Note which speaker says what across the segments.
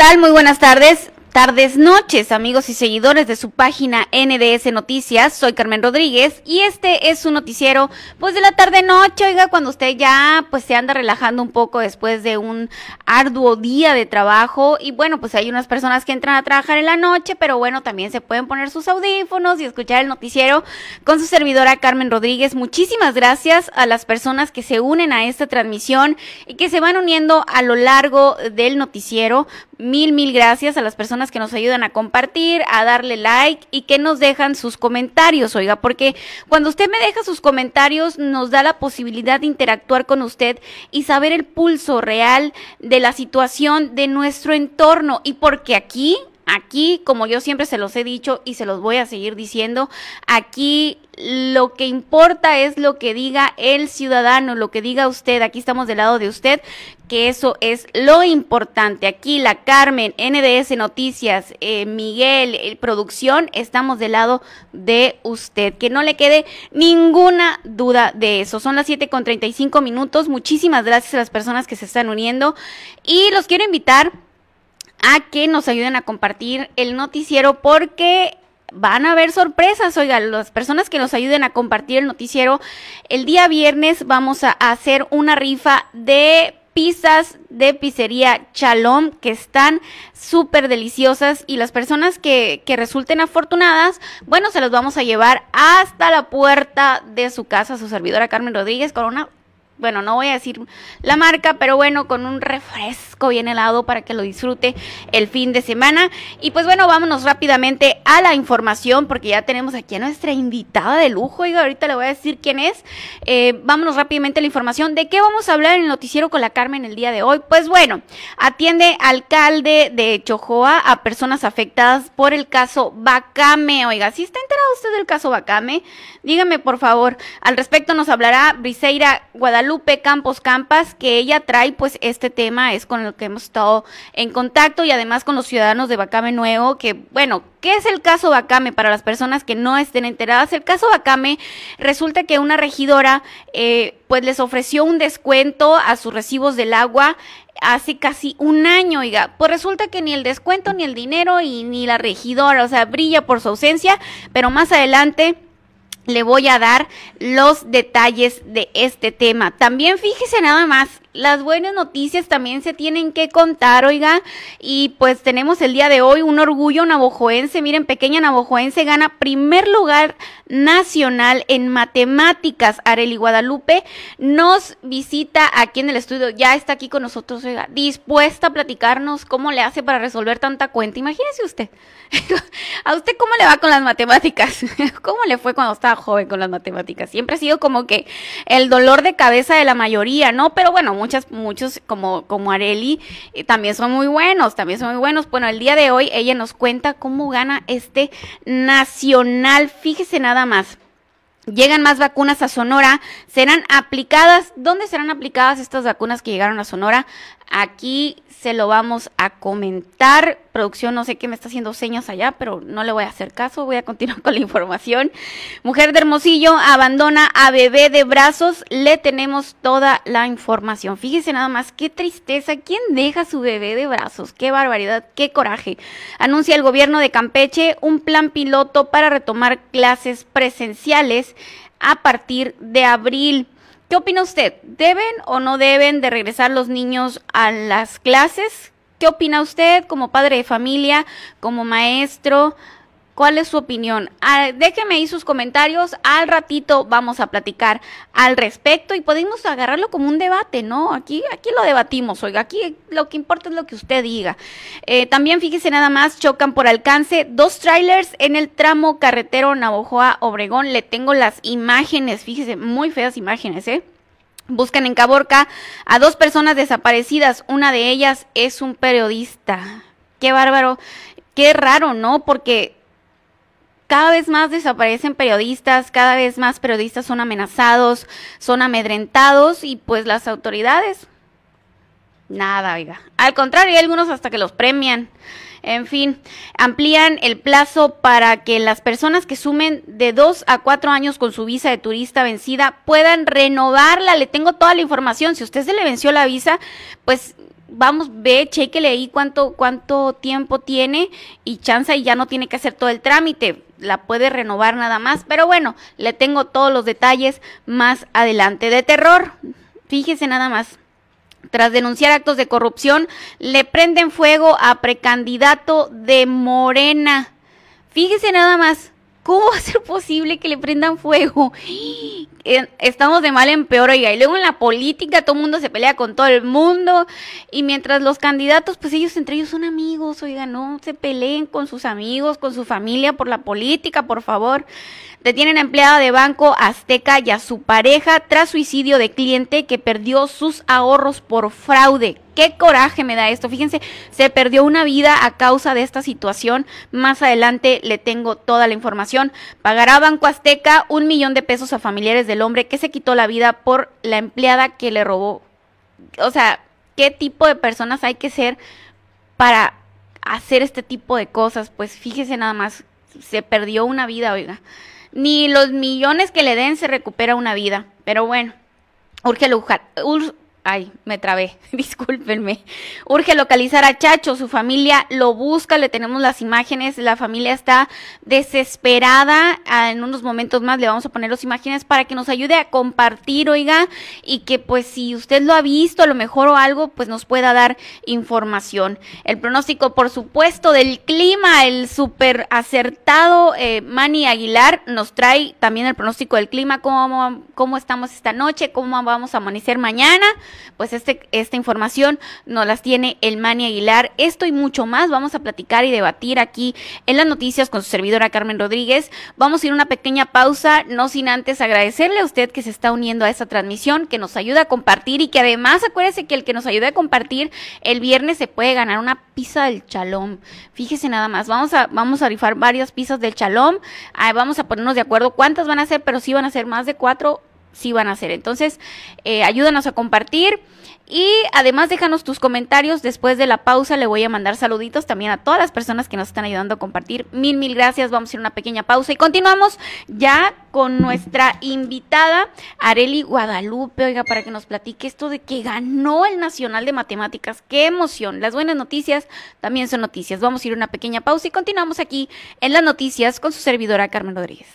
Speaker 1: tal? Muy buenas tardes tardes, noches, amigos y seguidores de su página NDS Noticias. Soy Carmen Rodríguez y este es su noticiero, pues de la tarde noche, oiga, cuando usted ya pues se anda relajando un poco después de un arduo día de trabajo y bueno, pues hay unas personas que entran a trabajar en la noche, pero bueno, también se pueden poner sus audífonos y escuchar el noticiero con su servidora Carmen Rodríguez. Muchísimas gracias a las personas que se unen a esta transmisión y que se van uniendo a lo largo del noticiero. Mil, mil gracias a las personas que nos ayudan a compartir, a darle like y que nos dejan sus comentarios, oiga, porque cuando usted me deja sus comentarios nos da la posibilidad de interactuar con usted y saber el pulso real de la situación de nuestro entorno. Y porque aquí Aquí, como yo siempre se los he dicho y se los voy a seguir diciendo, aquí lo que importa es lo que diga el ciudadano, lo que diga usted. Aquí estamos del lado de usted, que eso es lo importante. Aquí la Carmen, NDS Noticias, eh, Miguel, eh, Producción, estamos del lado de usted. Que no le quede ninguna duda de eso. Son las 7 con 35 minutos. Muchísimas gracias a las personas que se están uniendo. Y los quiero invitar a que nos ayuden a compartir el noticiero porque van a haber sorpresas. Oigan, las personas que nos ayuden a compartir el noticiero, el día viernes vamos a hacer una rifa de pizzas de pizzería Chalom que están súper deliciosas y las personas que, que, resulten afortunadas, bueno, se los vamos a llevar hasta la puerta de su casa, su servidora Carmen Rodríguez, con una bueno, no voy a decir la marca, pero bueno, con un refresco bien helado para que lo disfrute el fin de semana. Y pues bueno, vámonos rápidamente a la información, porque ya tenemos aquí a nuestra invitada de lujo. Y ahorita le voy a decir quién es. Eh, vámonos rápidamente a la información. ¿De qué vamos a hablar en el noticiero con la Carmen el día de hoy? Pues bueno, atiende alcalde de Chojoa a personas afectadas por el caso Bacame. Oiga, si está enterado usted del caso Bacame, dígame por favor. Al respecto nos hablará Briseira Guadalupe Lupe Campos Campas, que ella trae pues este tema, es con el que hemos estado en contacto y además con los ciudadanos de Bacame Nuevo, que bueno, ¿qué es el caso Bacame para las personas que no estén enteradas? El caso Bacame resulta que una regidora eh, pues les ofreció un descuento a sus recibos del agua hace casi un año, oiga, pues resulta que ni el descuento, ni el dinero y ni la regidora, o sea, brilla por su ausencia, pero más adelante le voy a dar los detalles de este tema. También fíjese nada más, las buenas noticias también se tienen que contar, oiga, y pues tenemos el día de hoy un orgullo navojoense, miren, pequeña navojoense gana primer lugar nacional en matemáticas. Areli Guadalupe nos visita aquí en el estudio, ya está aquí con nosotros, oiga, dispuesta a platicarnos cómo le hace para resolver tanta cuenta. Imagínese usted, ¿a usted cómo le va con las matemáticas? ¿Cómo le fue cuando estaba joven con las matemáticas? Siempre ha sido como que el dolor de cabeza de la mayoría, ¿no? Pero bueno, muchas, muchos como, como Areli eh, también son muy buenos, también son muy buenos. Bueno, el día de hoy ella nos cuenta cómo gana este nacional. Fíjese nada más. Llegan más vacunas a Sonora, serán aplicadas. ¿Dónde serán aplicadas estas vacunas que llegaron a Sonora? Aquí se lo vamos a comentar. Producción, no sé qué me está haciendo señas allá, pero no le voy a hacer caso. Voy a continuar con la información. Mujer de Hermosillo abandona a bebé de brazos. Le tenemos toda la información. Fíjese nada más, qué tristeza. ¿Quién deja su bebé de brazos? Qué barbaridad, qué coraje. Anuncia el gobierno de Campeche un plan piloto para retomar clases presenciales a partir de abril. ¿Qué opina usted? ¿Deben o no deben de regresar los niños a las clases? ¿Qué opina usted como padre de familia, como maestro? ¿Cuál es su opinión? Ah, déjeme ahí sus comentarios. Al ratito vamos a platicar al respecto y podemos agarrarlo como un debate, ¿no? Aquí, aquí lo debatimos, oiga, aquí lo que importa es lo que usted diga. Eh, también fíjese nada más, chocan por alcance dos trailers en el tramo carretero Navojoa-Obregón. Le tengo las imágenes, fíjese, muy feas imágenes, ¿eh? Buscan en Caborca a dos personas desaparecidas. Una de ellas es un periodista. Qué bárbaro, qué raro, ¿no? Porque cada vez más desaparecen periodistas, cada vez más periodistas son amenazados, son amedrentados y pues las autoridades, nada, oiga. Al contrario, hay algunos hasta que los premian. En fin, amplían el plazo para que las personas que sumen de dos a cuatro años con su visa de turista vencida puedan renovarla. Le tengo toda la información. Si usted se le venció la visa, pues vamos, ve, chequele ahí cuánto, cuánto tiempo tiene y chance y ya no tiene que hacer todo el trámite, la puede renovar nada más, pero bueno, le tengo todos los detalles más adelante. De terror, fíjese nada más. Tras denunciar actos de corrupción, le prenden fuego a precandidato de Morena. Fíjese nada más, ¿cómo va a ser posible que le prendan fuego? Estamos de mal en peor, oiga, y luego en la política todo el mundo se pelea con todo el mundo, y mientras los candidatos, pues ellos entre ellos son amigos, oiga, no se peleen con sus amigos, con su familia por la política, por favor. Detienen a empleada de Banco Azteca y a su pareja tras suicidio de cliente que perdió sus ahorros por fraude. Qué coraje me da esto. Fíjense, se perdió una vida a causa de esta situación. Más adelante le tengo toda la información. Pagará Banco Azteca un millón de pesos a familiares del hombre que se quitó la vida por la empleada que le robó. O sea, ¿qué tipo de personas hay que ser para hacer este tipo de cosas? Pues fíjese nada más, se perdió una vida, oiga. Ni los millones que le den se recupera una vida. Pero bueno, urge, Ay, me trabé, discúlpenme. Urge localizar a Chacho, su familia lo busca, le tenemos las imágenes, la familia está desesperada. Ah, en unos momentos más le vamos a poner las imágenes para que nos ayude a compartir, oiga, y que pues si usted lo ha visto, a lo mejor o algo, pues nos pueda dar información. El pronóstico, por supuesto, del clima, el súper acertado eh, Manny Aguilar nos trae también el pronóstico del clima, cómo, cómo estamos esta noche, cómo vamos a amanecer mañana pues este, esta información nos las tiene el Mani Aguilar. Esto y mucho más vamos a platicar y debatir aquí en las noticias con su servidora Carmen Rodríguez. Vamos a ir a una pequeña pausa, no sin antes agradecerle a usted que se está uniendo a esta transmisión, que nos ayuda a compartir y que además acuérdese que el que nos ayude a compartir el viernes se puede ganar una pizza del chalón. Fíjese nada más, vamos a, vamos a rifar varias pizzas del chalón. vamos a ponernos de acuerdo cuántas van a ser, pero sí van a ser más de cuatro sí van a ser. Entonces, eh, ayúdanos a compartir. Y además déjanos tus comentarios. Después de la pausa le voy a mandar saluditos también a todas las personas que nos están ayudando a compartir. Mil, mil gracias. Vamos a ir a una pequeña pausa y continuamos ya con nuestra invitada Areli Guadalupe. Oiga, para que nos platique esto de que ganó el Nacional de Matemáticas. Qué emoción. Las buenas noticias también son noticias. Vamos a ir a una pequeña pausa y continuamos aquí en las noticias con su servidora Carmen Rodríguez.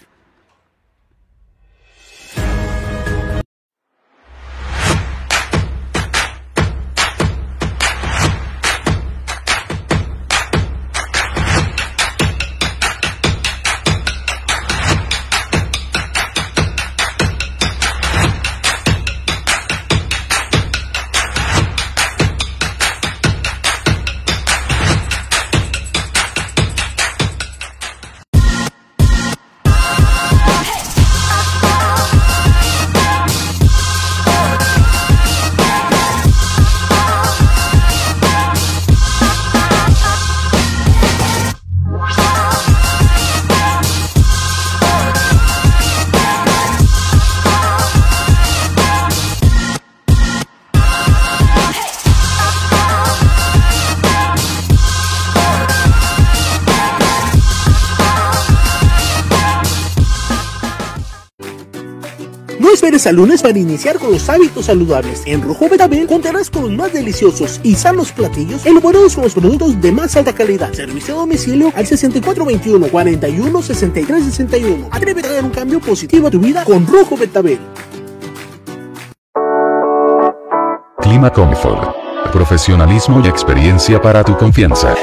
Speaker 2: Al lunes para iniciar con los hábitos saludables. En Rojo Betabel contarás con los más deliciosos y sanos platillos elaborados con los productos de más alta calidad. Servicio a domicilio al 6421 41 63 61. Atrévete a dar un cambio positivo a tu vida con Rojo Betabel.
Speaker 3: Clima Comfort. Profesionalismo y experiencia para tu confianza.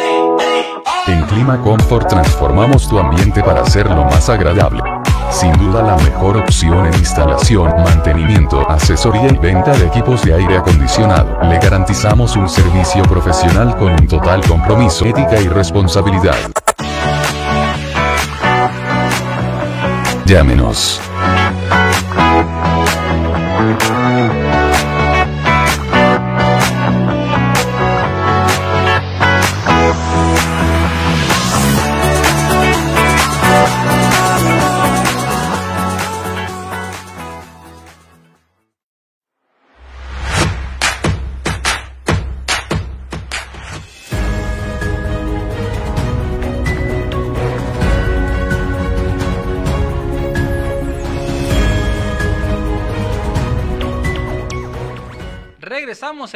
Speaker 3: En Clima Comfort transformamos tu ambiente para hacerlo más agradable. Sin duda la mejor opción en instalación, mantenimiento, asesoría y venta de equipos de aire acondicionado. Le garantizamos un servicio profesional con un total compromiso, ética y responsabilidad. Llámenos.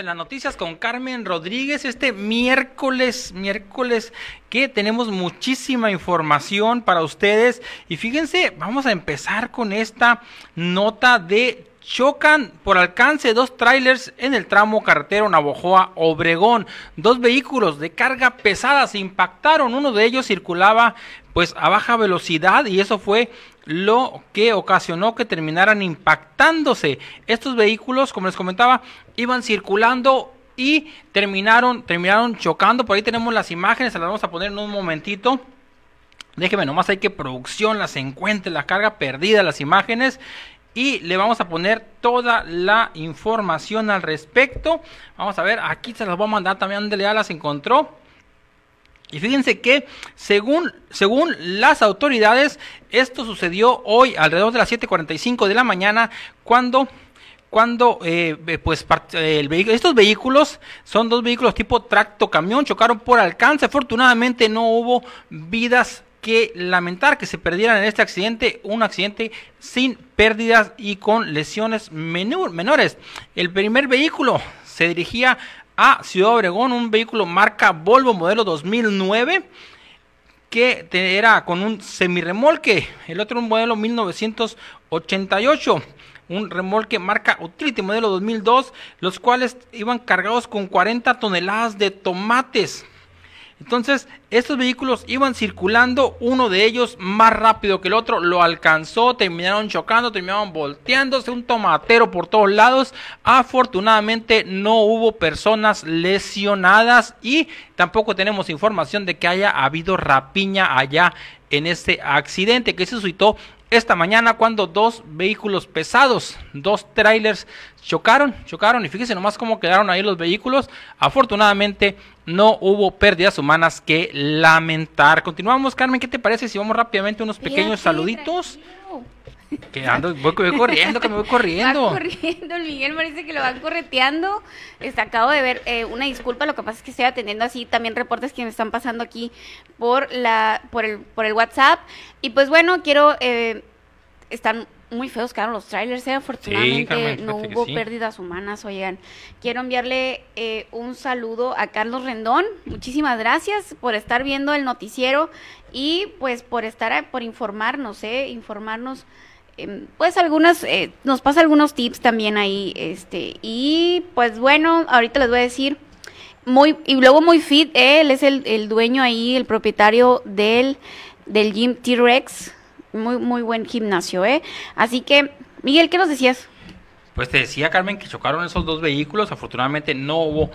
Speaker 4: Las noticias con Carmen Rodríguez este miércoles, miércoles que tenemos muchísima información para ustedes y fíjense, vamos a empezar con esta nota de chocan por alcance dos trailers en el tramo carretero Navojoa Obregón. Dos vehículos de carga pesada se impactaron, uno de ellos circulaba pues a baja velocidad y eso fue lo que ocasionó que terminaran impactándose. Estos vehículos, como les comentaba, iban circulando y terminaron, terminaron chocando. Por ahí tenemos las imágenes, se las vamos a poner en un momentito. Déjeme nomás, hay que producción las encuentre, la carga perdida, las imágenes. Y le vamos a poner toda la información al respecto. Vamos a ver, aquí se las voy a mandar también donde ya las encontró. Y fíjense que según, según las autoridades, esto sucedió hoy alrededor de las 7.45 de la mañana cuando cuando eh, pues el estos vehículos son dos vehículos tipo tracto camión chocaron por alcance. Afortunadamente no hubo vidas que lamentar que se perdieran en este accidente un accidente sin pérdidas y con lesiones menores. El primer vehículo se dirigía a Ciudad Obregón, un vehículo marca Volvo modelo 2009 que era con un semirremolque, el otro un modelo 1988, un remolque marca Utility modelo 2002, los cuales iban cargados con 40 toneladas de tomates. Entonces, estos vehículos iban circulando, uno de ellos más rápido que el otro, lo alcanzó, terminaron chocando, terminaron volteándose, un tomatero por todos lados. Afortunadamente no hubo personas lesionadas y tampoco tenemos información de que haya habido rapiña allá en este accidente que se suscitó esta mañana cuando dos vehículos pesados, dos trailers chocaron, chocaron y fíjense nomás cómo quedaron ahí los vehículos. Afortunadamente no hubo pérdidas humanas que lamentar. Continuamos, Carmen, ¿qué te parece si vamos rápidamente unos pequeños saluditos? Que ando, voy, corriendo, que me voy corriendo.
Speaker 1: Va corriendo, el Miguel parece que lo van correteando. Este, acabo de ver, eh, una disculpa, lo que pasa es que estoy atendiendo así también reportes que me están pasando aquí por la, por el, por el WhatsApp. Y pues bueno, quiero, eh, están muy feos quedaron los trailers, ¿eh? afortunadamente no hubo pérdidas humanas, oigan. Quiero enviarle eh, un saludo a Carlos Rendón, muchísimas gracias por estar viendo el noticiero y pues por estar, por informarnos, ¿eh? informarnos, em, pues algunas, eh, nos pasa algunos tips también ahí, este, y pues bueno, ahorita les voy a decir, muy, y luego muy fit, él es el, el dueño ahí, el propietario del, del gym T-Rex, muy, muy buen gimnasio, ¿eh? Así que, Miguel, ¿qué nos decías?
Speaker 4: Pues te decía, Carmen, que chocaron esos dos vehículos. Afortunadamente no hubo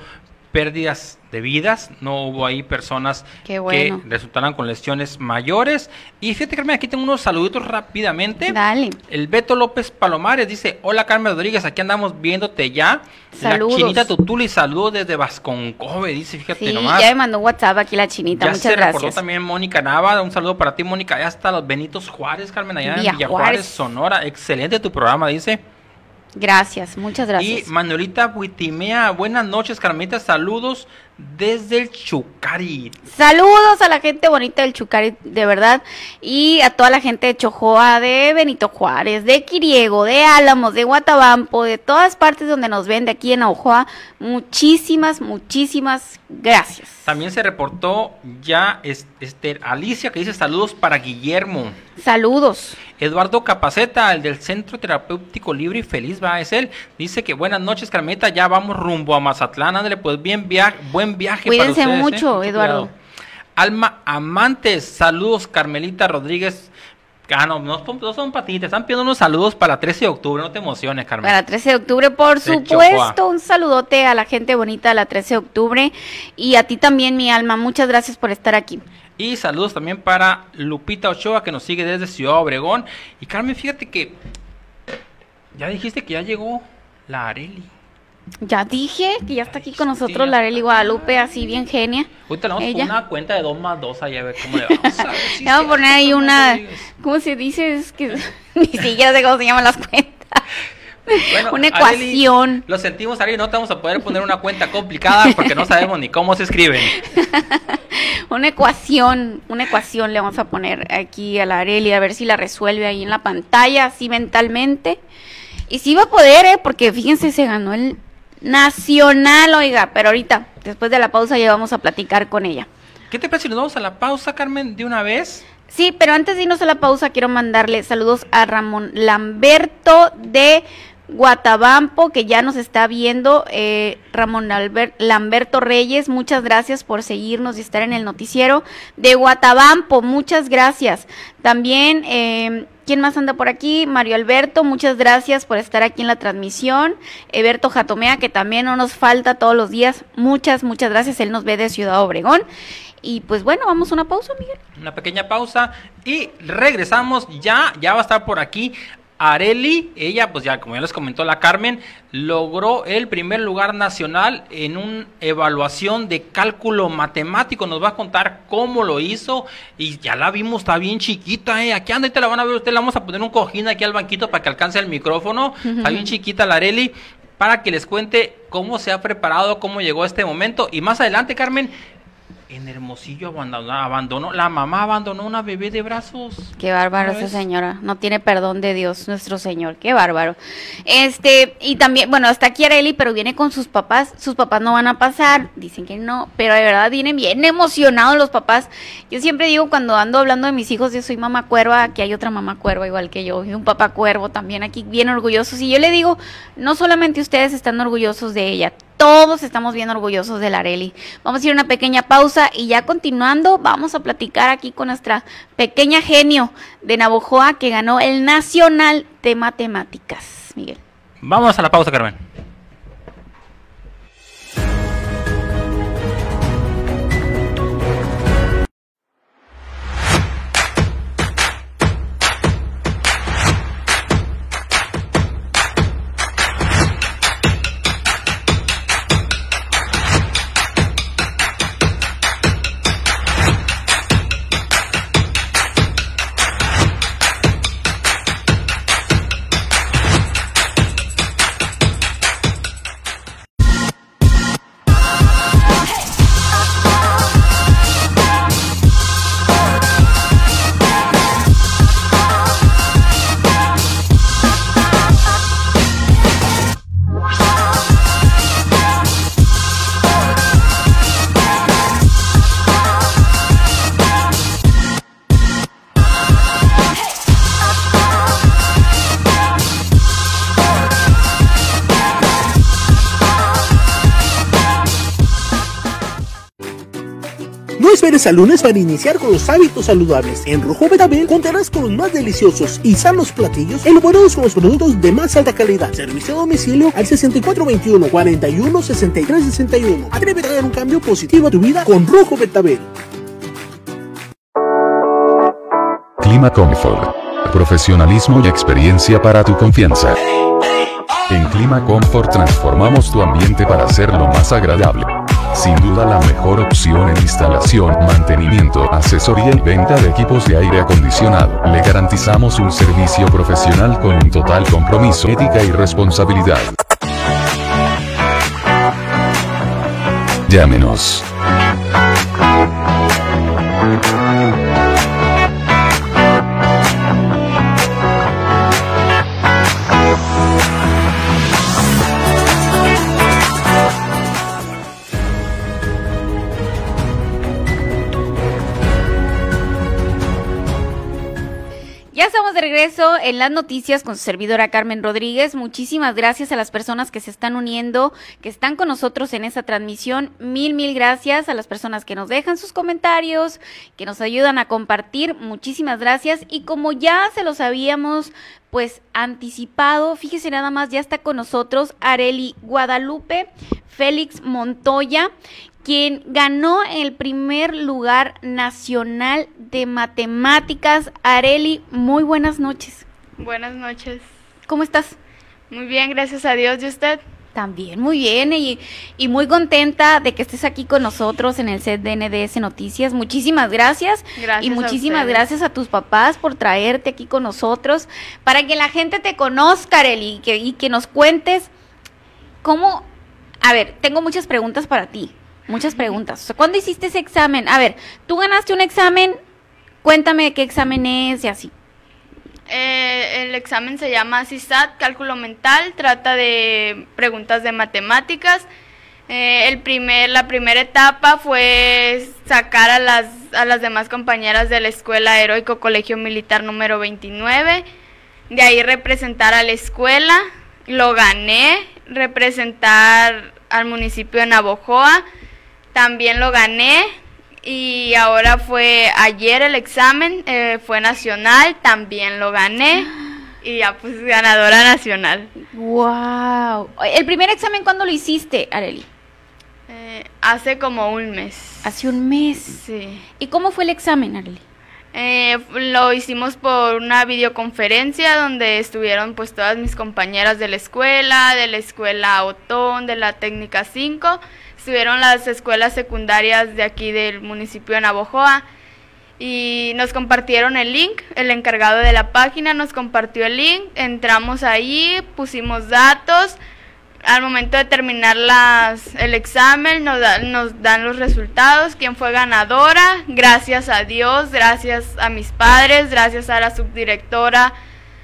Speaker 4: pérdidas de vidas, no hubo ahí personas que resultaran con lesiones mayores. Y fíjate, Carmen, aquí tengo unos saluditos rápidamente.
Speaker 1: Dale.
Speaker 4: El Beto López Palomares dice, hola Carmen Rodríguez, aquí andamos viéndote ya. Saludos. La chinita Tutuli, saludos desde Vasconcove, dice, fíjate sí, nomás.
Speaker 1: ya me mandó WhatsApp aquí la chinita, ya muchas se recordó
Speaker 4: también Mónica Nava, un saludo para ti, Mónica, ya está los Benitos Juárez, Carmen, allá en Villa Juárez, Sonora. Excelente tu programa, dice.
Speaker 1: Gracias, muchas gracias.
Speaker 4: Y Manuelita Buitimea, buenas noches, Carmita, saludos desde el Chucari.
Speaker 1: Saludos a la gente bonita del Chucari, de verdad, y a toda la gente de Chojoa, de Benito Juárez, de Quiriego, de Álamos, de Guatabampo, de todas partes donde nos ven, de aquí en Ojoa. Muchísimas, muchísimas gracias.
Speaker 4: También se reportó ya este, Alicia que dice saludos para Guillermo.
Speaker 1: Saludos.
Speaker 4: Eduardo Capaceta, el del Centro Terapéutico Libre y Feliz, va, es él. Dice que buenas noches, Carmeta, ya vamos rumbo a Mazatlán. Ándale, pues bien viaje, buen viaje
Speaker 1: Cuídense
Speaker 4: para
Speaker 1: ustedes, ¿eh? mucho, Eduardo.
Speaker 4: Alma Amantes, saludos, Carmelita Rodríguez. Ah, no, no, son patitas, están pidiendo unos saludos para el 13 de octubre, no te emociones, Carmen.
Speaker 1: Para el 13 de octubre, por supuesto, un saludote a la gente bonita de la 13 de octubre y a ti también, mi alma, muchas gracias por estar aquí.
Speaker 4: Y saludos también para Lupita Ochoa que nos sigue desde Ciudad Obregón. Y Carmen, fíjate que ya dijiste que ya llegó la Areli.
Speaker 1: Ya dije que ya está aquí con nosotros la Areli Guadalupe, así bien genia.
Speaker 4: Ahorita le vamos a poner una cuenta de 2 más 2 ahí a ver cómo le vamos a ver.
Speaker 1: vamos a poner ahí una, ¿cómo se dice? Es que ni siquiera sé cómo se llaman las cuentas. una ecuación.
Speaker 4: lo sentimos, Ari, no te vamos a poder poner una cuenta complicada porque no sabemos ni cómo se escriben.
Speaker 1: una ecuación, una ecuación le vamos a poner aquí a la Areli a ver si la resuelve ahí en la pantalla, así mentalmente. Y si va a poder, ¿eh? porque fíjense, se ganó el, nacional, oiga, pero ahorita, después de la pausa, ya vamos a platicar con ella.
Speaker 4: ¿Qué te parece si nos vamos a la pausa, Carmen, de una vez?
Speaker 1: Sí, pero antes de irnos a la pausa, quiero mandarle saludos a Ramón Lamberto de Guatabampo, que ya nos está viendo. Eh, Ramón Albert, Lamberto Reyes, muchas gracias por seguirnos y estar en el noticiero. De Guatabampo, muchas gracias. También, eh, ¿quién más anda por aquí? Mario Alberto, muchas gracias por estar aquí en la transmisión. Eberto Jatomea, que también no nos falta todos los días. Muchas, muchas gracias. Él nos ve de Ciudad Obregón. Y pues bueno, vamos a una pausa, Miguel.
Speaker 4: Una pequeña pausa y regresamos. Ya, ya va a estar por aquí Areli, ella, pues ya como ya les comentó la Carmen, logró el primer lugar nacional en una evaluación de cálculo matemático. Nos va a contar cómo lo hizo y ya la vimos, está bien chiquita, ¿eh? Aquí anda te la van a ver, usted la vamos a poner un cojín aquí al banquito para que alcance el micrófono. Está bien chiquita la Areli para que les cuente cómo se ha preparado, cómo llegó a este momento. Y más adelante, Carmen, en Hermosillo abandonó, abandonó, la mamá abandonó una bebé de brazos.
Speaker 1: Qué bárbaro esa señora, no tiene perdón de Dios, nuestro Señor, qué bárbaro. Este, y también, bueno, hasta aquí Areli, pero viene con sus papás, sus papás no van a pasar, dicen que no, pero de verdad vienen bien emocionados los papás. Yo siempre digo cuando ando hablando de mis hijos, yo soy mamá cuerva, que hay otra mamá cuerva igual que yo, y un papá cuervo también aquí bien orgullosos. Y yo le digo, no solamente ustedes están orgullosos de ella, todos estamos bien orgullosos de la Areli. Vamos a ir a una pequeña pausa y ya continuando vamos a platicar aquí con nuestra pequeña genio de Navojoa que ganó el Nacional de Matemáticas. Miguel.
Speaker 4: Vamos a la pausa, Carmen.
Speaker 2: Esperes al lunes para iniciar con los hábitos saludables. En Rojo Betabel contarás con los más deliciosos y sanos platillos elaborados con los productos de más alta calidad. Servicio a domicilio al 6421 41 63 61. Atrévete a dar un cambio positivo a tu vida con Rojo Betabel.
Speaker 3: Clima Comfort. Profesionalismo y experiencia para tu confianza. En Clima Comfort transformamos tu ambiente para hacerlo más agradable. Sin duda la mejor opción en instalación, mantenimiento, asesoría y venta de equipos de aire acondicionado. Le garantizamos un servicio profesional con un total compromiso, ética y responsabilidad. Llámenos.
Speaker 1: De regreso en las noticias con su servidora Carmen Rodríguez. Muchísimas gracias a las personas que se están uniendo, que están con nosotros en esta transmisión. Mil, mil gracias a las personas que nos dejan sus comentarios, que nos ayudan a compartir. Muchísimas gracias. Y como ya se los habíamos pues anticipado, fíjese nada más, ya está con nosotros Areli Guadalupe, Félix Montoya, quien ganó el primer lugar nacional de matemáticas. Areli, muy buenas noches.
Speaker 5: Buenas noches.
Speaker 1: ¿Cómo estás?
Speaker 5: Muy bien, gracias a Dios. ¿Y usted?
Speaker 1: También, muy bien. Y, y muy contenta de que estés aquí con nosotros en el set de NDS Noticias. Muchísimas gracias.
Speaker 5: Gracias
Speaker 1: Y muchísimas gracias a tus papás por traerte aquí con nosotros, para que la gente te conozca, Areli, y que, y que nos cuentes cómo... A ver, tengo muchas preguntas para ti. Muchas preguntas. O ¿Cuándo hiciste ese examen? A ver, tú ganaste un examen, cuéntame qué examen es y así.
Speaker 5: Eh, el examen se llama CISAT, cálculo mental, trata de preguntas de matemáticas. Eh, el primer, la primera etapa fue sacar a las, a las demás compañeras de la Escuela Heroico Colegio Militar número 29, de ahí representar a la escuela, lo gané, representar al municipio de Navojoa, también lo gané, y ahora fue ayer el examen, eh, fue nacional, también lo gané. Y ya pues ganadora nacional.
Speaker 1: Wow. ¿El primer examen cuándo lo hiciste, Areli?
Speaker 5: Eh, hace como un mes.
Speaker 1: Hace un mes.
Speaker 5: Sí.
Speaker 1: ¿Y cómo fue el examen, Areli?
Speaker 5: Eh, lo hicimos por una videoconferencia donde estuvieron pues todas mis compañeras de la escuela, de la escuela Otón, de la técnica 5 estuvieron las escuelas secundarias de aquí del municipio de Navojoa y nos compartieron el link, el encargado de la página nos compartió el link, entramos ahí, pusimos datos, al momento de terminar las, el examen nos, nos dan los resultados, quién fue ganadora, gracias a Dios, gracias a mis padres, gracias a la subdirectora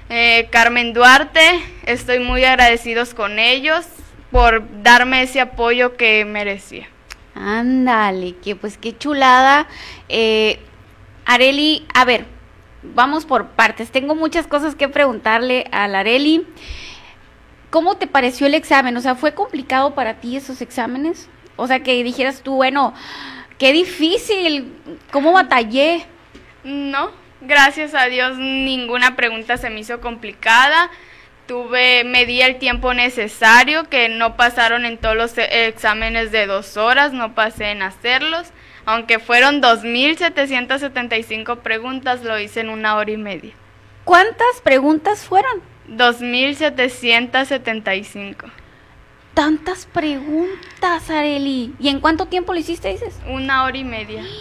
Speaker 5: eh, Carmen Duarte, estoy muy agradecidos con ellos, por darme ese apoyo que merecía.
Speaker 1: Ándale, que pues qué chulada. Eh, Areli, a ver, vamos por partes. Tengo muchas cosas que preguntarle a la Areli. ¿Cómo te pareció el examen? O sea, ¿fue complicado para ti esos exámenes? O sea, que dijeras tú, bueno, qué difícil, ¿cómo batallé?
Speaker 5: No, gracias a Dios ninguna pregunta se me hizo complicada tuve, medí el tiempo necesario, que no pasaron en todos los exámenes de dos horas, no pasé en hacerlos. Aunque fueron 2.775 preguntas, lo hice en una hora y media.
Speaker 1: ¿Cuántas preguntas fueron?
Speaker 5: 2.775.
Speaker 1: Tantas preguntas, Areli. ¿Y en cuánto tiempo lo hiciste, dices?
Speaker 5: Una hora y media.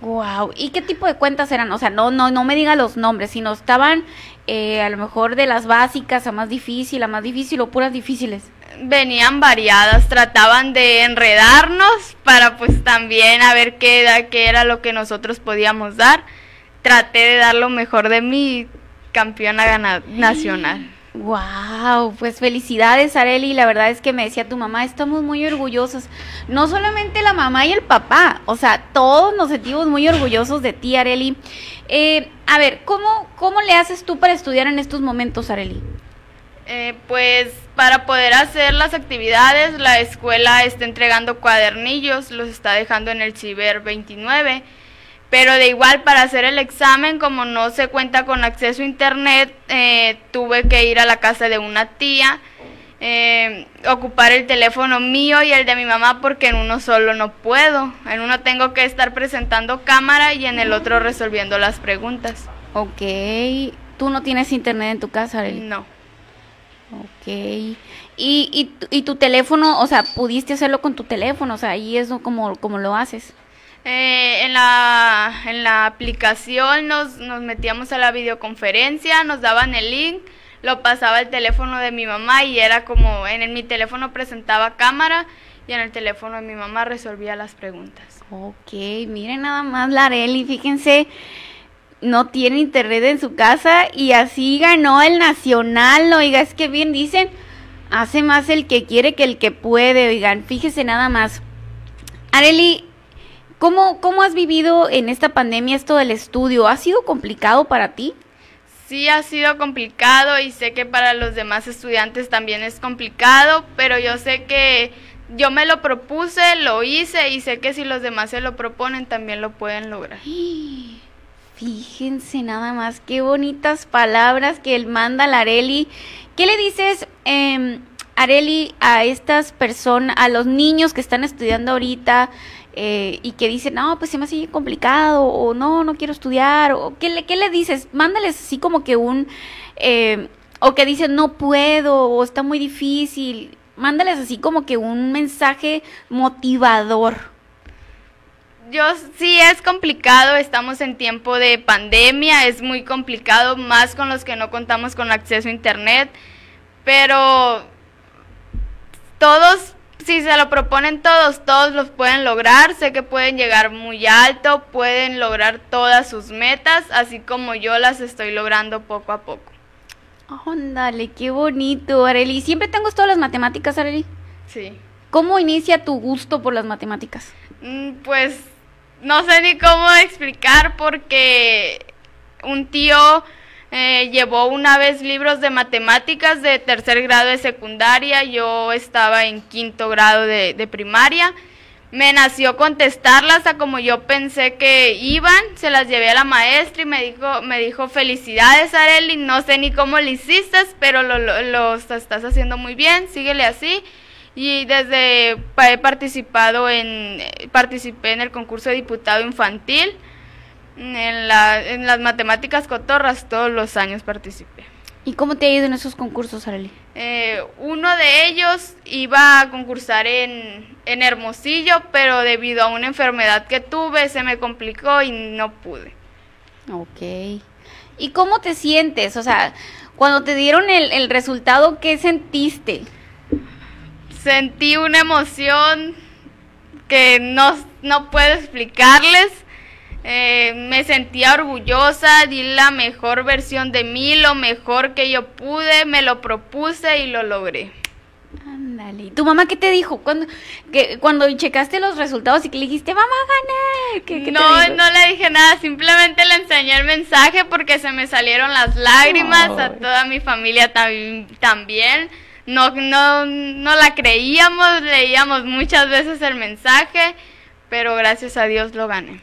Speaker 1: Wow. ¿Y qué tipo de cuentas eran? O sea, no, no, no me diga los nombres, sino estaban eh, a lo mejor de las básicas a más difícil, a más difícil o puras difíciles.
Speaker 5: Venían variadas, trataban de enredarnos para pues también a ver qué, qué era lo que nosotros podíamos dar. Traté de dar lo mejor de mi campeona nacional.
Speaker 1: Wow, pues felicidades Areli, la verdad es que me decía tu mamá, estamos muy orgullosos, no solamente la mamá y el papá, o sea, todos nos sentimos muy orgullosos de ti Areli. Eh, a ver, ¿cómo, ¿cómo le haces tú para estudiar en estos momentos Areli?
Speaker 5: Eh, pues para poder hacer las actividades, la escuela está entregando cuadernillos, los está dejando en el Ciber 29 pero de igual para hacer el examen, como no se cuenta con acceso a internet, eh, tuve que ir a la casa de una tía, eh, ocupar el teléfono mío y el de mi mamá porque en uno solo no puedo. En uno tengo que estar presentando cámara y en el otro resolviendo las preguntas.
Speaker 1: Ok. ¿Tú no tienes internet en tu casa, Arely?
Speaker 5: No.
Speaker 1: Ok. ¿Y, y, y, tu teléfono, o sea, pudiste hacerlo con tu teléfono? O sea, ahí es como, como lo haces.
Speaker 5: Eh, en, la, en la aplicación nos, nos metíamos a la videoconferencia, nos daban el link, lo pasaba el teléfono de mi mamá y era como en, mi teléfono presentaba cámara y en el teléfono de mi mamá resolvía las preguntas.
Speaker 1: Ok, miren nada más la Areli, fíjense, no tiene internet en su casa y así ganó el nacional, oiga, es que bien dicen, hace más el que quiere que el que puede, oigan, fíjese nada más. Areli, ¿Cómo, ¿Cómo has vivido en esta pandemia esto del estudio? ¿Ha sido complicado para ti?
Speaker 5: Sí, ha sido complicado y sé que para los demás estudiantes también es complicado, pero yo sé que yo me lo propuse, lo hice y sé que si los demás se lo proponen también lo pueden lograr.
Speaker 1: Fíjense nada más, qué bonitas palabras que él manda a Areli. ¿Qué le dices, eh, Areli, a estas personas, a los niños que están estudiando ahorita? Eh, y que dicen, no, pues se me hace complicado, o no, no quiero estudiar, o ¿qué le, qué le dices? Mándales así como que un, eh, o que dicen, no puedo, o está muy difícil, mándales así como que un mensaje motivador.
Speaker 5: Yo sí es complicado, estamos en tiempo de pandemia, es muy complicado, más con los que no contamos con acceso a internet, pero todos si se lo proponen todos, todos los pueden lograr. Sé que pueden llegar muy alto, pueden lograr todas sus metas, así como yo las estoy logrando poco a poco.
Speaker 1: Ándale, qué bonito, Areli. ¿Siempre te han gustado las matemáticas, Areli?
Speaker 5: Sí.
Speaker 1: ¿Cómo inicia tu gusto por las matemáticas?
Speaker 5: Mm, Pues no sé ni cómo explicar porque un tío eh, llevó una vez libros de matemáticas de tercer grado de secundaria, yo estaba en quinto grado de, primaria. Me nació contestarlas a como yo pensé que iban, se las llevé a la maestra y me dijo, me dijo felicidades Areli, no sé ni cómo lo hiciste, pero lo, lo, estás haciendo muy bien, síguele así. Y desde he participado en, eh, participé en el concurso de diputado infantil, en, la, en las matemáticas cotorras, todos los años participé.
Speaker 1: ¿Y cómo te ha ido en esos concursos, Areli?
Speaker 5: Eh, uno de ellos iba a concursar en, en Hermosillo, pero debido a una enfermedad que tuve se me complicó y no pude.
Speaker 1: Ok. ¿Y cómo te sientes? O sea, cuando te dieron el, el resultado, ¿qué sentiste?
Speaker 5: Sentí una emoción que no, no puedo explicarles. Eh, me sentía orgullosa, di la mejor versión de mí, lo mejor que yo pude, me lo propuse y lo logré.
Speaker 1: Ándale. ¿Y tu mamá qué te dijo? Cuando, que, cuando checaste los resultados y que le dijiste, a ganar. ¿Qué,
Speaker 5: no, no le dije nada, simplemente le enseñé el mensaje porque se me salieron las lágrimas, a toda mi familia tam- también. No, no, no la creíamos, leíamos muchas veces el mensaje, pero gracias a Dios lo gané.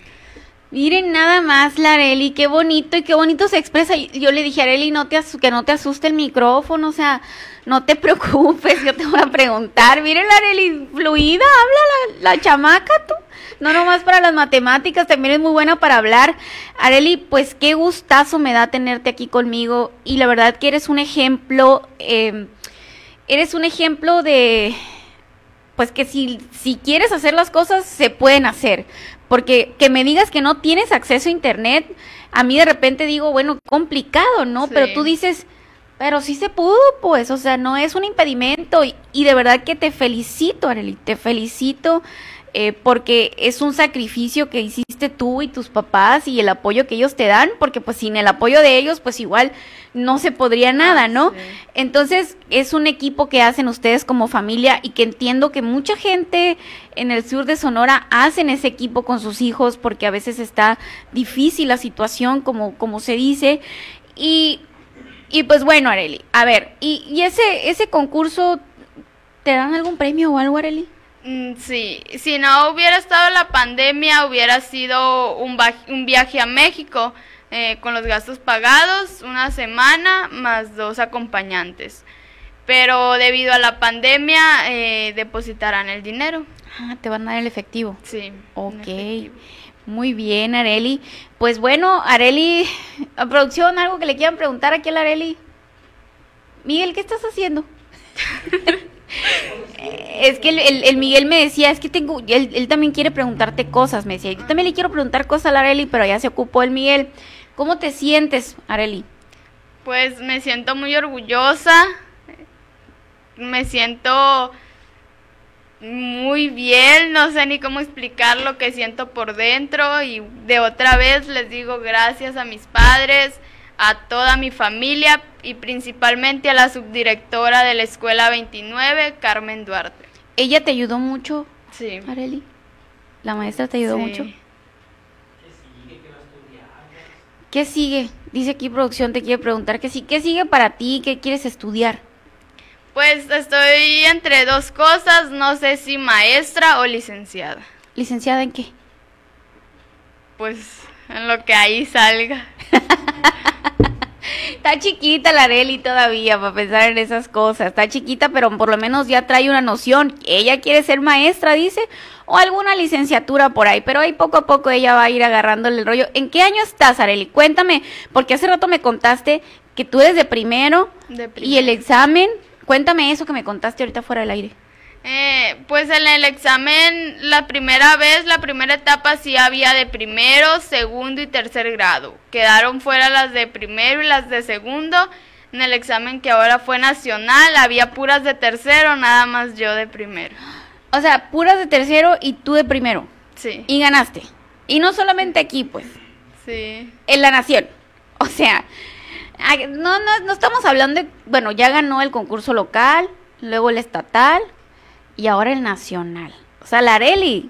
Speaker 1: Miren nada más la Areli, qué bonito y qué bonito se expresa. Yo le dije a Areli, no te que no te asuste el micrófono, o sea, no te preocupes, yo te voy a preguntar. Miren la Areli, fluida, habla la, la chamaca tú. No nomás para las matemáticas, también es muy buena para hablar. Areli, pues qué gustazo me da tenerte aquí conmigo y la verdad que eres un ejemplo, eh, eres un ejemplo de, pues que si, si quieres hacer las cosas, se pueden hacer. Porque que me digas que no tienes acceso a internet, a mí de repente digo, bueno, complicado, ¿no?
Speaker 5: Sí.
Speaker 1: Pero tú dices, pero sí se pudo, pues, o sea, no es un impedimento. Y, y de verdad que te felicito, Arely, te felicito. Eh, porque es un sacrificio que hiciste tú y tus papás y el apoyo que ellos te dan, porque pues sin el apoyo de ellos, pues igual no se podría nada, ¿no?
Speaker 5: sí.
Speaker 1: Entonces, es un equipo que hacen ustedes como familia y que entiendo que mucha gente en el sur de Sonora hacen ese equipo con sus hijos porque a veces está difícil la situación, como, como se dice. Y, y pues bueno, Areli, a ver, ¿y, y ese, ese concurso, te dan algún premio o algo, Areli?
Speaker 5: Mm, Sí, si no hubiera estado la pandemia, hubiera sido un, un viaje a México eh, con los gastos pagados, una semana más dos acompañantes. Pero debido a la pandemia, eh, depositarán el dinero.
Speaker 1: Ah, te van a dar el efectivo.
Speaker 5: Sí.
Speaker 1: Ok,
Speaker 5: efectivo.
Speaker 1: muy bien, Areli. Pues bueno, Areli, a producción, algo que le quieran preguntar aquí a Areli. Miguel, ¿qué estás haciendo? Eh, es que el, el- el Miguel me decía, es que tengo, él, también quiere preguntarte cosas, me decía, yo también le quiero preguntar cosas a Areli, pero ya se ocupó el Miguel. ¿Cómo te sientes, Areli?
Speaker 5: Pues me siento muy orgullosa, me siento muy bien, no sé ni cómo explicar lo que siento por dentro y de otra vez les digo gracias a mis padres, a toda mi familia y principalmente a la subdirectora de la escuela 29, Carmen Duarte.
Speaker 1: ¿Ella te ayudó mucho,
Speaker 5: Sí.
Speaker 1: Areli? ¿La maestra te ayudó
Speaker 5: Sí.
Speaker 1: mucho? ¿Qué sigue? Dice aquí producción, te quiere preguntar que sí. ¿Qué sigue para ti? ¿Qué quieres estudiar?
Speaker 5: Pues estoy entre dos cosas, no sé si maestra o licenciada.
Speaker 1: ¿Licenciada en qué?
Speaker 5: Pues en lo que ahí salga.
Speaker 1: Está chiquita la Areli todavía para pensar en esas cosas. Está chiquita, pero por lo menos ya trae una noción. Ella quiere ser maestra, dice, o alguna licenciatura por ahí, pero ahí poco a poco ella va a ir agarrándole el rollo. ¿En qué año estás, Areli? Cuéntame, porque hace rato me contaste que tú eres de primero
Speaker 5: De
Speaker 1: y el
Speaker 5: primero.
Speaker 1: examen. Cuéntame eso que me contaste ahorita fuera del aire.
Speaker 5: Eh, pues en el examen, la primera vez, la primera etapa sí había de primero, segundo y tercer grado. Quedaron fuera las de primero y las de segundo. En el examen que ahora fue nacional, había puras de tercero, nada más yo de primero.
Speaker 1: O sea, puras de tercero y tú de primero.
Speaker 5: Sí.
Speaker 1: Y ganaste. Y no solamente aquí, pues,
Speaker 5: Sí.
Speaker 1: en la nación. O sea, no, no, no estamos hablando de, bueno, ya ganó el concurso local, luego el estatal y ahora el nacional. O sea, la Areli,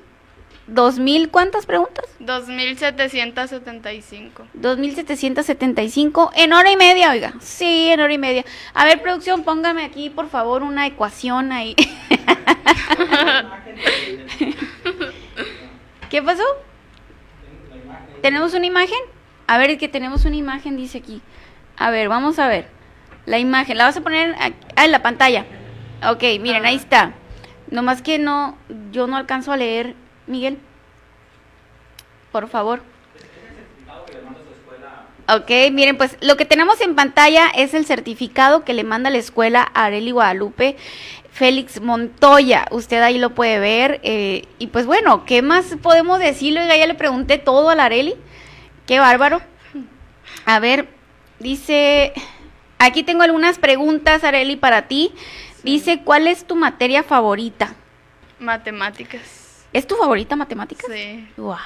Speaker 1: ¿dos mil cuántas preguntas?
Speaker 5: 2775.
Speaker 1: 2.775 en hora y media, oiga. Sí, en hora y media. A ver, producción, póngame aquí, por favor, una ecuación ahí. ¿Qué pasó? ¿Tenemos una imagen? A ver, que tenemos una imagen, dice aquí. A ver, vamos a ver. La imagen, la vas a poner aquí- ah, en la pantalla. Ok, miren, ahí está. Nomás que no, yo no alcanzo a leer, Miguel. Por favor. Ok, miren, pues lo que tenemos en pantalla es el certificado que le manda la escuela a Areli Guadalupe Félix Montoya. Usted ahí lo puede ver. eh, y pues bueno, ¿qué más podemos decirle? Oiga, ya le pregunté todo a la Areli. Qué bárbaro. A ver, dice, aquí tengo algunas preguntas, Areli, para ti. Dice, ¿cuál es tu materia favorita?
Speaker 5: Matemáticas.
Speaker 1: ¿Es tu favorita matemáticas?
Speaker 5: Sí.
Speaker 1: Wow,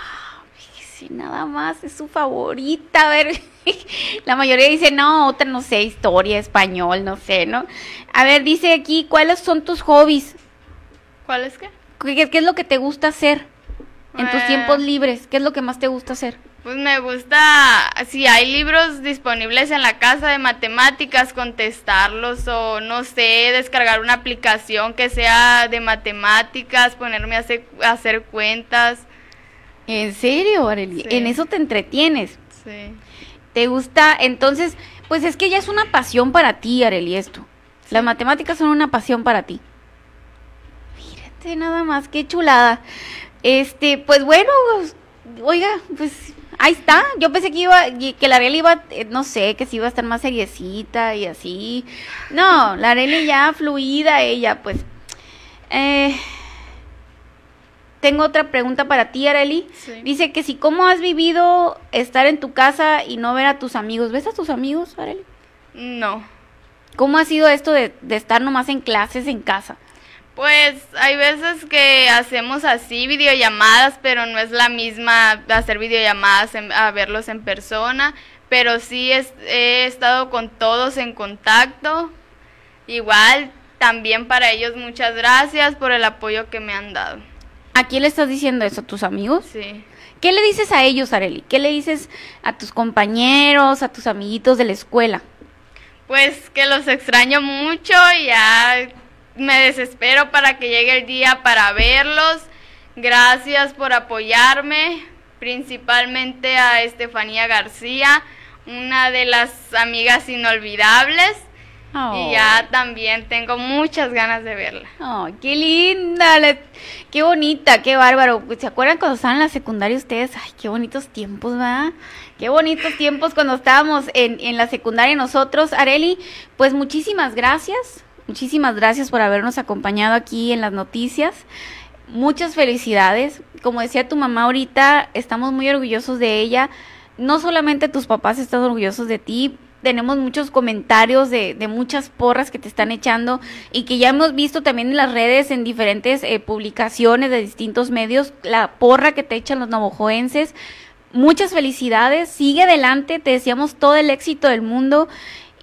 Speaker 1: fíjese, nada más es su favorita. A ver, la mayoría dice, no, otra no sé, historia, español, no sé, ¿no? A ver, dice aquí, ¿cuáles son tus hobbies?
Speaker 5: ¿Cuál es qué?
Speaker 1: ¿Qué, qué es lo que te gusta hacer en tus
Speaker 5: Eh.
Speaker 1: tiempos libres? ¿Qué es lo que más te gusta hacer?
Speaker 5: Pues me gusta, si hay libros disponibles en la casa de matemáticas, contestarlos o no sé, descargar una aplicación que sea de matemáticas, ponerme a hacer, a hacer cuentas.
Speaker 1: ¿En serio, Arely?
Speaker 5: Sí.
Speaker 1: En eso te entretienes.
Speaker 5: Sí.
Speaker 1: ¿Te gusta? Entonces, pues es que ya es una pasión para ti, Arely, esto. Las matemáticas son una pasión para ti. Fíjate nada más, qué chulada. Este, pues bueno, oiga, pues ahí está. Yo pensé que iba, que la Arely iba, eh, no sé, que sí iba a estar más seriecita y así. No, la Arely ya fluida, ella, pues. Eh, tengo otra pregunta para ti, Arely.
Speaker 5: Sí.
Speaker 1: Dice que si cómo has vivido estar en tu casa y no ver a tus amigos. ¿Ves a tus amigos, Arely?
Speaker 5: No.
Speaker 1: ¿Cómo ha sido esto de, de estar nomás en clases en casa?
Speaker 5: Pues hay veces que hacemos así videollamadas, pero no es la misma hacer videollamadas en- a verlos en persona, pero sí es- he estado con todos en contacto. Igual, también para ellos muchas gracias por el apoyo que me han dado.
Speaker 1: ¿A quién le estás diciendo eso? ¿A tus amigos?
Speaker 5: Sí.
Speaker 1: ¿Qué le dices a ellos, Areli? ¿Qué le dices a tus compañeros, a tus amiguitos de la escuela?
Speaker 5: Pues que los extraño mucho y ya me desespero para que llegue el día para verlos. Gracias por apoyarme, principalmente a Estefanía García, una de las amigas inolvidables. Y ya también tengo muchas ganas de verla.
Speaker 1: Ay, qué linda, le- qué bonita, qué bárbaro. ¿Se acuerdan cuando estaban en la secundaria ustedes? Ay, qué bonitos tiempos, ¿verdad? Qué bonitos tiempos cuando estábamos en, en la secundaria nosotros. Areli, pues muchísimas gracias. Muchísimas gracias por habernos acompañado aquí en las noticias. Muchas felicidades. Como decía tu mamá ahorita, estamos muy orgullosos de ella. No solamente tus papás están orgullosos de ti, tenemos muchos comentarios de, de muchas porras que te están echando y que ya hemos visto también en las redes, en diferentes eh, publicaciones de distintos medios, la porra que te echan los navajoenses. Muchas felicidades, sigue adelante, te deseamos todo el éxito del mundo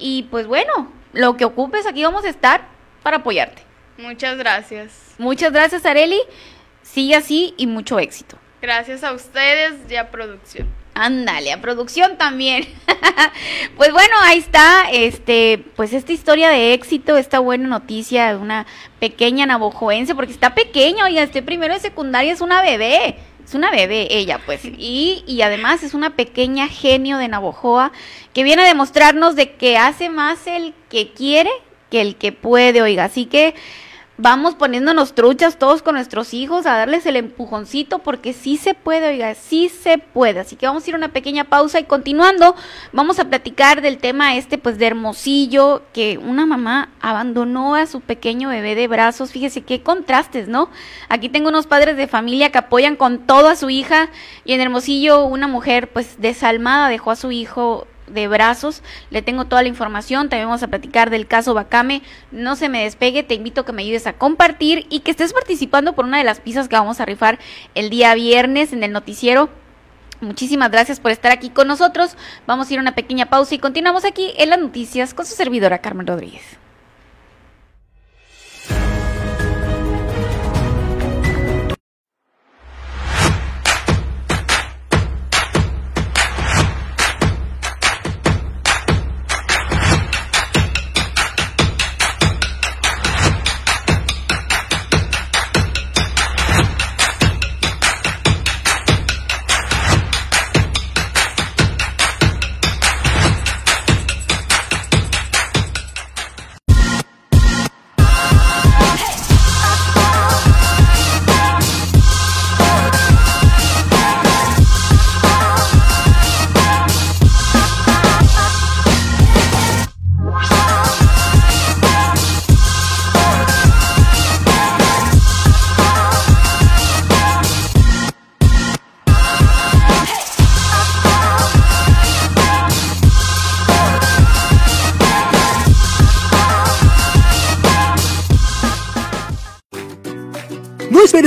Speaker 1: y pues bueno, lo que ocupes aquí vamos a estar para apoyarte.
Speaker 5: Muchas gracias.
Speaker 1: Muchas gracias Areli, sigue así y mucho éxito.
Speaker 5: Gracias a ustedes y a producción.
Speaker 1: Ándale, a producción también. pues bueno, ahí está, este, pues esta historia de éxito, esta buena noticia de una pequeña navojoense, porque está pequeña, oiga, este primero de secundaria es una bebé, es una bebé ella, pues, y, y además es una pequeña genio de Navojoa que viene a demostrarnos de que hace más el que quiere que el que puede, oiga, así que vamos poniéndonos truchas todos con nuestros hijos a darles el empujoncito porque sí se puede, oiga, sí se puede. Así que vamos a ir a una pequeña pausa y continuando vamos a platicar del tema este pues de Hermosillo que una mamá abandonó a su pequeño bebé de brazos. Fíjese qué contrastes, ¿no? Aquí tengo unos padres de familia que apoyan con todo a su hija y en Hermosillo una mujer pues desalmada dejó a su hijo de brazos. Le tengo toda la información. También vamos a platicar del caso Bacame. No se me despegue. Te invito a que me ayudes a compartir y que estés participando por una de las pizzas que vamos a rifar el día viernes en el noticiero. Muchísimas gracias por estar aquí con nosotros. Vamos a ir a una pequeña pausa y continuamos aquí en las noticias con su servidora Carmen Rodríguez.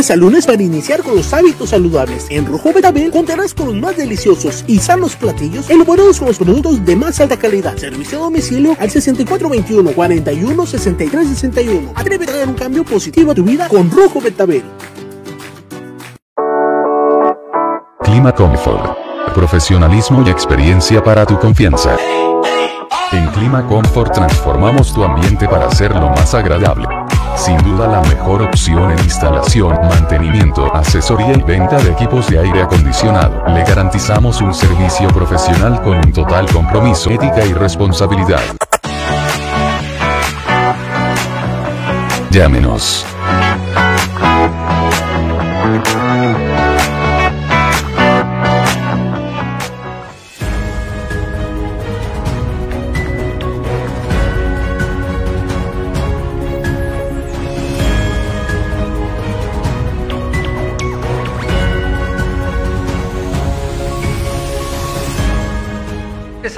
Speaker 2: Al lunes para iniciar con los hábitos saludables. En Rojo Betabel contarás con los más deliciosos y sanos platillos elaborados con los productos de más alta calidad. Servicio a domicilio al 6421 41 63 61. Atrévete a dar un cambio positivo a tu vida con Rojo Betabel.
Speaker 3: Clima Comfort. Profesionalismo y experiencia para tu confianza. En Clima Comfort transformamos tu ambiente para hacerlo más agradable. Sin duda la mejor opción en instalación, mantenimiento, asesoría y venta de equipos de aire acondicionado. Le garantizamos un servicio profesional con un total compromiso, ética y responsabilidad. Llámenos.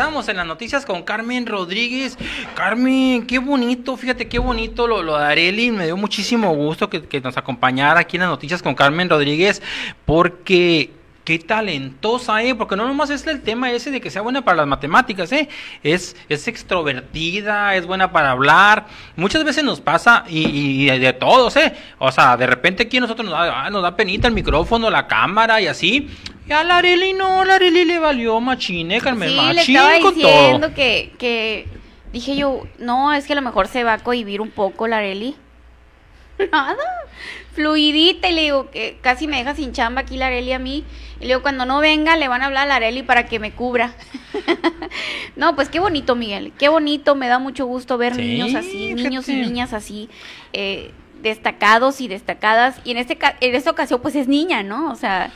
Speaker 4: Empezamos en las noticias con Carmen Rodríguez. Carmen, qué bonito, fíjate qué bonito lo, lo de Areli. Me dio muchísimo gusto que, que nos acompañara aquí en las noticias con Carmen Rodríguez, porque qué talentosa, ¿eh? Porque no nomás es el tema ese de que sea buena para las matemáticas, ¿eh? Es, es extrovertida, es buena para hablar. Muchas veces nos pasa, y, y de todos, ¿eh? O sea, de repente aquí a nosotros nos da, ah, nos da penita el micrófono, la cámara y así. Y a la Areli no, la Areli le valió machine, Carmen,
Speaker 1: Sí, le
Speaker 4: machín
Speaker 1: estaba
Speaker 4: con
Speaker 1: diciendo
Speaker 4: todo.
Speaker 1: que, que dije yo, no, es que a lo mejor se va a cohibir un poco la Areli. Nada, fluidita y le digo que casi me deja sin chamba aquí la Areli a mí. Y le digo, cuando no venga le van a hablar a la Areli para que me cubra. no, pues qué bonito, Miguel, qué bonito, me da mucho gusto ver
Speaker 4: Sí,
Speaker 1: niños así, niños y niñas así, eh, destacados y destacadas. Y en, este, en esta ocasión pues es niña, ¿no? O sea,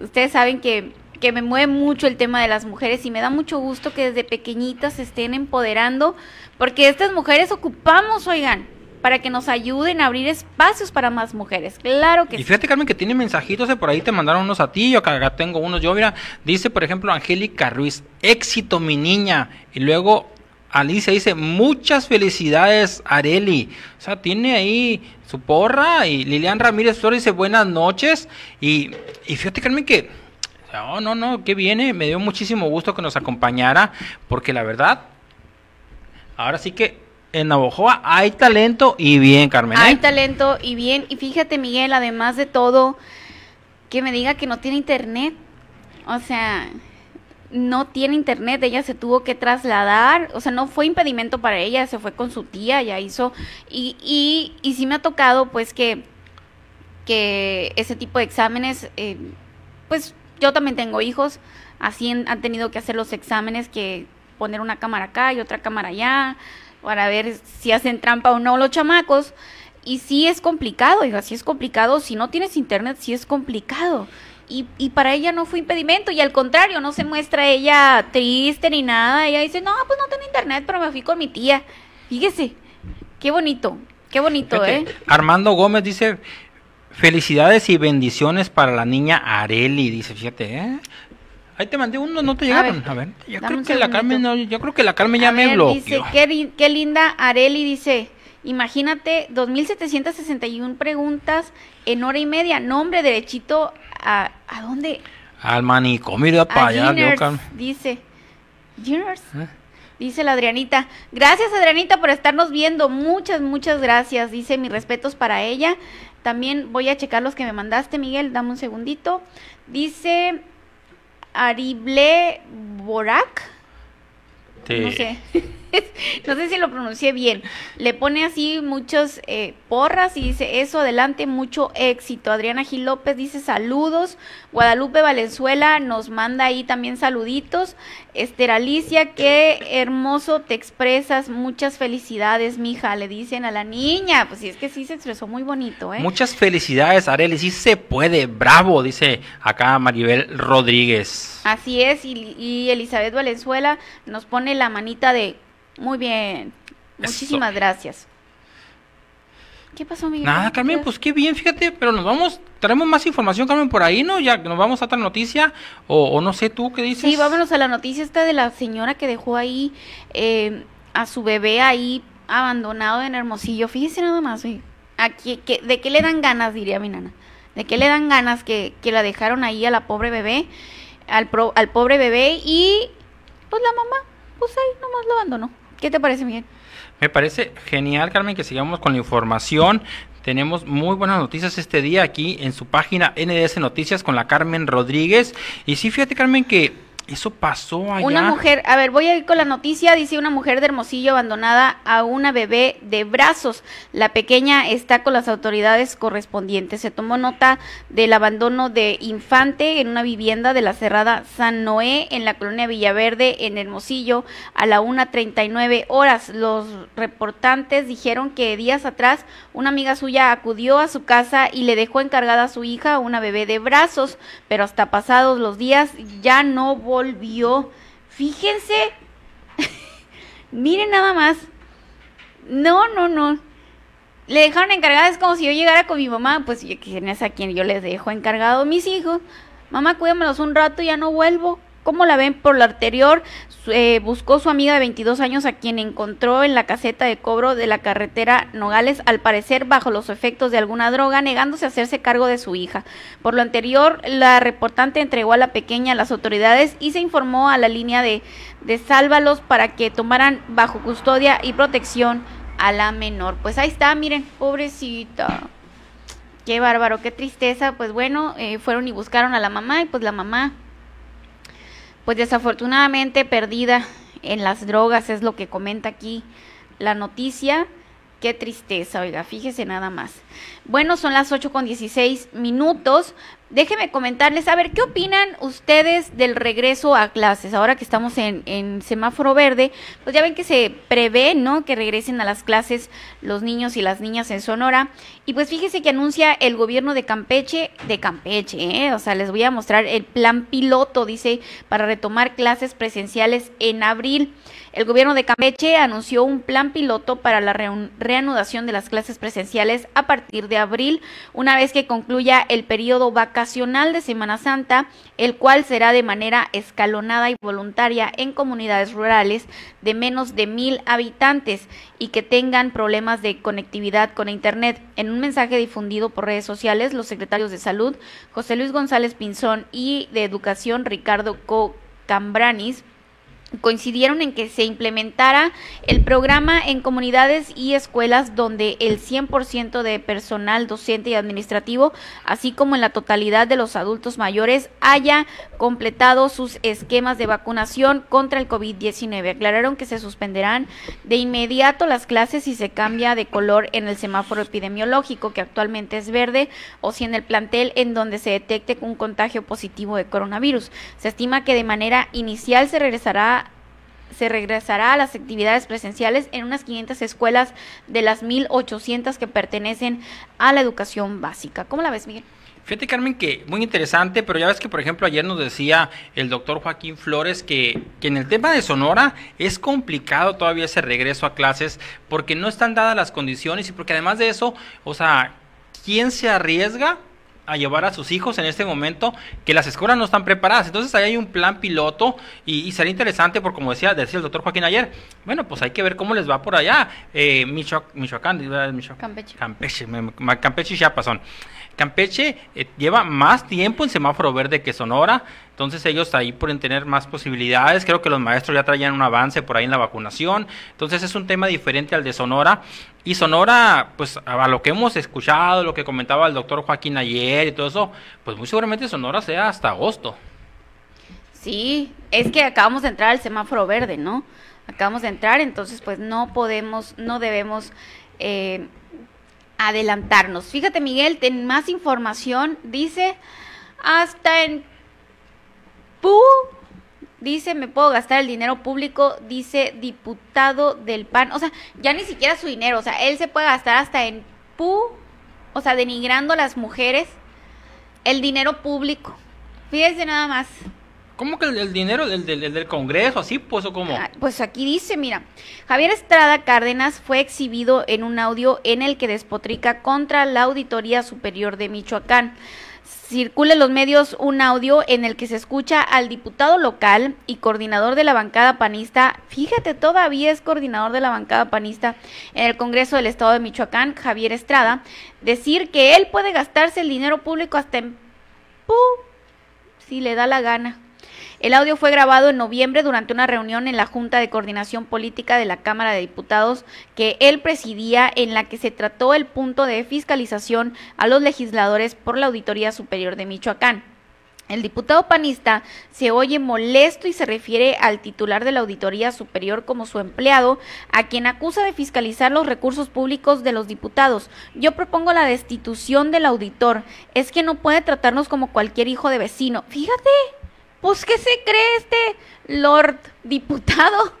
Speaker 1: ustedes saben que, que me mueve mucho el tema de las mujeres y me da mucho gusto que desde pequeñitas se estén empoderando, porque estas mujeres ocupamos, oigan, para que nos ayuden a abrir espacios para más mujeres. Claro que
Speaker 4: Y
Speaker 1: sí.
Speaker 4: fíjate, Carmen, que tiene mensajitos, eh, por ahí te mandaron unos a ti, yo acá, acá tengo unos, yo mira, dice, por ejemplo, Angélica Ruiz, éxito mi niña, y luego Alicia dice, muchas felicidades, Areli, o sea, tiene ahí su porra, y Lilian Ramírez Flores dice, buenas noches, y, y fíjate, Carmen, que, no, no, no, que viene, me dio muchísimo gusto que nos acompañara, porque la verdad, ahora sí que en Navojoa hay talento y bien, Carmen. ¿eh?
Speaker 1: Hay talento y bien. Y fíjate, Miguel, además de todo, que me diga que no tiene internet. O sea, no tiene internet. Ella se tuvo que trasladar. O sea, no fue impedimento para ella. Se fue con su tía, ya hizo. Y, y, y sí me ha tocado, pues, que, que ese tipo de exámenes, eh, pues yo también tengo hijos. Así han- han tenido que hacer los exámenes que poner una cámara acá y otra cámara allá para ver si hacen trampa o no los chamacos. Y sí es complicado, oiga, sí es complicado. Si no tienes internet, sí es complicado. Y, y para ella no fue impedimento. Y al contrario, no se muestra ella triste ni nada. Ella dice, no, pues no tengo internet, pero me fui con mi tía. Fíjese, qué bonito, qué bonito,
Speaker 4: Fíjate,
Speaker 1: ¿eh?
Speaker 4: Armando Gómez dice, felicidades y bendiciones para la niña Areli, dice, fíjate, ¿eh? Ahí te mandé uno, no te llegaron.
Speaker 1: ver,
Speaker 4: A ver, yo creo que la Carmen, no, yo creo que la Carmen ya
Speaker 1: A
Speaker 4: me
Speaker 1: ver,
Speaker 4: bloqueó.
Speaker 1: Dice, qué, li- qué linda Areli dice, imagínate 2.761 preguntas en hora y media. Nombre derechito a, ¿a dónde?
Speaker 4: Al manicomio, mira para allá,
Speaker 1: Ginners,
Speaker 4: Carmen.
Speaker 1: dice. Ginners.
Speaker 4: ¿Eh?
Speaker 1: Dice la Adrianita. Gracias Adrianita por estarnos viendo. Muchas, muchas gracias. Dice mis respetos para ella. También voy a checar los que me mandaste, Miguel. Dame un segundito. Dice Arible Borak.
Speaker 4: Sí.
Speaker 1: No sé. no sé si lo pronuncié bien. Le pone así muchos eh, porras y dice eso, adelante, mucho éxito. Adriana Gil López dice saludos. Guadalupe Valenzuela nos manda ahí también saluditos. Esther Alicia, qué hermoso te expresas. Muchas felicidades, mija. Le dicen a la niña. Pues sí, es que sí se expresó muy bonito, ¿eh?
Speaker 4: Muchas felicidades, Areli, sí se puede, bravo, dice acá Maribel Rodríguez.
Speaker 1: Así es, y, y Elizabeth Valenzuela nos pone la manita de muy bien. Muchísimas
Speaker 4: Eso.
Speaker 1: gracias. ¿Qué pasó, Miguel?
Speaker 4: Nada,
Speaker 1: ¿Qué
Speaker 4: Carmen, pues qué bien, fíjate, pero nos vamos, traemos más información, Carmen, por ahí, ¿no? Ya nos vamos a otra noticia, o, o no sé tú qué dices.
Speaker 1: Sí, vámonos a la noticia esta de la señora que dejó ahí eh, a su bebé ahí abandonado en Hermosillo. Fíjese nada más, oye, aquí, que, ¿de qué le dan ganas, diría mi nana? ¿De qué le dan ganas que, que la dejaron ahí a la pobre bebé, al, pro- al pobre bebé y pues la mamá, pues ahí nomás lo abandonó? ¿Qué te parece, Miguel?
Speaker 4: Me parece genial, Carmen, que sigamos con la información. Tenemos muy buenas noticias este día aquí en su página NDS Noticias con la Carmen Rodríguez. Y sí, fíjate, Carmen, que eso pasó allá.
Speaker 1: Una mujer, a ver, voy a ir con la noticia, dice una mujer de Hermosillo abandonada a una bebé de brazos. La pequeña está con las autoridades correspondientes. Se tomó nota del abandono de infante en una vivienda de la cerrada San Noé en la colonia Villaverde en Hermosillo a la 1.39 horas. Los reportantes dijeron que días atrás una amiga suya acudió a su casa y le dejó encargada a su hija una bebé de brazos, pero hasta pasados los días ya no volvió. Fíjense, miren nada más. No, no, no. Le dejaron encargada, es como si yo llegara con mi mamá, pues ¿quién es a quien yo les dejo encargado mis hijos? Mamá, cuídamelos un rato y ya no vuelvo. ¿Cómo la ven por lo anterior? Eh, buscó su amiga de 22 años a quien encontró en la caseta de cobro de la carretera Nogales, al parecer bajo los efectos de alguna droga, negándose a hacerse cargo de su hija. Por lo anterior, la reportante entregó a la pequeña a las autoridades y se informó a la línea de, de Sálvalos para que tomaran bajo custodia y protección a la menor. Pues ahí está, miren, pobrecita. Qué bárbaro, qué tristeza. Pues bueno, eh, fueron y buscaron a la mamá y pues la mamá, pues desafortunadamente perdida en las drogas, es lo que comenta aquí la noticia. Qué tristeza, oiga, fíjese nada más. Bueno, son las 8 con 16 minutos. Déjenme comentarles, a ver, ¿qué opinan ustedes del regreso a clases? Ahora que estamos en, en semáforo verde, pues ya ven que se prevé, ¿no? Que regresen a las clases los niños y las niñas en Sonora. Y pues fíjese que anuncia el gobierno de Campeche, de Campeche, ¿eh? O sea, les voy a mostrar el plan piloto, dice, para retomar clases presenciales en abril. El gobierno de Campeche anunció un plan piloto para la reanudación de las clases presenciales a partir de abril, una vez que concluya el periodo vacacional de Semana Santa, el cual será de manera escalonada y voluntaria en comunidades rurales de menos de mil habitantes y que tengan problemas de conectividad con Internet. En un mensaje difundido por redes sociales, los secretarios de Salud, José Luis González Pinzón, y de Educación, Ricardo Co. Cambranis, coincidieron en que se implementara el programa en comunidades y escuelas donde el 100% de personal docente y administrativo, así como en la totalidad de los adultos mayores, haya completado sus esquemas de vacunación contra el COVID-19. Aclararon que se suspenderán de inmediato las clases si se cambia de color en el semáforo epidemiológico, que actualmente es verde, o si en el plantel en donde se detecte un contagio positivo de coronavirus. Se estima que de manera inicial se regresará se regresará a las actividades presenciales en unas 500 escuelas de las 1.800 que pertenecen a la educación básica. ¿Cómo la ves, Miguel?
Speaker 4: Fíjate, Carmen, que muy interesante, pero ya ves que, por ejemplo, ayer nos decía el doctor Joaquín Flores que, que en el tema de Sonora es complicado todavía ese regreso a clases porque no están dadas las condiciones y porque además de eso, o sea, ¿quién se arriesga a llevar a sus hijos en este momento que las escuelas no están preparadas. Entonces ahí hay un plan piloto y, sería interesante, por como decía, decía el doctor Joaquín ayer, bueno, pues hay que ver cómo les va por allá. Eh, Michoacán,
Speaker 1: Campeche.
Speaker 4: Campeche, Campeche y Chiapas son. Campeche eh, lleva más tiempo en semáforo verde que Sonora, entonces ellos ahí pueden tener más posibilidades. Creo que los maestros ya traían un avance por ahí en la vacunación, entonces es un tema diferente al de Sonora. Y Sonora, pues a lo que hemos escuchado, lo que comentaba el doctor Joaquín ayer y todo eso, pues muy seguramente Sonora sea hasta agosto.
Speaker 1: Sí, es que acabamos de entrar al semáforo verde, ¿no? Acabamos de entrar, entonces pues no podemos, no debemos... Eh, adelantarnos. Fíjate, Miguel, ten más información. Dice, hasta en PU, dice, me puedo gastar el dinero público, dice diputado del PAN. O sea, ya ni siquiera su dinero, o sea, él se puede gastar hasta en PU, o sea, denigrando a las mujeres el dinero público. Fíjense nada más.
Speaker 4: ¿Cómo que el, dinero del, del, Congreso, así pues o cómo? Ah,
Speaker 1: pues aquí dice, mira, Javier Estrada Cárdenas fue exhibido en un audio en el que despotrica contra la Auditoría Superior de Michoacán. Circula en los medios un audio en el que se escucha al diputado local y coordinador de la bancada panista, fíjate, todavía es coordinador de la bancada panista en el Congreso del Estado de Michoacán, Javier Estrada, decir que él puede gastarse el dinero público hasta en... si le da la gana. El audio fue grabado en noviembre durante una reunión en la Junta de Coordinación Política de la Cámara de Diputados que él presidía en la que se trató el punto de fiscalización a los legisladores por la Auditoría Superior de Michoacán. El diputado panista se oye molesto y se refiere al titular de la Auditoría Superior como su empleado, a quien acusa de fiscalizar los recursos públicos de los diputados. Yo propongo la destitución del auditor. Es que no puede tratarnos como cualquier hijo de vecino. Fíjate, pues, ¿qué se cree este Lord diputado?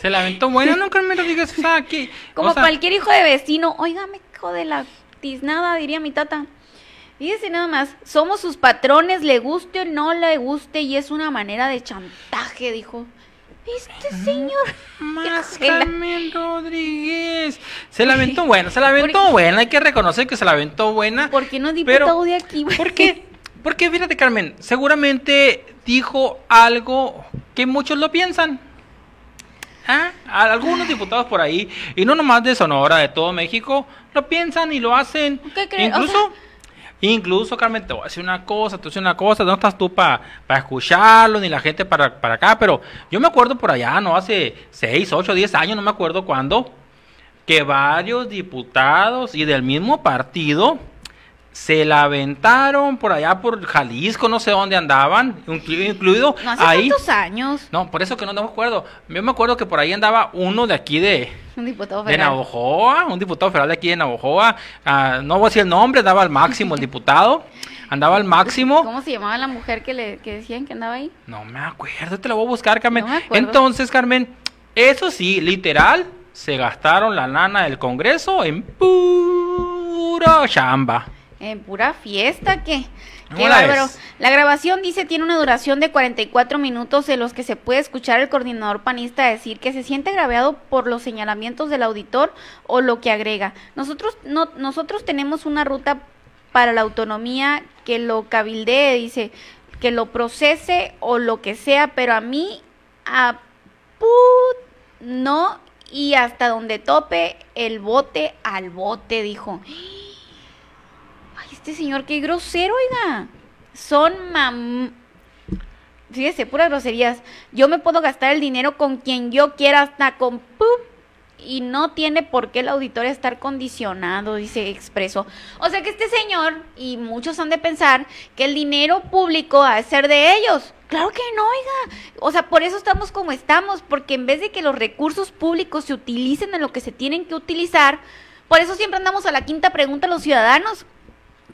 Speaker 4: Se la aventó bueno, no me lo digas, aquí.
Speaker 1: Como cualquier hijo de vecino, óigame, hijo de la tiznada, diría mi tata. Fíjese nada más, somos sus patrones, le guste o no le guste, y es una manera de chantaje, dijo. Este señor.
Speaker 4: Más Carmen Rodríguez. Se la aventó buena, se la aventó buena. Hay que reconocer que se la aventó buena.
Speaker 1: ¿Por qué no es diputado de aquí?
Speaker 4: ¿Por qué? Porque fíjate, Carmen, seguramente dijo algo que muchos lo piensan. ¿Ah? Algunos diputados por ahí, y no nomás de Sonora, de todo México, lo piensan y lo hacen.
Speaker 1: ¿Qué crees?
Speaker 4: Incluso, incluso, Carmen, te voy a decir una cosa, te voy a decir una cosa, no estás tú para escucharlo, ni la gente para, para acá, pero yo me acuerdo por allá, no hace 6, 8, 10 años, no me acuerdo cuándo, que varios diputados y del mismo partido se la aventaron por allá por Jalisco, no sé dónde andaban, incluido
Speaker 1: no hace
Speaker 4: ahí.
Speaker 1: tantos años.
Speaker 4: No, por eso que no, me acuerdo. Yo me acuerdo que por ahí andaba uno de aquí de
Speaker 1: un diputado federal.
Speaker 4: De Navojoa, un diputado federal de aquí de Navojoa. Ah, no voy a decir el nombre, andaba al máximo el diputado. Andaba al máximo.
Speaker 1: ¿Cómo se llamaba la mujer que le que decían que andaba ahí?
Speaker 4: No me acuerdo, te la voy a buscar, Carmen. Entonces, Carmen, eso sí, literal, se gastaron la lana del Congreso en pura chamba.
Speaker 1: En pura fiesta, ¿qué? Qué bárbaro. La grabación dice tiene una duración de 44 minutos en los que se puede escuchar el coordinador panista decir que se siente agraviado por los señalamientos del auditor o lo que agrega. Nosotros no nosotros tenemos una ruta para la autonomía que lo cabildee, dice, que lo procese o lo que sea, pero a mí a put no y hasta donde tope el bote al bote, dijo este señor, qué grosero, oiga. Son mam... Fíjese, puras groserías. Yo me puedo gastar el dinero con quien yo quiera, hasta con... ¡pum! y no tiene por qué el auditorio estar condicionado, dice Expreso. O sea que este señor, y muchos han de pensar, que el dinero público ha de ser de ellos. Claro que no, oiga. O sea, por eso estamos como estamos, porque en vez de que los recursos públicos se utilicen en lo que se tienen que utilizar, por eso siempre andamos a la quinta pregunta a los ciudadanos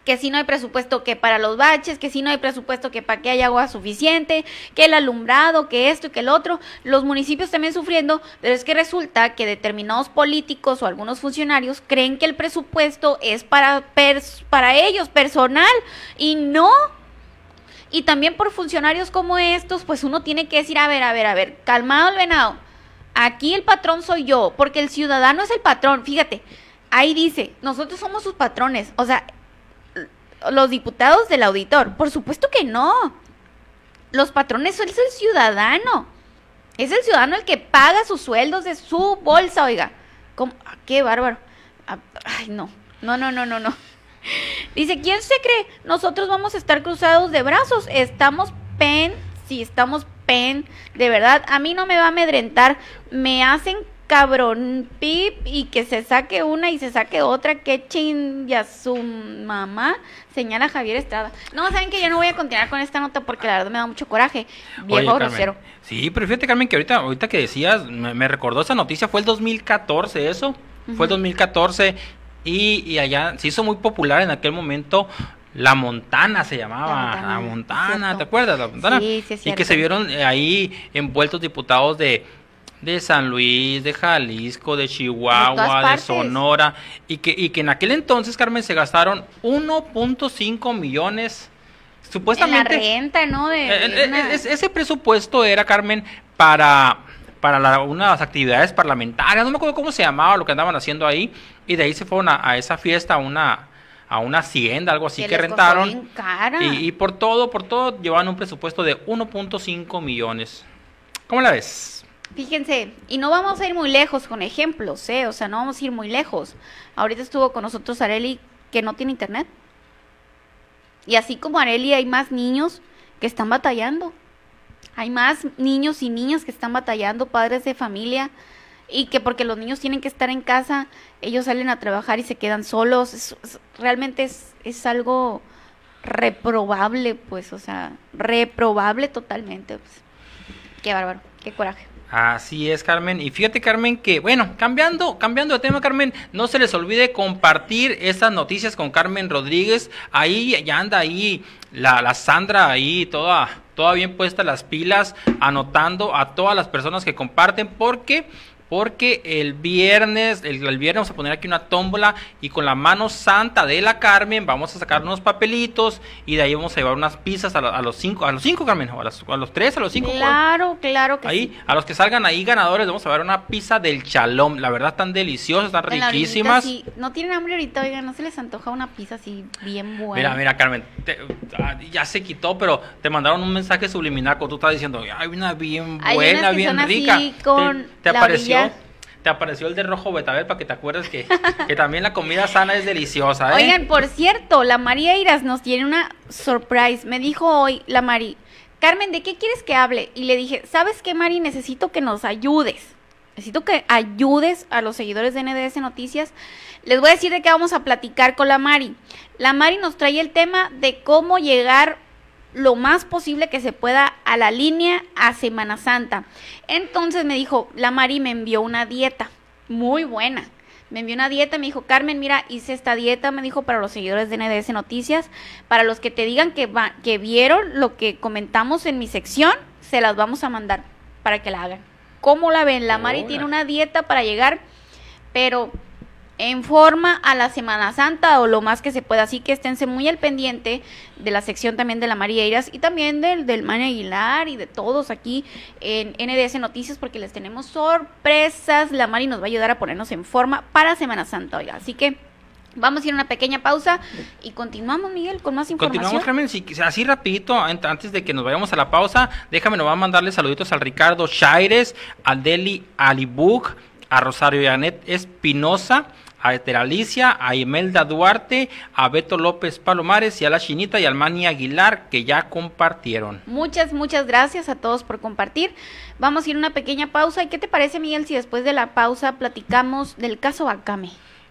Speaker 1: que si no hay presupuesto que para los baches, que si no hay presupuesto que para que haya agua suficiente, que el alumbrado, que esto y que el otro, los municipios también sufriendo, pero es que resulta que determinados políticos o algunos funcionarios creen que el presupuesto es para, para ellos, personal, y no. Y también por funcionarios como estos, pues uno tiene que decir, a ver, a ver, a ver, calmado el venado, aquí el patrón soy yo, porque el ciudadano es el patrón, fíjate, ahí dice, nosotros somos sus patrones, o sea, los diputados del auditor. Por supuesto que no. Los patrones es el ciudadano. Es el ciudadano el que paga sus sueldos de su bolsa, oiga. ¿Cómo? Ah, qué bárbaro. Ah, ay, no. No, no, no, no, no. Dice, ¿quién se cree? Nosotros vamos a estar cruzados de brazos. Estamos pen, sí, estamos pen. De verdad, a mí no me va a amedrentar. Me hacen cabrón pip y que se saque una y se saque otra, que chinga su mamá, señala Javier Estrada. No, saben que yo no voy a continuar con esta nota porque la verdad me da mucho coraje, viejo grosero.
Speaker 4: Sí, pero fíjate Carmen que ahorita, ahorita que decías, me, recordó esa noticia, fue el 2014 eso, fue el 2014 y, y allá se hizo muy popular en aquel momento la Montana se llamaba, La Montana, ¿te acuerdas? La Montana.
Speaker 1: Sí, sí,
Speaker 4: y que se vieron ahí envueltos diputados de de San Luis, de Jalisco, de Chihuahua, de, Sonora, y que, y que en aquel entonces, Carmen, se gastaron 1.5 millones, supuestamente...
Speaker 1: En la renta, ¿no? De,
Speaker 4: eh, eh, ese presupuesto era, Carmen, para, para unas actividades parlamentarias, no me acuerdo cómo se llamaba lo que andaban haciendo ahí, y de ahí se fueron a, esa fiesta, a una a una hacienda, algo así que, rentaron. Y, y por todo, por todo, llevaban un presupuesto de 1.5 millones. ¿Cómo la ves?
Speaker 1: Fíjense, y no vamos a ir muy lejos con ejemplos, ¿eh? O sea, no vamos a ir muy lejos. Ahorita estuvo con nosotros Areli, que no tiene internet. Y así como Areli, hay más niños que están batallando. Hay más niños y niñas que están batallando, padres de familia, y que porque los niños tienen que estar en casa, ellos salen a trabajar y se quedan solos. realmente es, es algo reprobable, pues, o sea, reprobable totalmente. Pues. Qué bárbaro, qué coraje.
Speaker 4: Así es, Carmen. Y fíjate, Carmen, que, bueno, cambiando, cambiando de tema, Carmen, no se les olvide compartir estas noticias con Carmen Rodríguez. Ahí ya anda ahí la, la Sandra, ahí toda, toda bien puesta las pilas, anotando a todas las personas que comparten, porque porque el viernes, el, viernes vamos a poner aquí una tómbola y con la mano santa de la Carmen vamos a sacar unos papelitos y de ahí vamos a llevar unas pizzas a, los cinco, a los cinco Carmen, a, los, a los tres, a los cinco.
Speaker 1: Claro, claro que
Speaker 4: ahí,
Speaker 1: sí.
Speaker 4: A los que salgan ahí ganadores vamos a ver una pizza del chalón, la verdad tan deliciosas, tan riquísimas.
Speaker 1: Sí. No tienen hambre ahorita, oigan, no se les antoja una pizza así bien buena.
Speaker 4: Mira, mira Carmen, ah, ya se quitó, pero te mandaron un mensaje subliminal cuando tú estás diciendo, hay una bien buena, bien rica.
Speaker 1: con
Speaker 4: te, apareció te apareció el de rojo betabel para que te acuerdes que, que también la comida sana es deliciosa.
Speaker 1: ¿eh? Oigan, por cierto, la María Iras nos tiene una surprise. Me dijo hoy la Mari, Carmen, ¿de qué quieres que hable? Y le dije, ¿sabes qué, Mari? Necesito que nos ayudes. Necesito que ayudes a los seguidores de NDS Noticias. Les voy a decir de qué vamos a platicar con la Mari. La Mari nos trae el tema de cómo llegar lo más posible que se pueda a la línea a Semana Santa. Entonces me dijo, la Mari me envió una dieta muy buena. Me envió una dieta, me dijo, Carmen, mira, hice esta dieta, me dijo, para los seguidores de NDS Noticias, para los que te digan que, va, que vieron lo que comentamos en mi sección, se las vamos a mandar para que la hagan. ¿Cómo la ven? La Mari tiene una dieta para llegar, pero en forma a la Semana Santa o lo más que se pueda. Así que esténse muy al pendiente de la sección también de la María Iras y también del, del Mani Aguilar y de todos aquí en NDS Noticias porque les tenemos sorpresas. La Mari nos va a ayudar a ponernos en forma para Semana Santa, oiga. Así que Vamos a ir a una pequeña pausa y continuamos, Miguel, con más información.
Speaker 4: Continuamos, Carmen, así rapidito, antes de que nos vayamos a la pausa, déjame, nos va a mandarle saluditos al Ricardo Chaires, a Deli Alibug, a Rosario Yanet Espinosa, a Eteralicia, a Imelda Duarte, a Beto López Palomares y a la Chinita y al Mani Aguilar que ya compartieron.
Speaker 1: Muchas, muchas gracias a todos por compartir. Vamos a ir a una pequeña pausa. ¿Y qué te parece, Miguel, si después de la pausa platicamos del caso Bacame?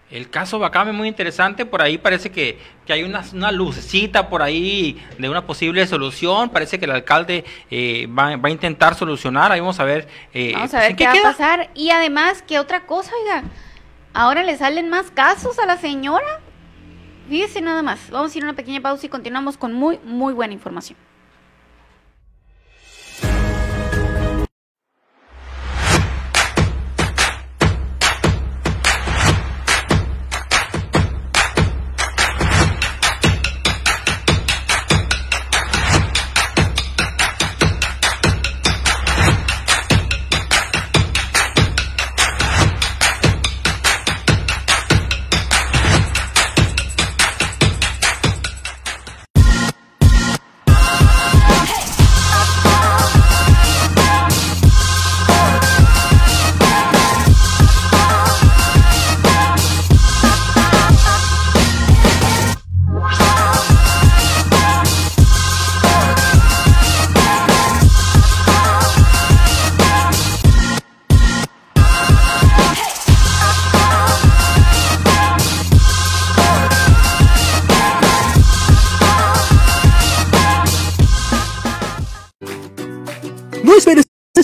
Speaker 4: El caso Bacame muy interesante, por ahí parece que, que hay una, una, lucecita por ahí de una posible solución, parece que el alcalde eh, va, va, a intentar solucionar, ahí vamos a ver.
Speaker 1: Eh, vamos a ver qué, qué va a pasar y además, ¿qué otra cosa, oiga? Ahora le salen más casos a la señora. Fíjese nada más. Vamos a ir a una pequeña pausa y continuamos con muy, muy buena información.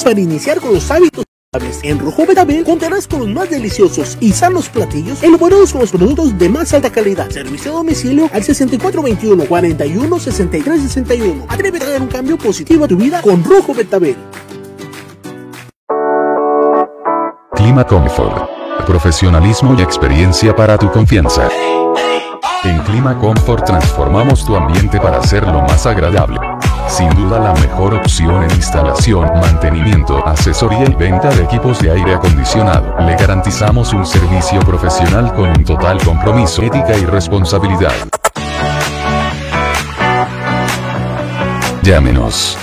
Speaker 2: Para iniciar con los hábitos en Rojo Betabel contarás con los más deliciosos y sanos platillos elaborados con los productos de más alta calidad. Servicio a domicilio al 6421 41 63 61. Atrévete a dar un cambio positivo a tu vida con Rojo Betabel.
Speaker 3: Clima Comfort. Profesionalismo y experiencia para tu confianza. En Clima Comfort transformamos tu ambiente para hacerlo más agradable. Sin duda la mejor opción en instalación, mantenimiento, asesoría y venta de equipos de aire acondicionado. Le garantizamos un servicio profesional con un total compromiso, ética y responsabilidad. Llámenos.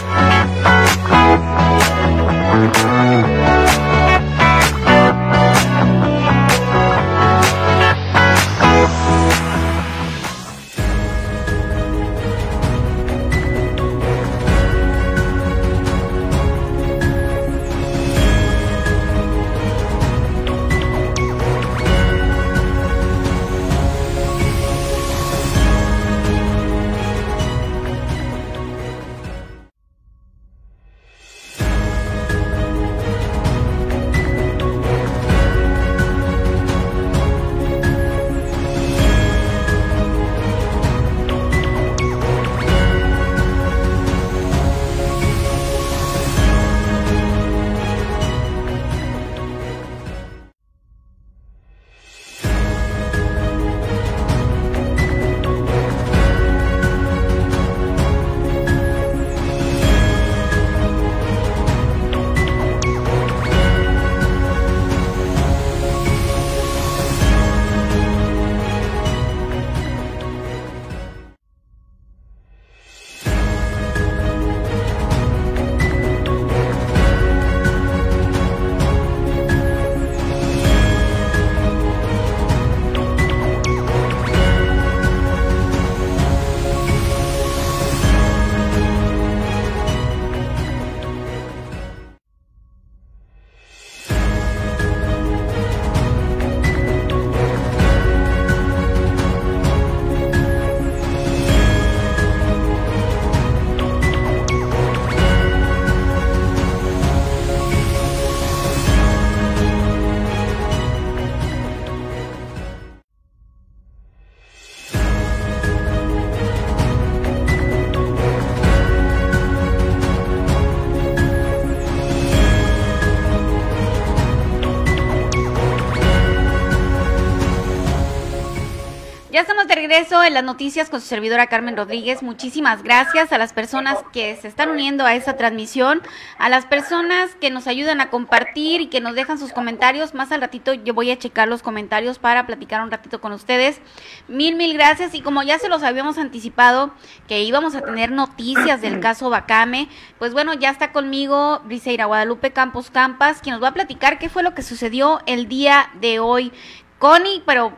Speaker 1: Regreso en las noticias con su servidora Carmen Rodríguez. Muchísimas gracias a las personas que se están uniendo a esta transmisión, a las personas que nos ayudan a compartir y que nos dejan sus comentarios. Más al ratito yo voy a checar los comentarios para platicar un ratito con ustedes. Mil, mil gracias. Y como ya se los habíamos anticipado que íbamos a tener noticias del caso Bacame, pues bueno, ya está conmigo Briseira Guadalupe Campos Campas, quien nos va a platicar qué fue lo que sucedió el día de hoy Connie, pero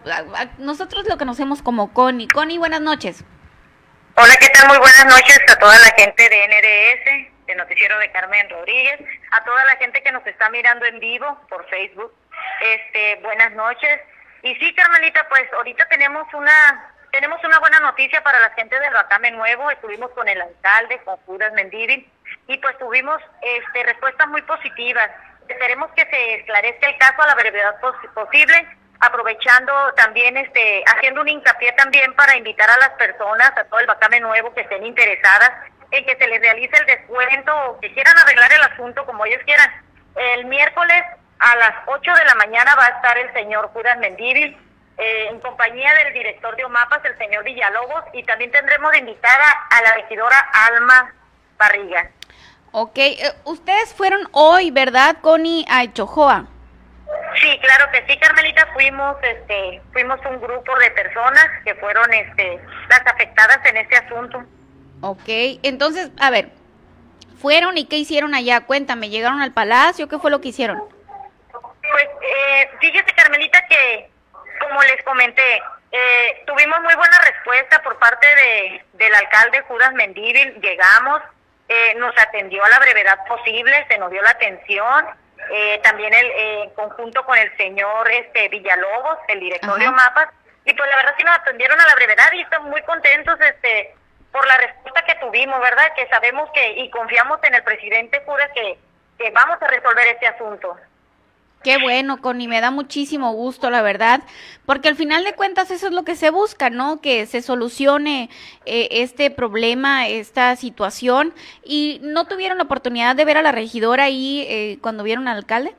Speaker 1: nosotros lo conocemos como Connie. Connie, buenas noches.
Speaker 6: Hola, ¿qué tal? Muy buenas noches a toda la gente de NDS, de Noticiero de Carmen Rodríguez, a toda la gente que nos está mirando en vivo por Facebook. Este, buenas noches. Y sí, Carmelita, pues ahorita tenemos una tenemos una buena noticia para la gente del Bacame Nuevo. Estuvimos con el alcalde, con Judas Mendívil, y pues tuvimos este, respuestas muy positivas. Esperemos que se esclarezca el caso a la brevedad posible aprovechando también, este, haciendo un hincapié también para invitar a las personas, a todo el Bacame Nuevo que estén interesadas en que se les realice el descuento o que quieran arreglar el asunto como ellos quieran. El miércoles a las 8 de la mañana va a estar el señor Judas Mendívil eh, en compañía del director de OMAPAS, el señor Villalobos, y también tendremos de invitada a la regidora Alma Barriga.
Speaker 1: Ok, eh, ustedes fueron hoy, ¿verdad, Connie, a Chojoa?
Speaker 6: Sí, claro que sí, Carmelita, fuimos este fuimos un grupo de personas que fueron este las afectadas en este asunto.
Speaker 1: Ok, entonces, a ver, fueron y qué hicieron allá? Cuéntame, ¿llegaron al palacio? ¿Qué fue lo que hicieron?
Speaker 6: Pues eh, fíjese, Carmelita, que como les comenté, eh, tuvimos muy buena respuesta por parte de, del alcalde Judas Mendívil, llegamos, eh, nos atendió a la brevedad posible, se nos dio la atención, eh, también el, eh, en conjunto con el señor este Villalobos, el director de Mapas, y pues la verdad sí nos atendieron a la brevedad y estamos muy contentos este por la respuesta que tuvimos, ¿verdad? Que sabemos que y confiamos en el presidente Cura que que vamos a resolver este asunto.
Speaker 1: Qué bueno, Connie, me da muchísimo gusto, la verdad, porque al final de cuentas eso es lo que se busca, ¿no? Que se solucione eh, este problema, esta situación. ¿Y no tuvieron la oportunidad de ver a la regidora ahí eh, cuando vieron al alcalde?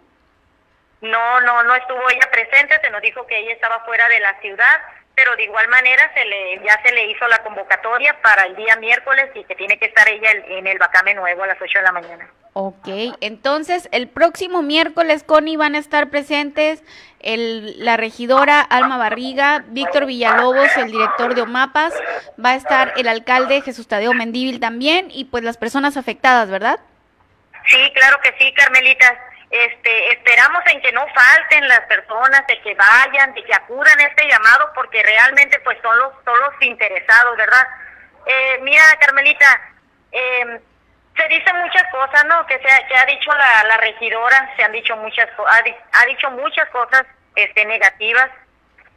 Speaker 6: No, no, no estuvo ella presente, se nos dijo que ella estaba fuera de la ciudad, pero de igual manera se le ya se le hizo la convocatoria para el día miércoles y que tiene que estar ella en el Bacame Nuevo a las 8 de la mañana.
Speaker 1: Ok, entonces el próximo miércoles, Connie, van a estar presentes el, la regidora Alma Barriga, Víctor Villalobos, el director de OMAPAS, va a estar el alcalde Jesús Tadeo Mendíbil también y pues las personas afectadas, ¿verdad?
Speaker 6: Sí, claro que sí, Carmelita. Este, esperamos en que no falten las personas, de que vayan, de que acudan a este llamado, porque realmente pues son los, son los interesados, ¿verdad? Eh, mira, Carmelita, eh, se dicen muchas cosas, ¿no? Que, se ha, que ha dicho la, la regidora, se han dicho muchas ha, ha dicho muchas cosas este, negativas,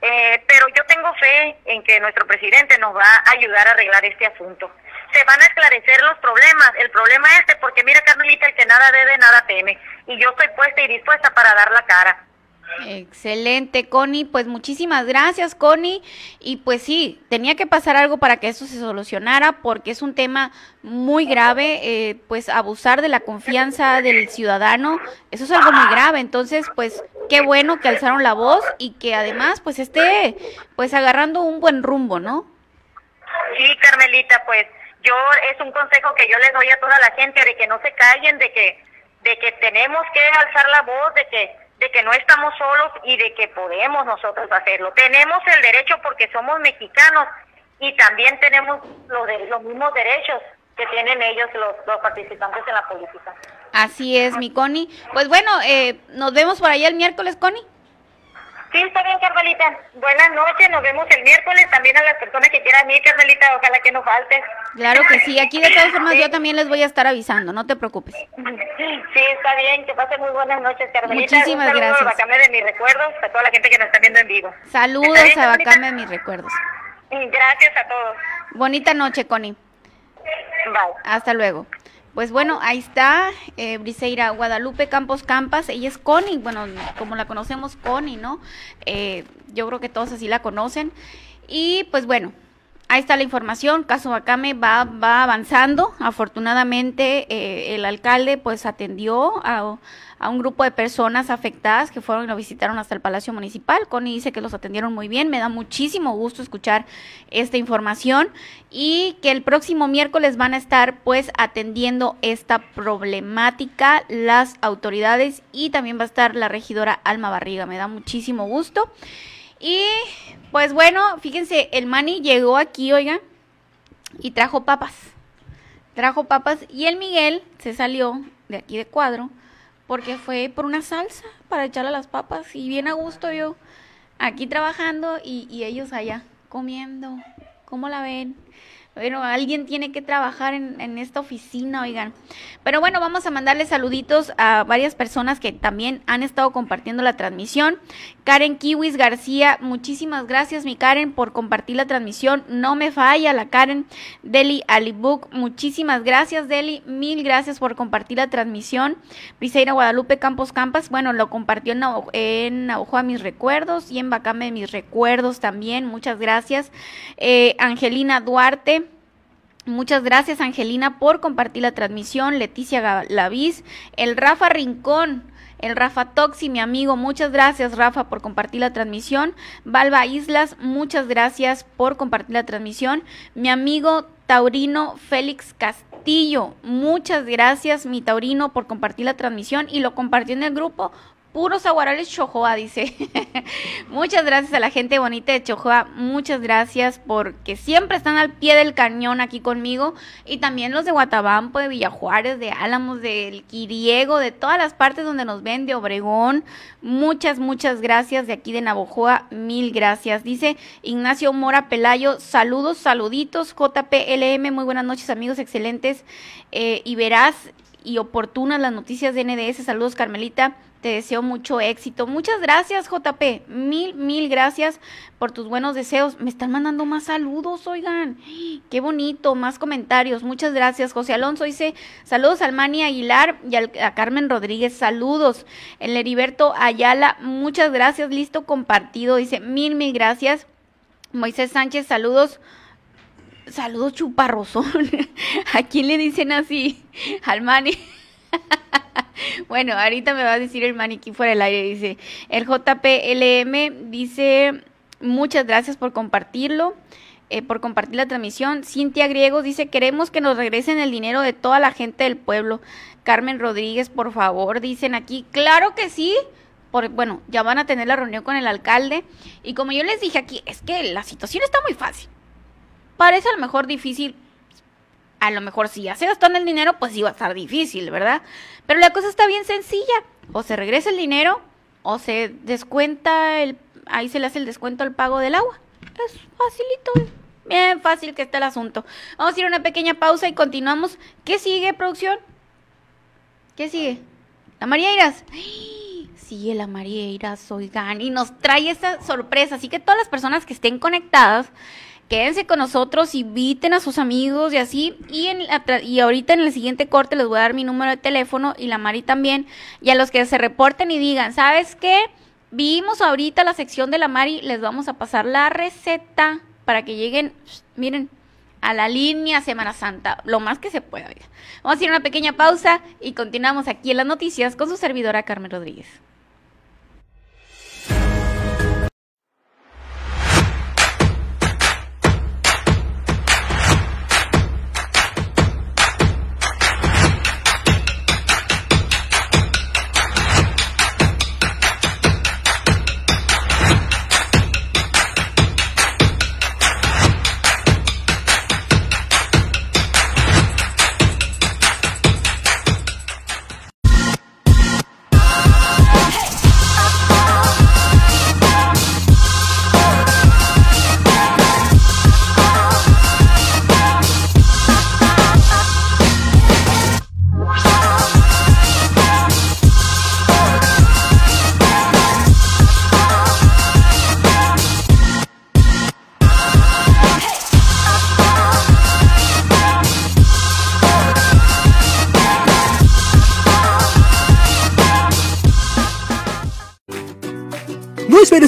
Speaker 6: eh, pero yo tengo fe en que nuestro presidente nos va a ayudar a arreglar este asunto. Se van a esclarecer los problemas, el problema este, porque mira Carmelita, el que nada debe, nada teme, y yo estoy puesta y dispuesta para dar la cara.
Speaker 1: Excelente, Connie. Pues muchísimas gracias, Connie. Y pues sí, tenía que pasar algo para que eso se solucionara porque es un tema muy grave, eh, pues abusar de la confianza del ciudadano, eso es algo muy grave. Entonces, pues qué bueno que alzaron la voz y que además pues esté pues agarrando un buen rumbo, ¿no?
Speaker 6: Sí, Carmelita, pues yo es un consejo que yo les doy a toda la gente de que no se callen, de que de que tenemos que alzar la voz, de que de que no estamos solos y de que podemos nosotros hacerlo. Tenemos el derecho porque somos mexicanos y también tenemos los, los mismos derechos que tienen ellos los, los, participantes en la política.
Speaker 1: Así es, mi Connie. Pues bueno, eh, nos vemos por allá el miércoles, Connie.
Speaker 6: Sí, está bien, Carmelita. Buenas noches, nos vemos el miércoles. También a las personas que quieran ir, Carmelita, ojalá que no falte.
Speaker 1: Claro que sí, aquí de todas formas yo también les voy a estar avisando, no te preocupes.
Speaker 6: Sí, está bien, que pasen muy buenas noches, Carmelita.
Speaker 1: Muchísimas
Speaker 6: Un
Speaker 1: gracias.
Speaker 6: A Bacame de mis recuerdos, a toda la gente que nos está viendo en vivo.
Speaker 1: Saludos
Speaker 6: bien,
Speaker 1: a? Bacame de mis recuerdos.
Speaker 6: Gracias a todos.
Speaker 1: Bonita noche, Connie.
Speaker 6: Bye.
Speaker 1: Hasta luego. Pues bueno, ahí está eh, Briseira Guadalupe Campos Campas. Ella es Connie, bueno, como la conocemos, Connie, ¿no? Eh, yo creo que todos así la conocen. Y pues bueno, ahí está la información. Caso Bacame va, va avanzando. Afortunadamente, eh, el alcalde pues atendió a, a un grupo de personas afectadas que fueron y lo visitaron hasta el Palacio Municipal. Connie dice que los atendieron muy bien. Me da muchísimo gusto escuchar esta información y que el próximo miércoles van a estar pues atendiendo esta problemática las autoridades y también va a estar la regidora Alma Barriga. Me da muchísimo gusto. Y pues bueno, fíjense, el Mani llegó aquí, oigan, y trajo papas. Trajo papas y el Miguel se salió de aquí de cuadro porque fue por una salsa para echarle a las papas y bien a gusto yo aquí trabajando y, y ellos allá comiendo. ¿Cómo la ven? Bueno, alguien tiene que trabajar en, esta oficina, oigan. Pero bueno, vamos a mandarle saluditos a varias personas que también han estado compartiendo la transmisión. Karen Kiwis García, muchísimas gracias, mi Karen, por compartir la transmisión. No me falla la Karen. Deli Alibook, muchísimas gracias, Deli. Mil gracias por compartir la transmisión. Briseira Guadalupe Campos Campas, bueno, lo compartió en, en Ojoa Mis Recuerdos y en Bacame Mis Recuerdos también. Muchas gracias. Eh, Angelina Duarte. Muchas gracias, Angelina, por compartir la transmisión. Leticia Lavis, el Rafa Rincón, el Rafa Toxi, mi amigo. Muchas gracias, Rafa, por compartir la transmisión. Valva Islas, muchas gracias por compartir la transmisión. Mi amigo Taurino Félix Castillo, muchas gracias, mi Taurino, por compartir la transmisión y lo compartió en el grupo puros aguarales Chojoa, dice. muchas gracias a la gente bonita de Chojoa, muchas gracias porque siempre están al pie del cañón aquí conmigo y también los de Guatabampo, de Villajuárez, de Álamos, del Quiriego, de todas las partes donde nos ven, de Obregón. Muchas, muchas gracias de aquí de Navojoa, mil gracias. Dice Ignacio Mora Pelayo, saludos, saluditos, JPLM, muy buenas noches amigos, excelentes eh, y verás y oportunas las noticias de NDS. Saludos, Carmelita. Te deseo mucho éxito. Muchas gracias, JP. Mil, mil gracias por tus buenos deseos. Me están mandando más saludos, oigan. Qué bonito, más comentarios. Muchas gracias. José Alonso dice, saludos al Mani Aguilar y a Carmen Rodríguez. Saludos. El Heriberto Ayala, muchas gracias. Listo, compartido. Dice, mil, mil gracias. Moisés Sánchez, saludos. Saludos chuparrosón. ¿A quién le dicen así? Al Mani. bueno, ahorita me va a decir el maniquí fuera del aire, dice. El JPLM dice, muchas gracias por compartirlo. Eh, por compartir la transmisión. Cintia Griegos dice, queremos que nos regresen el dinero de toda la gente del pueblo. Carmen Rodríguez, por favor, dicen aquí. Claro que sí. Por, bueno, ya van a tener la reunión con el alcalde. Y como yo les dije aquí, es que la situación está muy fácil. Parece a lo mejor difícil a lo mejor si ya se gastó en el dinero, pues iba a estar difícil, ¿verdad? Pero la cosa está bien sencilla. O se regresa el dinero o se descuenta el... Ahí se le hace el descuento al pago del agua. Es facilito. Bien fácil que está el asunto. Vamos a ir a una pequeña pausa y continuamos. ¿Qué sigue, producción? ¿Qué sigue? La María Iras. Sigue la María Iras, oigan, y nos trae esa sorpresa. Así que todas las personas que estén conectadas, quédense con nosotros, inviten a sus amigos y así. Y, en y ahorita en el siguiente corte les voy a dar mi número de teléfono y la Mari también. Y a los que se reporten y digan, ¿sabes qué? Vimos ahorita la sección de la Mari, les vamos a pasar la receta para que lleguen, miren, a la línea Semana Santa, lo más que se pueda. Vamos a a una pequeña pausa y continuamos aquí en las noticias con su servidora Carmen Rodríguez.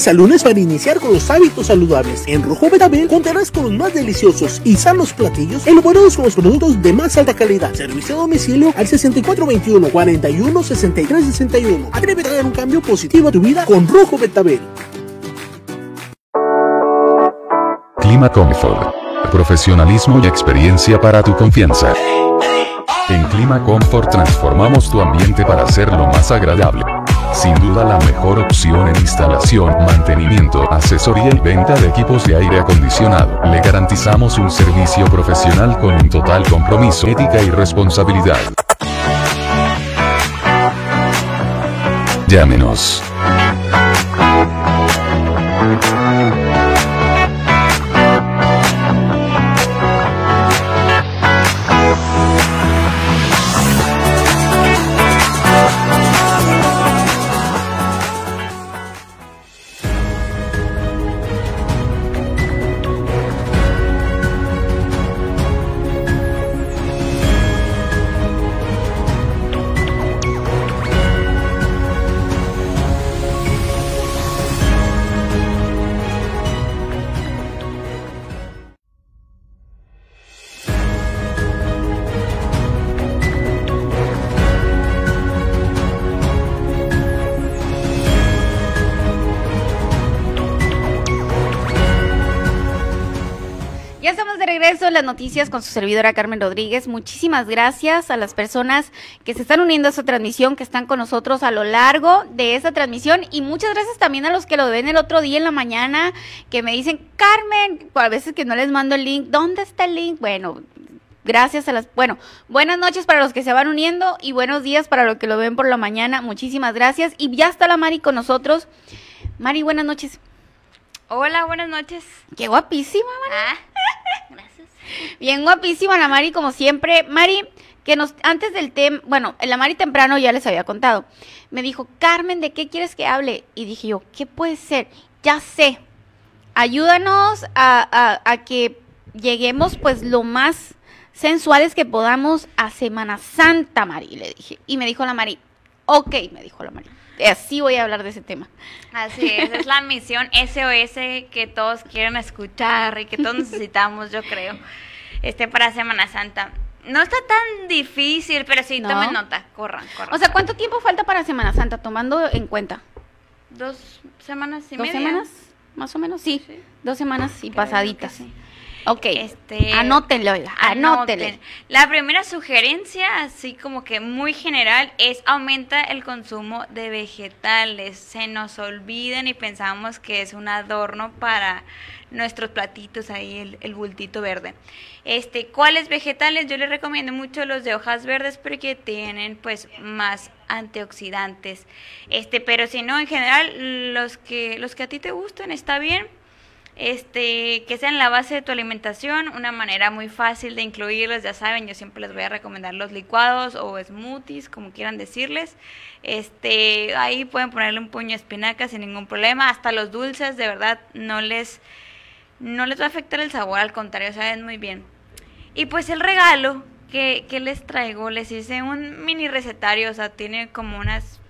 Speaker 2: Al lunes para iniciar con los hábitos saludables. En Rojo Betabel contarás con los más deliciosos y sanos platillos elaborados con los productos de más alta calidad. Servicio a domicilio al 6421 41 63 61. Atrévete a dar un cambio positivo a tu vida con Rojo Betabel.
Speaker 3: Clima Comfort. Profesionalismo y experiencia para tu confianza. En Clima Comfort transformamos tu ambiente para hacerlo más agradable. Sin duda la mejor opción en instalación, mantenimiento, asesoría y venta de equipos de aire acondicionado. Le garantizamos un servicio profesional con un total compromiso, ética y responsabilidad. Llámenos.
Speaker 1: Noticias con su servidora Carmen Rodríguez. Muchísimas gracias a las personas que se están uniendo a esta transmisión, que están con nosotros a lo largo de esta transmisión y muchas gracias también a los que lo ven el otro día en la mañana, que me dicen, Carmen, a veces que no les mando el link, ¿dónde está el link? Bueno, gracias a las, bueno, buenas noches para los que se van uniendo y buenos días para los que lo ven por la mañana. Muchísimas gracias y ya está la Mari con nosotros. Mari, buenas noches.
Speaker 5: Hola, buenas noches.
Speaker 1: Qué guapísima, Mari. Ah. Bien guapísima la Mari, como siempre. Mari, que nos, antes del tema, bueno, el Amari temprano ya les había contado. Me dijo, Carmen, ¿de qué quieres que hable? Y dije yo, ¿qué puede ser? Ya sé. Ayúdanos a, a, a que lleguemos pues lo más sensuales que podamos a Semana Santa, Mari, le dije. Y me dijo la Mari, ok, me dijo la Mari. Así voy a hablar de ese tema.
Speaker 7: Así es, es la misión SOS que todos quieren escuchar y que todos necesitamos, yo creo, este para Semana Santa. No está tan difícil, pero sí,
Speaker 1: No.
Speaker 7: tomen nota, corran, corran.
Speaker 1: O sea, ¿cuánto tiempo falta para Semana Santa? Tomando en cuenta.
Speaker 7: dos semanas y
Speaker 1: ¿Dos
Speaker 7: media.
Speaker 1: semanas? Más o menos, sí.
Speaker 7: Sí.
Speaker 1: Dos semanas y
Speaker 7: Creo
Speaker 1: pasaditas.
Speaker 7: sí.
Speaker 1: Ok.
Speaker 7: Este,
Speaker 1: Anótenlo, oiga, anótenle.
Speaker 7: Anoten. La primera sugerencia, así como que muy general, es aumenta el consumo de vegetales. Se nos olvidan y pensamos que es un adorno para nuestros platitos ahí, el, el bultito verde. Este, ¿cuáles vegetales? Yo les recomiendo mucho los de hojas verdes porque tienen pues más antioxidantes. Este, pero si no, en general, los que, los que a ti te gusten, está bien este, que sean la base de tu alimentación, una manera muy fácil de incluirlos, ya saben, yo siempre les voy a recomendar los licuados o smoothies, como quieran decirles. Este, ahí pueden ponerle un puño de espinaca sin ningún problema, hasta los dulces, de verdad, no les no les va a afectar el sabor, al contrario, saben muy bien. Y pues el regalo que, que les traigo, les hice un mini recetario, o sea, tiene como unas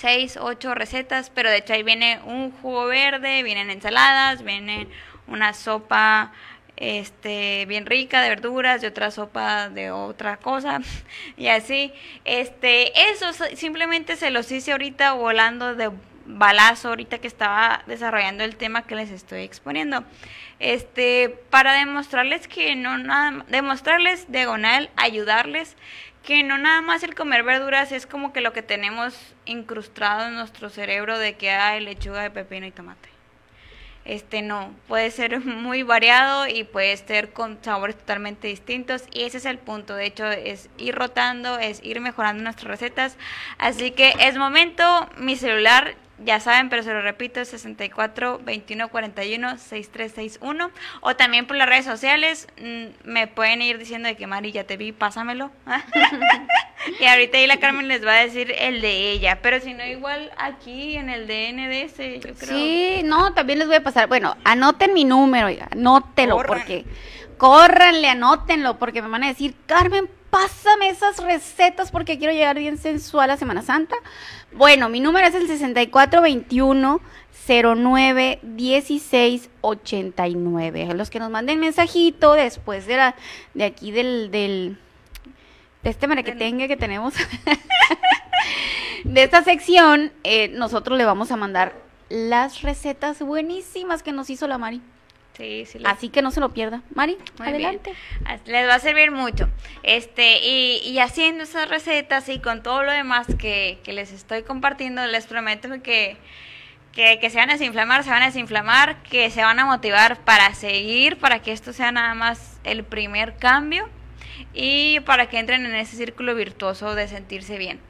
Speaker 7: seis, ocho recetas, pero de hecho ahí viene un jugo verde, vienen ensaladas, viene una sopa este bien rica de verduras y otra sopa de otra cosa y así. Este eso simplemente se los hice ahorita volando de balazo ahorita que estaba desarrollando el tema que les estoy exponiendo. Este para demostrarles que no nada demostrarles diagonal ayudarles que no nada más el comer verduras es como que lo que tenemos incrustado en nuestro cerebro de que hay lechuga de pepino y tomate. Este no, puede ser muy variado y puede ser con sabores totalmente distintos y ese es el punto, de hecho es ir rotando, es ir mejorando nuestras recetas, así que es momento, mi celular ya saben, pero se lo repito, 64 21 41 6361 o también por las redes sociales mm, me pueden ir diciendo de que Mari ya te vi, pásamelo. y ahorita ahí la Carmen les va a decir el de ella, pero si no igual aquí en el de NDS, yo creo.
Speaker 1: Sí, no, también les voy a pasar. Bueno, anoten mi número, oiga, anótelo,
Speaker 7: Corran.
Speaker 1: porque córranle, anótenlo, porque me van a decir, Carmen, pásame esas recetas porque quiero llegar bien sensual a Semana Santa. Bueno, mi número es el 6421 09 16 89. A los que nos manden mensajito después de la de aquí del del de este merequetengue que tenemos de esta sección, eh, nosotros le vamos a mandar las recetas buenísimas que nos hizo la Mari.
Speaker 7: Sí, sí. les-
Speaker 1: Así que no se lo pierda. Mari,
Speaker 7: Muy
Speaker 1: adelante.
Speaker 7: bien. Les va a servir mucho. Este, y, y haciendo esas recetas y con todo lo demás que, que les estoy compartiendo, les prometo que, que, que se van a desinflamar, se van a desinflamar, que se van a motivar para seguir, para que esto sea nada más el primer cambio y para que entren en ese círculo virtuoso de sentirse bien.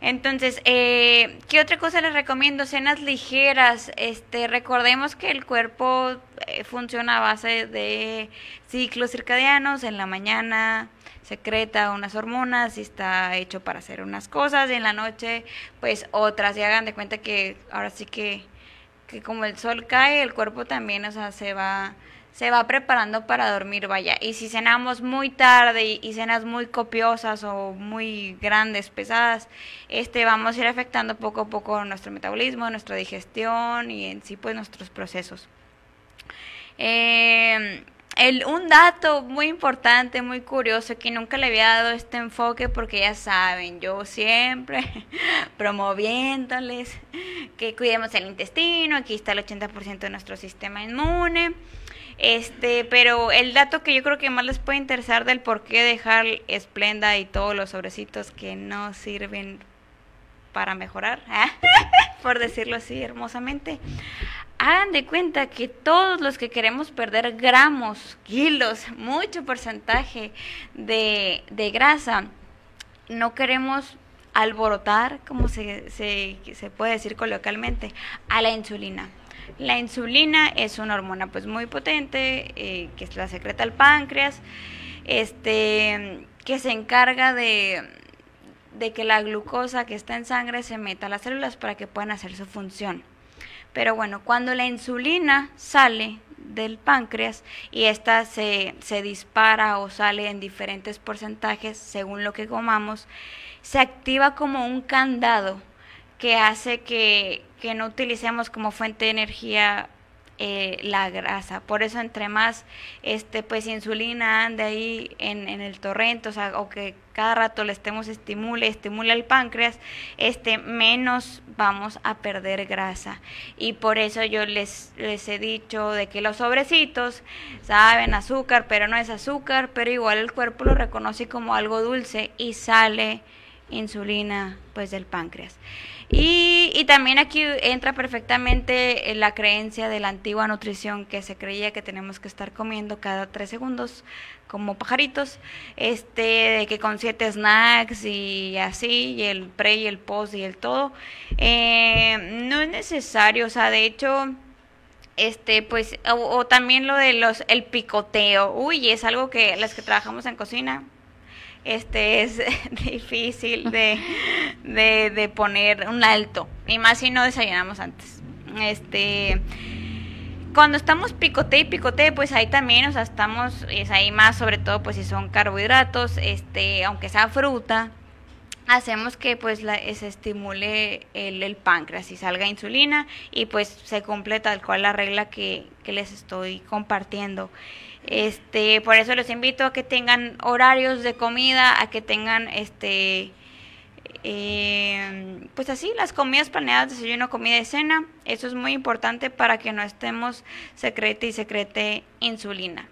Speaker 7: Entonces, eh, ¿qué otra cosa les recomiendo? Cenas ligeras. Este, recordemos que el cuerpo eh, funciona a base de ciclos circadianos. En la mañana secreta unas hormonas y está hecho para hacer unas cosas. Y en la noche, pues otras. Y hagan de cuenta que ahora sí que, que como el sol cae, el cuerpo también, o sea, se va se va preparando para dormir, vaya. Y si cenamos muy tarde y, cenas muy copiosas o muy grandes, pesadas, este vamos a ir afectando poco a poco nuestro metabolismo, nuestra digestión y en sí pues nuestros procesos. El, un dato muy importante, muy curioso, que nunca le había dado este enfoque porque ya saben, yo siempre promoviéndoles que cuidemos el intestino, aquí está el 80% de nuestro sistema inmune. Este, pero el dato que yo creo que más les puede interesar del por qué dejar Splenda y todos los sobrecitos que no sirven para mejorar, ¿ah? por decirlo así hermosamente. Hagan de cuenta que todos los que queremos perder gramos, kilos, mucho porcentaje de, de grasa, no queremos alborotar, como se, se, se puede decir coloquialmente, a la insulina. La insulina es una hormona pues muy potente eh, que la secreta el páncreas. Este que se encarga de, de que la glucosa que está en sangre se meta a las células para que puedan hacer su función. Pero bueno, cuando la insulina sale del páncreas y esta se, se dispara o sale en diferentes porcentajes según lo que comamos, se activa como un candado que hace que, que no utilicemos como fuente de energía eh, la grasa. Por eso entre más este pues insulina ande ahí en, el torrente, o sea, o que cada rato le estemos estimule, estimule el páncreas, este menos vamos a perder grasa. Y por eso yo les, les he dicho de que los sobrecitos saben azúcar, pero no es azúcar, pero igual el cuerpo lo reconoce como algo dulce y sale insulina pues del páncreas. Y, y, también aquí entra perfectamente la creencia de la antigua nutrición que se creía que tenemos que estar comiendo cada tres segundos como pajaritos, este, de que con siete snacks y así, y el pre y el post y el todo, eh, no es necesario, o sea, de hecho, este, pues, o, o también lo de los, el picoteo, uy, es algo que las que trabajamos en cocina, este es difícil de, de, de, poner un alto. Y más si no desayunamos antes. Este cuando estamos picote y picote pues ahí también o sea estamos es ahí más sobre todo pues si son carbohidratos este aunque sea fruta hacemos que pues la, se estimule el, páncreas y salga insulina y pues se cumple tal cual la regla que, que les estoy compartiendo este, por eso les invito a que tengan horarios de comida, a que tengan este eh, pues así las comidas planeadas, desayuno, comida y cena. Eso es muy importante para que no estemos secrete y secrete insulina.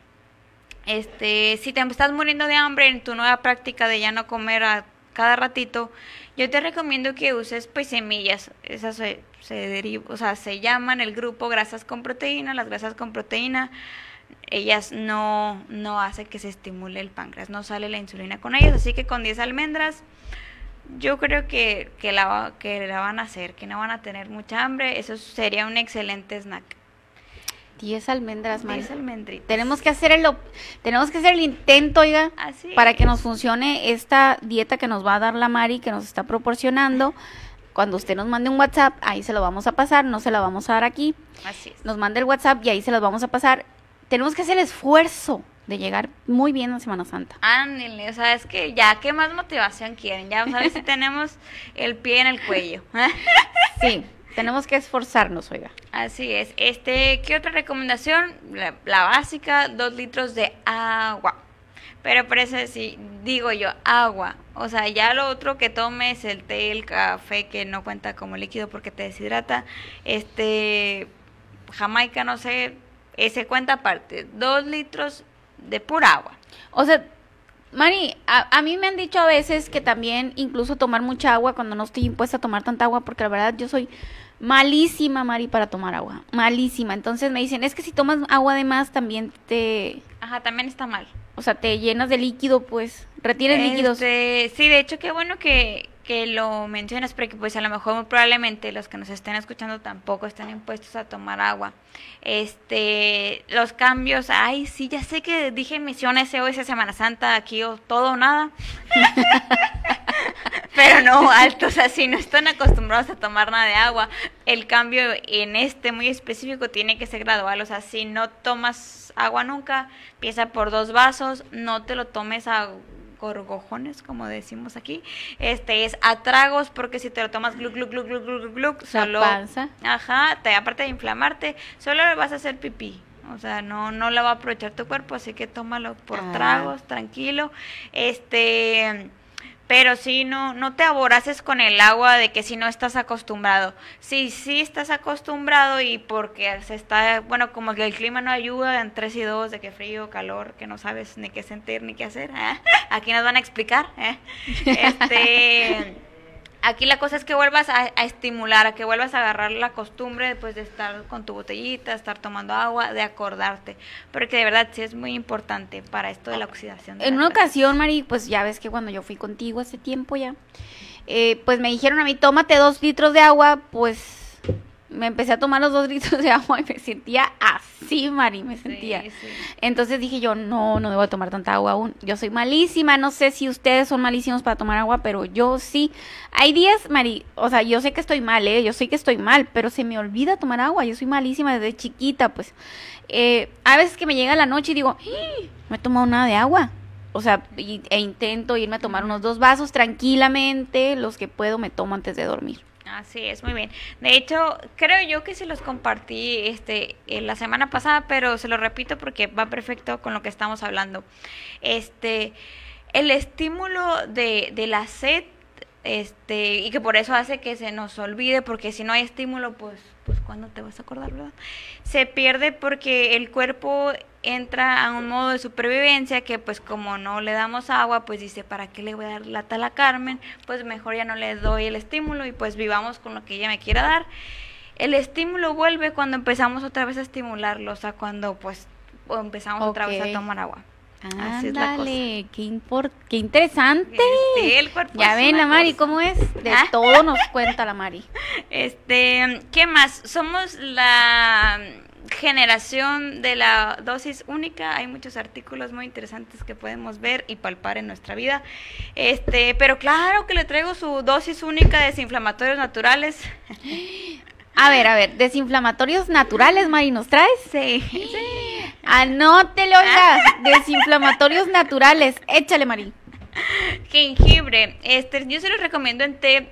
Speaker 7: Este, si te estás muriendo de hambre en tu nueva práctica de ya no comer a cada ratito, yo te recomiendo que uses pues semillas. Esas se, se o sea, se llaman el grupo grasas con proteína. Las grasas con proteína ellas no, no hace que se estimule el páncreas, no sale la insulina con ellas, así que con 10 almendras yo creo que, que, la, que la van a hacer, que no van a tener mucha hambre, eso sería un excelente snack.
Speaker 1: 10 almendras, Mari.
Speaker 7: 10 almendritas.
Speaker 1: Tenemos que hacer el tenemos que hacer el intento, oiga,
Speaker 7: Así
Speaker 1: para
Speaker 7: es.
Speaker 1: que nos funcione esta dieta que nos va a dar la Mari, que nos está proporcionando. Cuando usted nos mande un WhatsApp, ahí se lo vamos a pasar, no se la vamos a dar aquí.
Speaker 7: Así es.
Speaker 1: Nos manda el WhatsApp y ahí se los vamos a pasar tenemos que hacer el esfuerzo de llegar muy bien a Semana Santa.
Speaker 7: Ándale, o sea, es que ya, ¿qué más motivación quieren? Ya, ¿sabes si tenemos el pie en el cuello?
Speaker 1: sí, tenemos que esforzarnos, oiga.
Speaker 7: Así es. Este, ¿qué otra recomendación? La, la básica, dos litros de agua. Pero parece sí, digo yo, agua. O sea, ya lo otro que tomes, el té, el café, que no cuenta como líquido porque te deshidrata. Este, Jamaica, no sé, ese cuenta aparte, dos litros de pura agua.
Speaker 1: O sea, Mari, a, a, mí me han dicho a veces que también incluso tomar mucha agua cuando no estoy impuesta a tomar tanta agua, porque la verdad yo soy malísima, Mari, para tomar agua, malísima. Entonces me dicen, es que si tomas agua de más también te...
Speaker 7: Ajá, también está mal.
Speaker 1: O sea, te llenas de líquido, pues, retienes
Speaker 7: este,
Speaker 1: líquidos.
Speaker 7: Sí, de hecho, qué bueno que, que lo mencionas, porque pues a lo mejor muy probablemente los que nos estén escuchando tampoco están impuestos a tomar agua. Este, los cambios, ay, sí, ya sé que dije misión SOS Semana Santa, aquí o todo o nada. Pero no, altos, si no están acostumbrados a tomar nada de agua, el cambio en este muy específico tiene que ser gradual, o sea, si no tomas agua nunca, empieza por dos vasos, no te lo tomes a gorgojones, como decimos aquí, este es a tragos, porque si te lo tomas glu, glu, glu, glu, glu, glu, solo,
Speaker 1: panza.
Speaker 7: ajá, te, aparte de inflamarte, solo vas a hacer pipí, o sea, no, no la va a aprovechar tu cuerpo, así que tómalo por
Speaker 1: Ah.
Speaker 7: tragos, tranquilo, este, pero sí, no, no te aboraces con el agua de que si no estás acostumbrado. Sí, sí estás acostumbrado y porque se está, bueno, como que el clima no ayuda en 3 y 2, de que frío, calor, que no sabes ni qué sentir ni qué hacer. ¿eh? Aquí nos van a explicar. ¿eh? Este, aquí la cosa es que vuelvas a, a, estimular, a que vuelvas a agarrar la costumbre pues, de estar con tu botellita, estar tomando agua, de acordarte. Porque de verdad sí es muy importante para esto de la oxidación. De
Speaker 1: en
Speaker 7: la
Speaker 1: una ocasión, Mari, pues ya ves que cuando yo fui contigo hace tiempo ya, eh, pues me dijeron a mí, tómate dos litros de agua, pues me empecé a tomar los dos litros de agua y me sentía así, Mari, me sentía.
Speaker 7: Sí, sí.
Speaker 1: Entonces dije yo, no, no debo de tomar tanta agua aún. Yo soy malísima, no sé si ustedes son malísimos para tomar agua, pero yo sí. Hay días, Mari, o sea, yo sé que estoy mal, ¿eh? Yo sé que estoy mal, pero se me olvida tomar agua. Yo soy malísima desde chiquita, pues. Eh, a veces que me llega la noche y digo, "Ah, no he tomado nada de agua. O sea, y- e intento irme a tomar unos dos vasos tranquilamente, los que puedo me tomo antes de dormir.
Speaker 7: Así es, muy bien. De hecho, creo yo que se los compartí este eh, la semana pasada, pero se lo repito porque va perfecto con lo que estamos hablando. Este, el estímulo de, de la sed, este, y que por eso hace que se nos olvide, porque si no hay estímulo, pues, pues ¿cuándo te vas a acordar, verdad? Se pierde porque el cuerpo entra a un modo de supervivencia que pues como no le damos agua, pues dice, ¿para qué le voy a dar lata a la Carmen? Pues mejor ya no le doy el estímulo y pues vivamos con lo que ella me quiera dar. El estímulo vuelve cuando empezamos otra vez a estimularlo, o sea, cuando pues empezamos otra vez a tomar agua. Así es la cosa.
Speaker 1: Ándale, qué, impor- qué interesante.
Speaker 7: Sí, el cuerpo
Speaker 1: Ya ven la Mari. ¿cómo es? De
Speaker 7: Ah.
Speaker 1: todo nos cuenta la Mari.
Speaker 7: Este, ¿qué más? Somos la generación de la dosis única. Hay muchos artículos muy interesantes que podemos ver y palpar en nuestra vida. Este, pero claro que le traigo su dosis única de desinflamatorios naturales.
Speaker 1: A ver, a ver, desinflamatorios naturales, Mari, ¿nos traes?
Speaker 7: Sí.
Speaker 1: Anótelo, oiga. Desinflamatorios naturales. Échale, Mari.
Speaker 7: Jengibre. Este, yo se los recomiendo en té.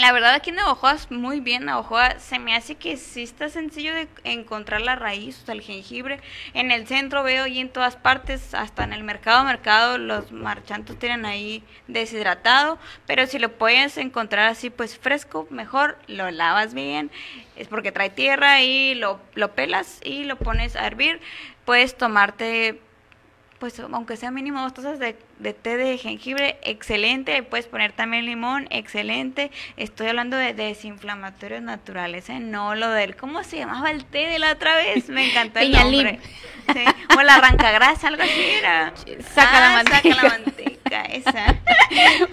Speaker 7: La verdad aquí en Navajoa es muy bien Navajoa. Se me hace que sí está sencillo de encontrar la raíz, o sea, el jengibre. En el centro veo y en todas partes, hasta en el mercado, mercado, los marchantes tienen ahí deshidratado. Pero si lo puedes encontrar así, pues fresco, mejor, lo lavas bien. Es porque trae tierra y lo, lo pelas y lo pones a hervir. Puedes tomarte pues aunque sea mínimo dos tazas de, de té de jengibre, excelente. Ahí puedes poner también limón, excelente. Estoy hablando de desinflamatorios naturales, ¿eh? No lo del... ¿Cómo se llamaba el té de la otra vez? Me encantó el nombre. Sí. O la arrancagrasa, algo así era.
Speaker 1: Saca la
Speaker 7: Ah, Saca
Speaker 1: manteca.
Speaker 7: la manteca, esa.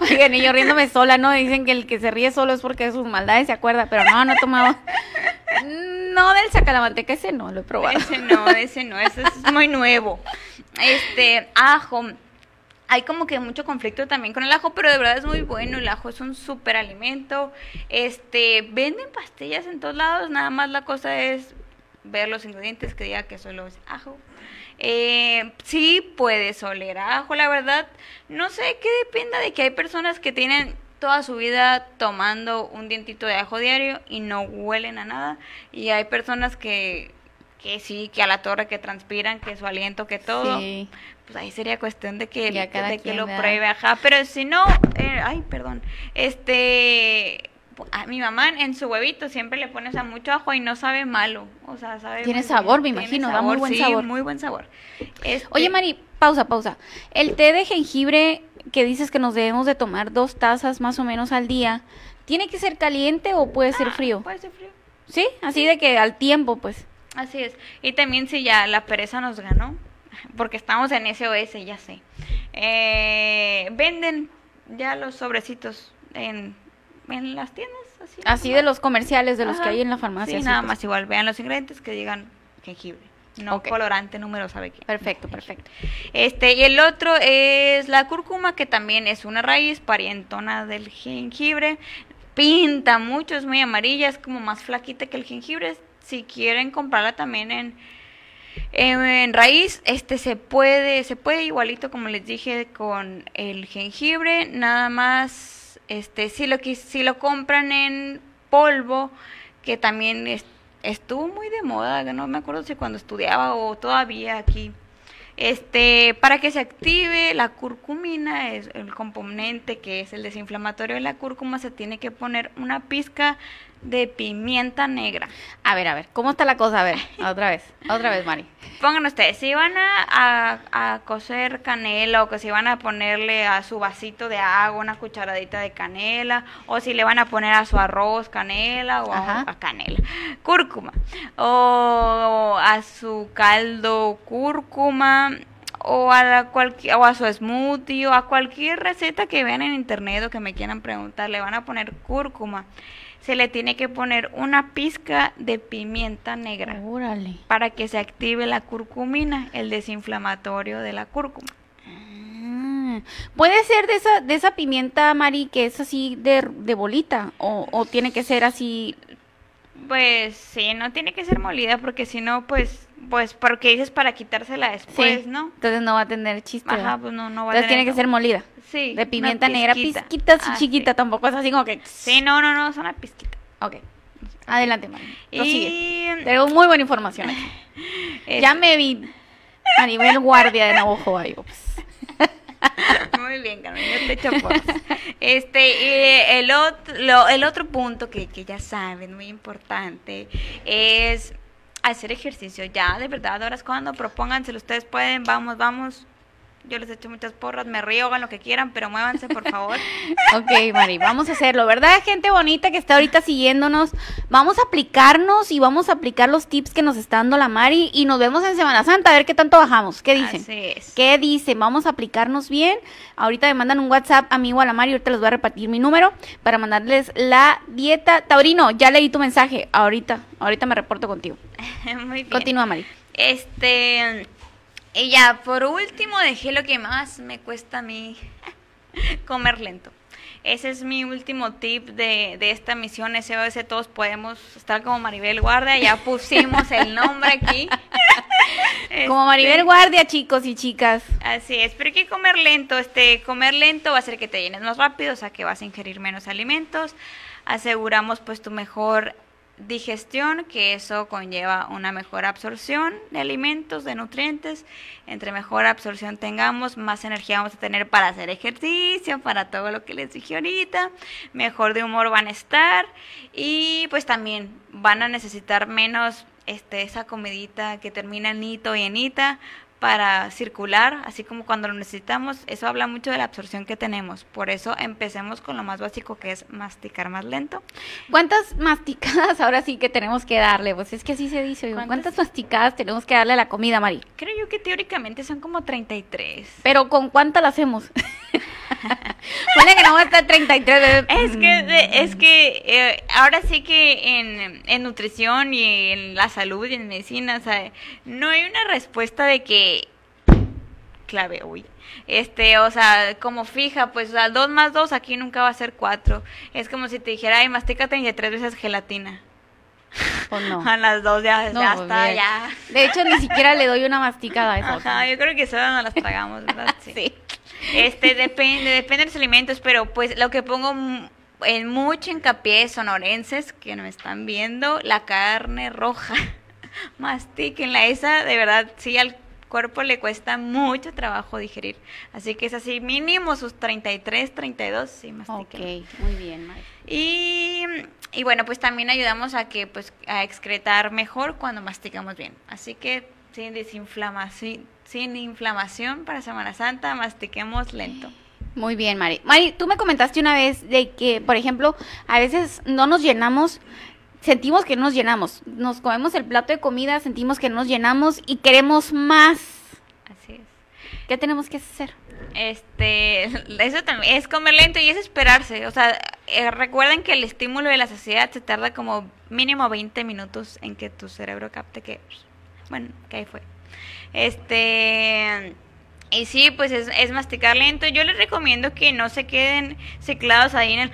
Speaker 1: Oigan, y yo riéndome sola, ¿no? Dicen que el que se ríe solo es porque de sus maldades se acuerda, pero no, no he tomado. No del sacalamanteca, ese no lo he probado.
Speaker 7: Ese no, ese no, ese es muy nuevo. Este, ajo. Hay como que mucho conflicto también con el ajo, pero de verdad es muy bueno. El ajo es un súper alimento. Este, venden pastillas en todos lados, nada más la cosa es ver los ingredientes que diga que solo es ajo. Eh, sí puedes oler ajo, la verdad. No sé qué dependa de que hay personas que tienen toda su vida tomando un dientito de ajo diario y no huelen a nada. Y hay personas que, que sí, que a la torre, que transpiran, que su aliento, que todo.
Speaker 1: Sí.
Speaker 7: Pues ahí sería cuestión de que, de que
Speaker 1: quien,
Speaker 7: lo
Speaker 1: ¿verdad?
Speaker 7: pruebe, ajá. Pero si no, eh, ay, perdón, este, a mi mamá en su huevito siempre le pones a mucho ajo y no sabe malo, o sea, sabe
Speaker 1: Tiene sabor,
Speaker 7: bien,
Speaker 1: me imagino, da muy buen
Speaker 7: sí,
Speaker 1: sabor.
Speaker 7: muy buen sabor. Este,
Speaker 1: Oye, Mari, pausa, pausa. El té de jengibre que dices que nos debemos de tomar dos tazas más o menos al día, ¿tiene que ser caliente o puede ser
Speaker 7: ah,
Speaker 1: frío?
Speaker 7: Puede ser frío.
Speaker 1: ¿Sí? Así de que al tiempo, pues.
Speaker 7: Así es. Y también si ya la pereza nos ganó, porque estamos en SOS, ya sé. Eh, venden ya los sobrecitos en, en las tiendas. Así,
Speaker 1: Así de los comerciales de los que hay en la farmacia.
Speaker 7: Sí, nada
Speaker 1: pues.
Speaker 7: más igual. Vean los ingredientes que digan jengibre. No colorante, número, sabe qué.
Speaker 1: Perfecto, perfecto.
Speaker 7: Este, y el otro es la cúrcuma, que también es una raíz parientona del jengibre. Pinta mucho, es muy amarilla, es como más flaquita que el jengibre. Si quieren comprarla también en, en, raíz, este se puede, se puede igualito como les dije con el jengibre, nada más, este, si lo si lo compran en polvo, que también es- estuvo muy de moda, no me acuerdo si cuando estudiaba o todavía aquí. Este, para que se active la curcumina, es el componente que es el desinflamatorio de la cúrcuma, se tiene que poner una pizca de pimienta negra.
Speaker 1: A ver, a ver, ¿cómo está la cosa? A ver, otra vez, otra vez, Mari.
Speaker 7: Pongan ustedes, si van a, a, a cocer canela o que si van a ponerle a su vasito de agua una cucharadita de canela o si le van a poner a su arroz canela o a, a canela, cúrcuma o a su caldo cúrcuma o a, la cualquier, o a su smoothie o a cualquier receta que vean en internet o que me quieran preguntar, le van a poner cúrcuma. Se le tiene que poner una pizca de pimienta negra
Speaker 1: Órale.
Speaker 7: para que se active la curcumina, el desinflamatorio de la cúrcuma.
Speaker 1: Ah, Puede ser de esa, de esa pimienta, Mari, que es así de, de bolita, o, o tiene que ser así.
Speaker 7: Pues sí, no tiene que ser molida porque si no, pues, pues, porque dices para quitársela después, ¿no?
Speaker 1: Entonces no va a tener chiste.
Speaker 7: Ajá, pues no, no va a
Speaker 1: Entonces tiene
Speaker 7: tener
Speaker 1: que ser molida.
Speaker 7: Sí,
Speaker 1: De pimienta negra,
Speaker 7: pizquita.
Speaker 1: así
Speaker 7: Ah,
Speaker 1: chiquita,
Speaker 7: sí.
Speaker 1: tampoco es así como que.
Speaker 7: Sí, no, no, no, es una pizquita.
Speaker 1: Ok. Adelante, Mari.
Speaker 7: Y
Speaker 1: Tengo muy buena información aquí. Ya me vi a nivel guardia de Navajo pues.
Speaker 7: Muy bien, Carmen, te echo. Este, y el, otro, lo- el otro punto que, que ya saben, muy importante, es hacer ejercicio. Ya, de verdad, ahora es cuando propónganselo, ustedes pueden, vamos, vamos. Yo les echo muchas porras, me río, hagan lo que quieran, pero muévanse, por favor.
Speaker 1: Ok, Mari, vamos a hacerlo, ¿verdad? Gente bonita que está ahorita siguiéndonos. Vamos a aplicarnos y vamos a aplicar los tips que nos está dando la Mari y nos vemos en Semana Santa a ver qué tanto bajamos. ¿Qué dicen?
Speaker 7: Así es.
Speaker 1: ¿Qué dicen? Vamos a aplicarnos bien. Ahorita me mandan un WhatsApp amigo a la Mari, ahorita les voy a repartir mi número para mandarles la dieta. Taurino, ya leí tu mensaje. Ahorita, ahorita me reporto contigo.
Speaker 7: Muy bien.
Speaker 1: Continúa, Mari.
Speaker 7: Este, y ya, por último, dejé lo que más me cuesta a mí comer lento. Ese es mi último tip de, de esta misión SOS. Todos podemos estar como Maribel Guardia. Ya pusimos el nombre aquí.
Speaker 1: Como Maribel
Speaker 7: Este,
Speaker 1: Guardia, chicos y chicas.
Speaker 7: Así es, pero hay que comer lento. Este, comer lento va a hacer que te llenes más rápido, o sea que vas a ingerir menos alimentos. Aseguramos pues tu mejor digestión, que eso conlleva una mejor absorción de alimentos, de nutrientes. Entre mejor absorción tengamos, más energía vamos a tener para hacer ejercicio, para todo lo que les dije ahorita. Mejor de humor van a estar y pues también van a necesitar menos este, esa comidita que termina en hito y enita para circular, así como cuando lo necesitamos, eso habla mucho de la absorción que tenemos. Por eso empecemos con lo más básico que es masticar más lento.
Speaker 1: ¿Cuántas masticadas ahora sí que tenemos que darle? Pues es que así se dice.
Speaker 7: ¿Cuántas?
Speaker 1: ¿Cuántas masticadas tenemos que darle a la comida, Mari?
Speaker 7: Creo yo que teóricamente son como 33.
Speaker 1: Pero ¿con cuánta la hacemos? Ponle que no va a estar 33 veces.
Speaker 7: Es que, de- es que eh, ahora sí que en, en nutrición y en la salud y en medicina, o sea, no hay una respuesta de que clave, uy. Este, o sea, como fija, pues, o sea, 2 más 2 aquí nunca va a ser 4. Es como si te dijera, ay, mastica 33 veces gelatina.
Speaker 1: ¿O no?
Speaker 7: A las 2 ya,
Speaker 1: No,
Speaker 7: ya
Speaker 1: pues,
Speaker 7: está, ya.
Speaker 1: De hecho, ni siquiera le doy una masticada a esa.
Speaker 7: Ajá, yo creo que solo nos las tragamos, ¿verdad?
Speaker 1: Sí.
Speaker 7: Este, depende, depende de los alimentos, pero pues lo que pongo en mucho hincapié sonorenses que me están viendo, la carne roja. Mastíquenla, esa de verdad sí al cuerpo le cuesta mucho trabajo digerir. Así que es así, mínimo sus 33, 32, sí,
Speaker 1: Ok,
Speaker 7: mastíquenla.
Speaker 1: muy bien.
Speaker 7: Y, y bueno, pues también ayudamos a que pues a excretar mejor cuando masticamos bien. Así que sin desinflamación, sin inflamación para Semana Santa, mastiquemos lento.
Speaker 1: Muy bien, Mari. Mari, tú me comentaste una vez de que, por ejemplo, a veces no nos llenamos, sentimos que no nos llenamos. Nos comemos el plato de comida, sentimos que no nos llenamos y queremos más.
Speaker 7: Así es.
Speaker 1: ¿Qué tenemos que hacer?
Speaker 7: Este, eso también es comer lento y es esperarse. O sea, eh, recuerden que el estímulo de la saciedad se tarda como mínimo 20 minutos en que tu cerebro capte que, bueno, que ahí fue. Este, y sí, pues es, es masticar lento. Yo les recomiendo que no se queden ciclados ahí en el,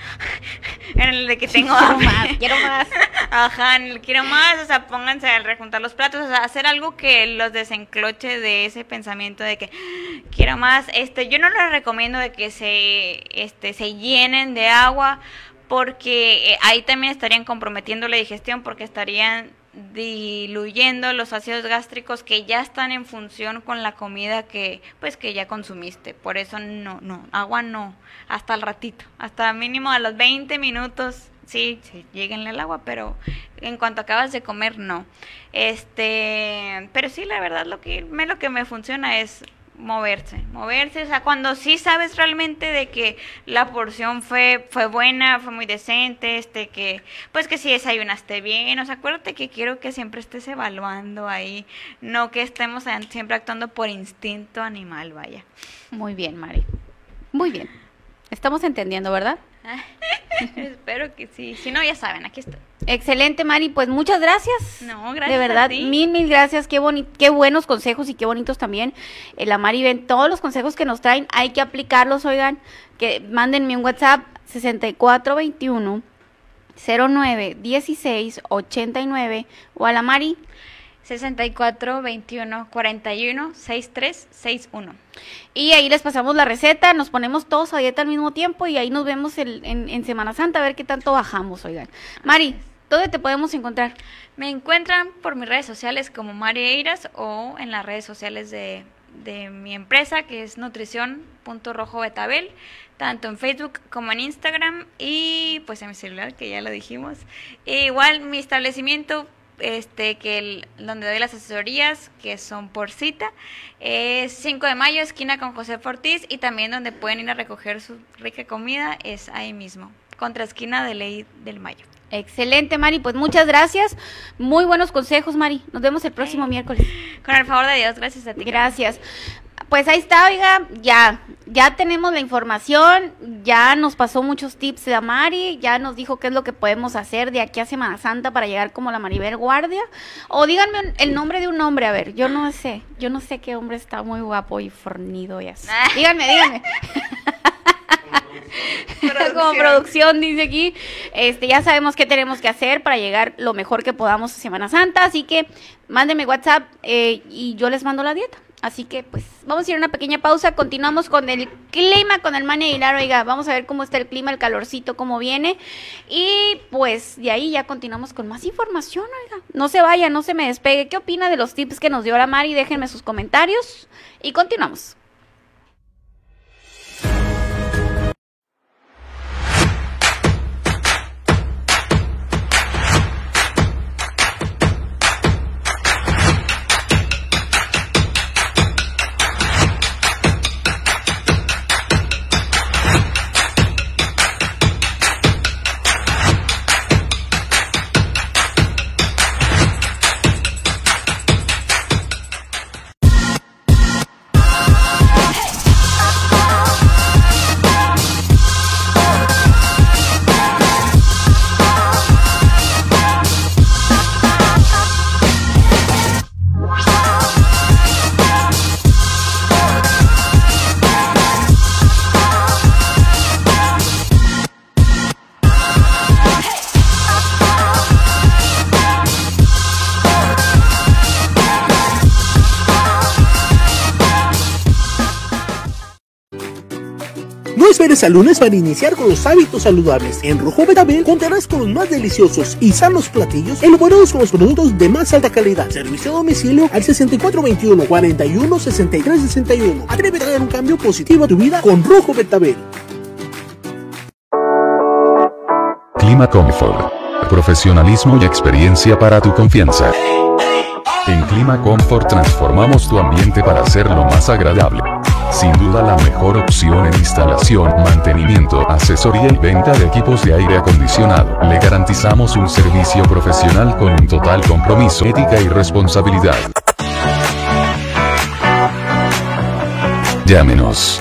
Speaker 7: en el de que tengo
Speaker 1: Quiero
Speaker 7: hambre.
Speaker 1: más, quiero más.
Speaker 7: Ajá, en el quiero más, o sea, pónganse a rejuntar los platos, o sea, hacer algo que los desencloche de ese pensamiento de que quiero más. Este, yo no les recomiendo de que se, este, se llenen de agua porque eh, ahí también estarían comprometiendo la digestión porque estarían diluyendo los ácidos gástricos que ya están en función con la comida que pues que ya consumiste. Por eso no, no, agua no, hasta el ratito, hasta mínimo a los 20 minutos sí, sí, lleguenle al agua, pero en cuanto acabas de comer, no. Este, pero sí, la verdad, lo que me, lo que me funciona es moverse, moverse, o sea, cuando sí sabes realmente de que la porción fue fue buena, fue muy decente, este que pues que si desayunaste bien, o sea, acuérdate que quiero que siempre estés evaluando ahí, no que estemos siempre actuando por instinto animal, vaya.
Speaker 1: Muy bien, Mari. Muy bien. Estamos entendiendo, ¿verdad?
Speaker 7: Espero que sí. Si no, ya saben, aquí estoy.
Speaker 1: Excelente, Mari. Pues muchas gracias.
Speaker 7: No, gracias
Speaker 1: De verdad,
Speaker 7: a ti.
Speaker 1: mil, mil gracias. Qué, boni qué buenos consejos y qué bonitos también. Eh, la Mari ven todos los consejos que nos traen. Hay que aplicarlos, oigan. Que mándenme un WhatsApp 6421 09 16 89 o a la Mari
Speaker 7: 64 21 41 63 61.
Speaker 1: Y ahí les pasamos la receta, nos ponemos todos a dieta al mismo tiempo y ahí nos vemos el- en, en Semana Santa a ver qué tanto bajamos, oigan. Mari, ¿dónde te podemos encontrar?
Speaker 7: Me encuentran por mis redes sociales como Mari Eiras o en las redes sociales de, de mi empresa que es nutrición.rojobetabel, tanto en Facebook como en Instagram y pues en mi celular que ya lo dijimos. E igual mi establecimiento este que el- donde doy las asesorías que son por cita es 5 de mayo esquina con José Ortiz y también donde pueden ir a recoger su rica comida es ahí mismo contra esquina de Ley del Mayo.
Speaker 1: Excelente, Mari, pues muchas gracias. Muy buenos consejos, Mari. Nos vemos el próximo miércoles.
Speaker 7: Con el favor de Dios, gracias a ti.
Speaker 1: Gracias. Pues ahí está, oiga, ya, ya tenemos la información, ya nos pasó muchos tips de Mari, ya nos dijo qué es lo que podemos hacer de aquí a Semana Santa para llegar como la Maribel Guardia. O díganme el nombre de un hombre, a ver, yo no sé, yo no sé qué hombre está muy guapo y fornido y así. díganme, díganme. Como producción dice aquí, este ya sabemos qué tenemos que hacer para llegar lo mejor que podamos a Semana Santa, así que mándenme WhatsApp eh, y yo les mando la dieta. Así que pues vamos a ir a una pequeña pausa, continuamos con el clima, con el Mane Aguilar, oiga, vamos a ver cómo está el clima, el calorcito, cómo viene y pues de ahí ya continuamos con más información, oiga, no se vaya, no se me despegue, ¿qué opina de los tips que nos dio la Mari? Déjenme sus comentarios y continuamos.
Speaker 2: Al lunes para iniciar con los hábitos saludables. En Rojo Betabel contarás con los más deliciosos y sanos platillos elaborados con los productos de más alta calidad. Servicio a domicilio al 6421 41 63 61. Atrévete a dar un cambio positivo a tu vida con Rojo Betabel.
Speaker 3: Clima Comfort. Profesionalismo y experiencia para tu confianza. En Clima Comfort transformamos tu ambiente para hacerlo más agradable. Sin duda la mejor opción en instalación, mantenimiento, asesoría y venta de equipos de aire acondicionado. Le garantizamos un servicio profesional con un total compromiso, ética y responsabilidad. Llámenos.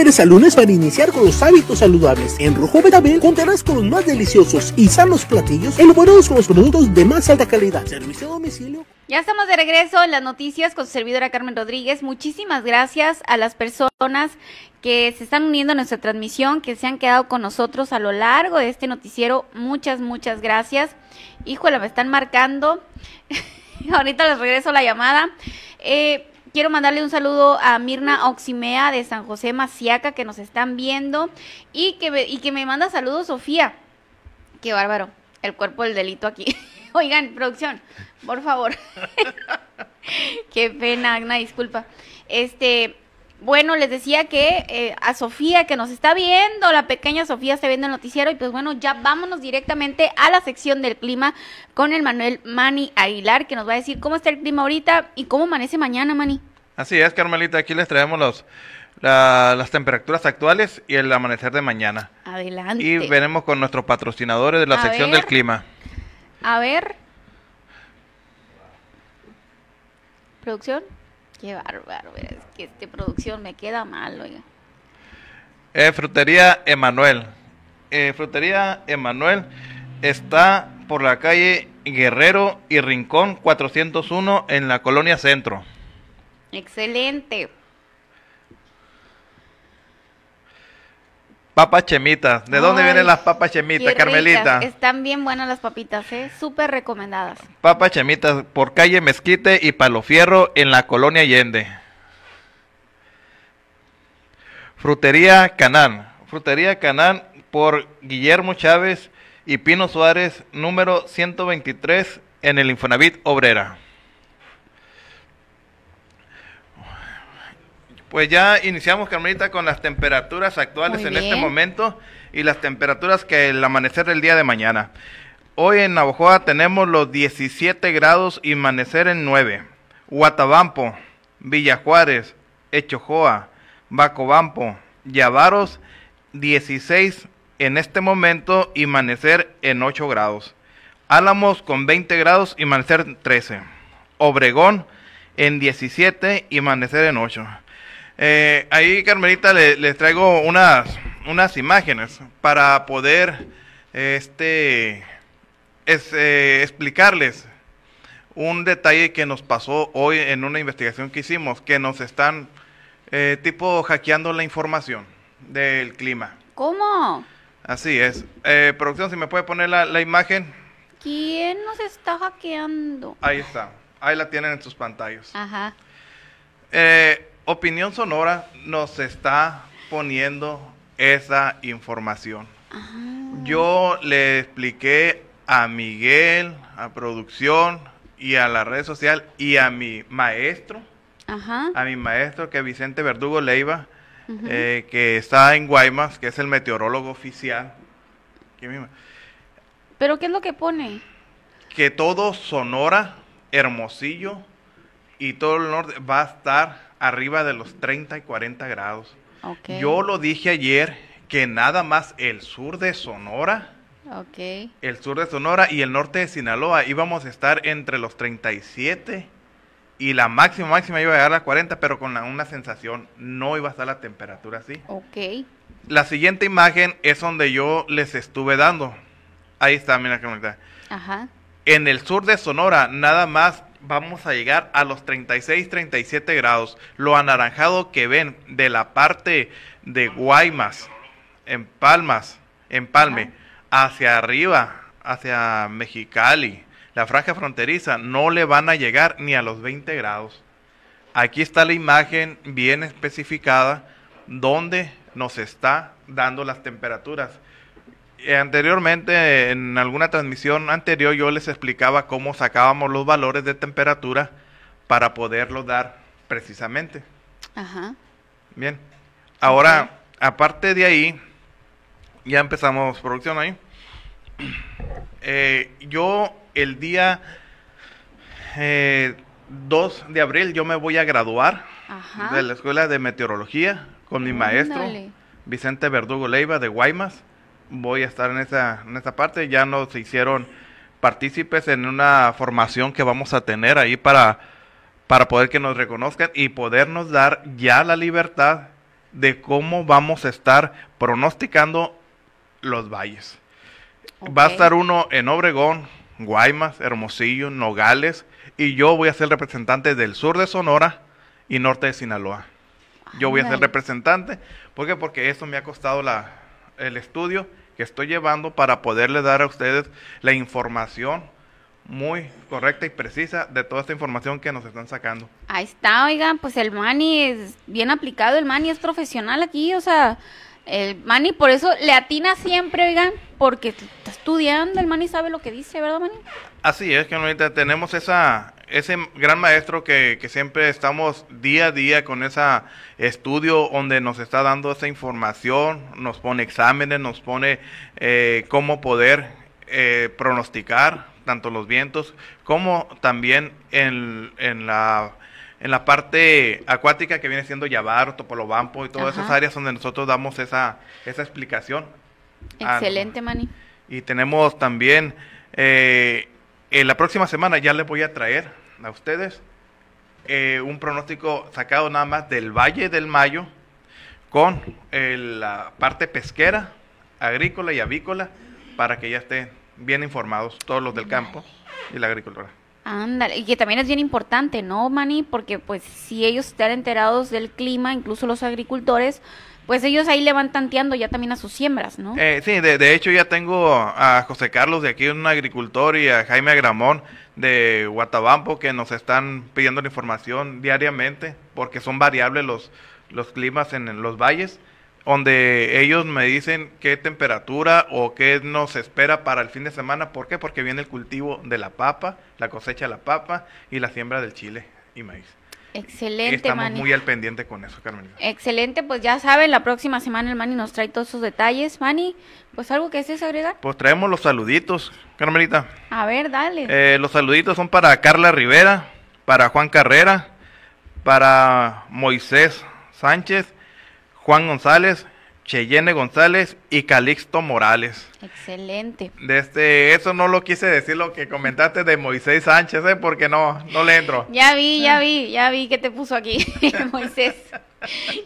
Speaker 2: No esperes al lunes para iniciar con los hábitos saludables. En Rojo Betabel contarás con los más deliciosos y sanos platillos elaborados con los productos de más alta calidad. Servicio a domicilio.
Speaker 1: Ya estamos de regreso en las noticias con su servidora Carmen Rodríguez. Muchísimas gracias a las personas que se están uniendo a nuestra transmisión, que se han quedado con nosotros a lo largo de este noticiero. Muchas, muchas gracias. Híjole, me están marcando. Ahorita les regreso la llamada. Eh, Quiero mandarle un saludo a Mirna Oximea de San José Maciaca que nos están viendo y que me, y que me manda saludos Sofía. Qué bárbaro, el cuerpo del delito aquí. Oigan, producción, por favor. Qué pena, una disculpa. Este, bueno, les decía que eh, a Sofía que nos está viendo, la pequeña Sofía está viendo el noticiero y pues bueno, ya vámonos directamente a la sección del clima con el Manuel Mani Aguilar que nos va a decir cómo está el clima ahorita y cómo amanece mañana, Mani.
Speaker 8: Así es, Carmelita, aquí les traemos los, las temperaturas actuales y el amanecer de mañana.
Speaker 1: Adelante.
Speaker 8: Y veremos con nuestros patrocinadores de la
Speaker 1: A
Speaker 8: sección
Speaker 1: ver.
Speaker 8: del clima.
Speaker 1: A ver. ¿Producción? Qué bárbaro, es que este producción me queda mal, oiga.
Speaker 8: Eh, Frutería Emanuel. Eh, Frutería Emanuel está por la calle Guerrero y Rincón 401 en la colonia Centro.
Speaker 1: Excelente.
Speaker 8: Papas chemitas. ¿De dónde
Speaker 1: Ay,
Speaker 8: vienen las papas chemitas, Carmelita?
Speaker 1: ricas. Están bien buenas las papitas, ¿eh? Súper recomendadas.
Speaker 8: Papas chemitas por calle Mezquite y Palo Fierro en la colonia Allende. Frutería Canán. Frutería Canán por Guillermo Chávez y Pino Suárez, número 123 en el Infonavit Obrera. Pues ya iniciamos, Carmelita, con las temperaturas actuales
Speaker 1: Muy
Speaker 8: en este momento y las temperaturas que el amanecer del día de mañana. Hoy en Navojoa tenemos los 17 grados y amanecer en 9. Guatabampo, Villa Juárez, Echojoa, Bacobampo, Yavaros, 16 en este momento y amanecer en 8 grados. Álamos con 20 grados y amanecer 13. Obregón en 17 y amanecer en 8. Eh, ahí, Carmelita, le- les traigo unas, unas imágenes para poder este, es, eh, explicarles un detalle que nos pasó hoy en una investigación que hicimos, que nos están eh, tipo hackeando la información del clima.
Speaker 1: ¿Cómo?
Speaker 8: Así es. Eh, producción, si me puede poner la, la imagen.
Speaker 1: ¿Quién nos está hackeando?
Speaker 8: Ahí está. Ahí la tienen en sus pantallas.
Speaker 1: Ajá.
Speaker 8: Eh, Opinión Sonora nos está poniendo esa información. Yo le expliqué a Miguel, a producción y a la red social y a mi maestro,
Speaker 1: Ajá.
Speaker 8: a mi maestro que es Vicente Verdugo Leiva, eh, que está en Guaymas, que es el meteorólogo oficial.
Speaker 1: ¿Pero qué es lo que pone?
Speaker 8: que todo Sonora, Hermosillo y todo el norte va a estar arriba de los 30 y 40 grados. Yo lo dije ayer que nada más el sur de Sonora, el sur de Sonora y el norte de Sinaloa íbamos a estar entre los 37 y la máxima máxima iba a llegar a 40, pero con la- una sensación no iba a estar la temperatura así.
Speaker 1: Ok.
Speaker 8: La siguiente imagen es donde yo les estuve dando. Ahí está, mira está.
Speaker 1: Ajá.
Speaker 8: En el sur de Sonora nada más vamos a llegar a los 36, 37 grados. Lo anaranjado que ven de la parte de Guaymas, en Palmas, en Palme, hacia arriba, hacia Mexicali, la franja fronteriza, no le van a llegar ni a los 20 grados. Aquí está la imagen bien especificada donde nos está dando las temperaturas. Eh, Anteriormente, en alguna transmisión anterior, yo les explicaba cómo sacábamos los valores de temperatura para poderlos dar precisamente.
Speaker 1: Ajá.
Speaker 8: Bien. Ahora, aparte de ahí, ya empezamos producción ahí. Eh, yo el día eh, 2 de abril yo me voy a graduar
Speaker 1: Ajá.
Speaker 8: de la escuela de meteorología con mi maestro. Vicente Verdugo Leiva de Guaymas. Voy a estar en esa, en esa parte. Ya nos hicieron partícipes en una formación que vamos a tener ahí para, para poder que nos reconozcan y podernos dar ya la libertad de cómo vamos a estar pronosticando los valles. Va a estar uno en Obregón, Guaymas, Hermosillo, Nogales, y yo voy a ser representante del sur de Sonora y norte de Sinaloa. Yo voy a ser representante. ¿Por qué? Porque eso me ha costado la, el estudio que estoy llevando para poderle dar a ustedes la información muy correcta y precisa de toda esta información que nos están sacando.
Speaker 1: Ahí está, oigan, pues el Manny es bien aplicado, el Manny es profesional aquí, o sea, el Manny por eso le atina siempre, oigan, porque está estudiando, el Manny sabe lo que dice, ¿verdad, Manny?
Speaker 8: Así es, que ahorita tenemos esa, ese gran maestro que, que siempre estamos día a día con ese estudio donde nos está dando esa información, nos pone exámenes, nos pone eh, cómo poder eh, pronosticar tanto los vientos como también en, en la en la parte acuática que viene siendo Yavaro, Topolobampo y todas
Speaker 1: Ajá.
Speaker 8: esas áreas donde nosotros damos esa, esa explicación. Ah,
Speaker 1: Excelente, Manny.
Speaker 8: y tenemos también, eh, en la próxima semana ya les voy a traer a ustedes eh, un pronóstico sacado nada más del Valle del Mayo con eh, la parte pesquera, agrícola y avícola para que ya estén bien informados todos los del campo y la agricultura.
Speaker 1: Ándale, y que también es bien importante, ¿no, Manny? Porque pues si ellos están enterados del clima, incluso los agricultores, pues ellos ahí le van tanteando ya también a sus siembras, ¿no?
Speaker 8: Eh, sí, de, de hecho ya tengo a José Carlos de aquí, un agricultor, y a Jaime Agramón de Guatabampo que nos están pidiendo la información diariamente porque son variables los, los climas en, los valles, donde ellos me dicen qué temperatura o qué nos espera para el fin de semana. ¿Por qué? Porque viene el cultivo de la papa, la cosecha de la papa y la siembra del chile y maíz.
Speaker 1: Excelente,
Speaker 8: Estamos
Speaker 1: Manny.
Speaker 8: muy al pendiente con eso, Carmelita.
Speaker 1: Excelente, pues ya saben, la próxima semana el Manny nos trae todos esos detalles. Manny, pues algo que desees agregar.
Speaker 8: Pues traemos los saluditos, Carmelita.
Speaker 1: A ver, dale.
Speaker 8: Eh, los saluditos son para Carla Rivera, para Juan Carrera, para Moisés Sánchez, Juan González, Cheyenne González y Calixto Morales.
Speaker 1: Excelente.
Speaker 8: De este, eso no lo quise decir lo que comentaste de Moisés Sánchez, ¿eh? porque no, no le entro.
Speaker 1: Ya vi, ya vi, ya vi que te puso aquí Moisés.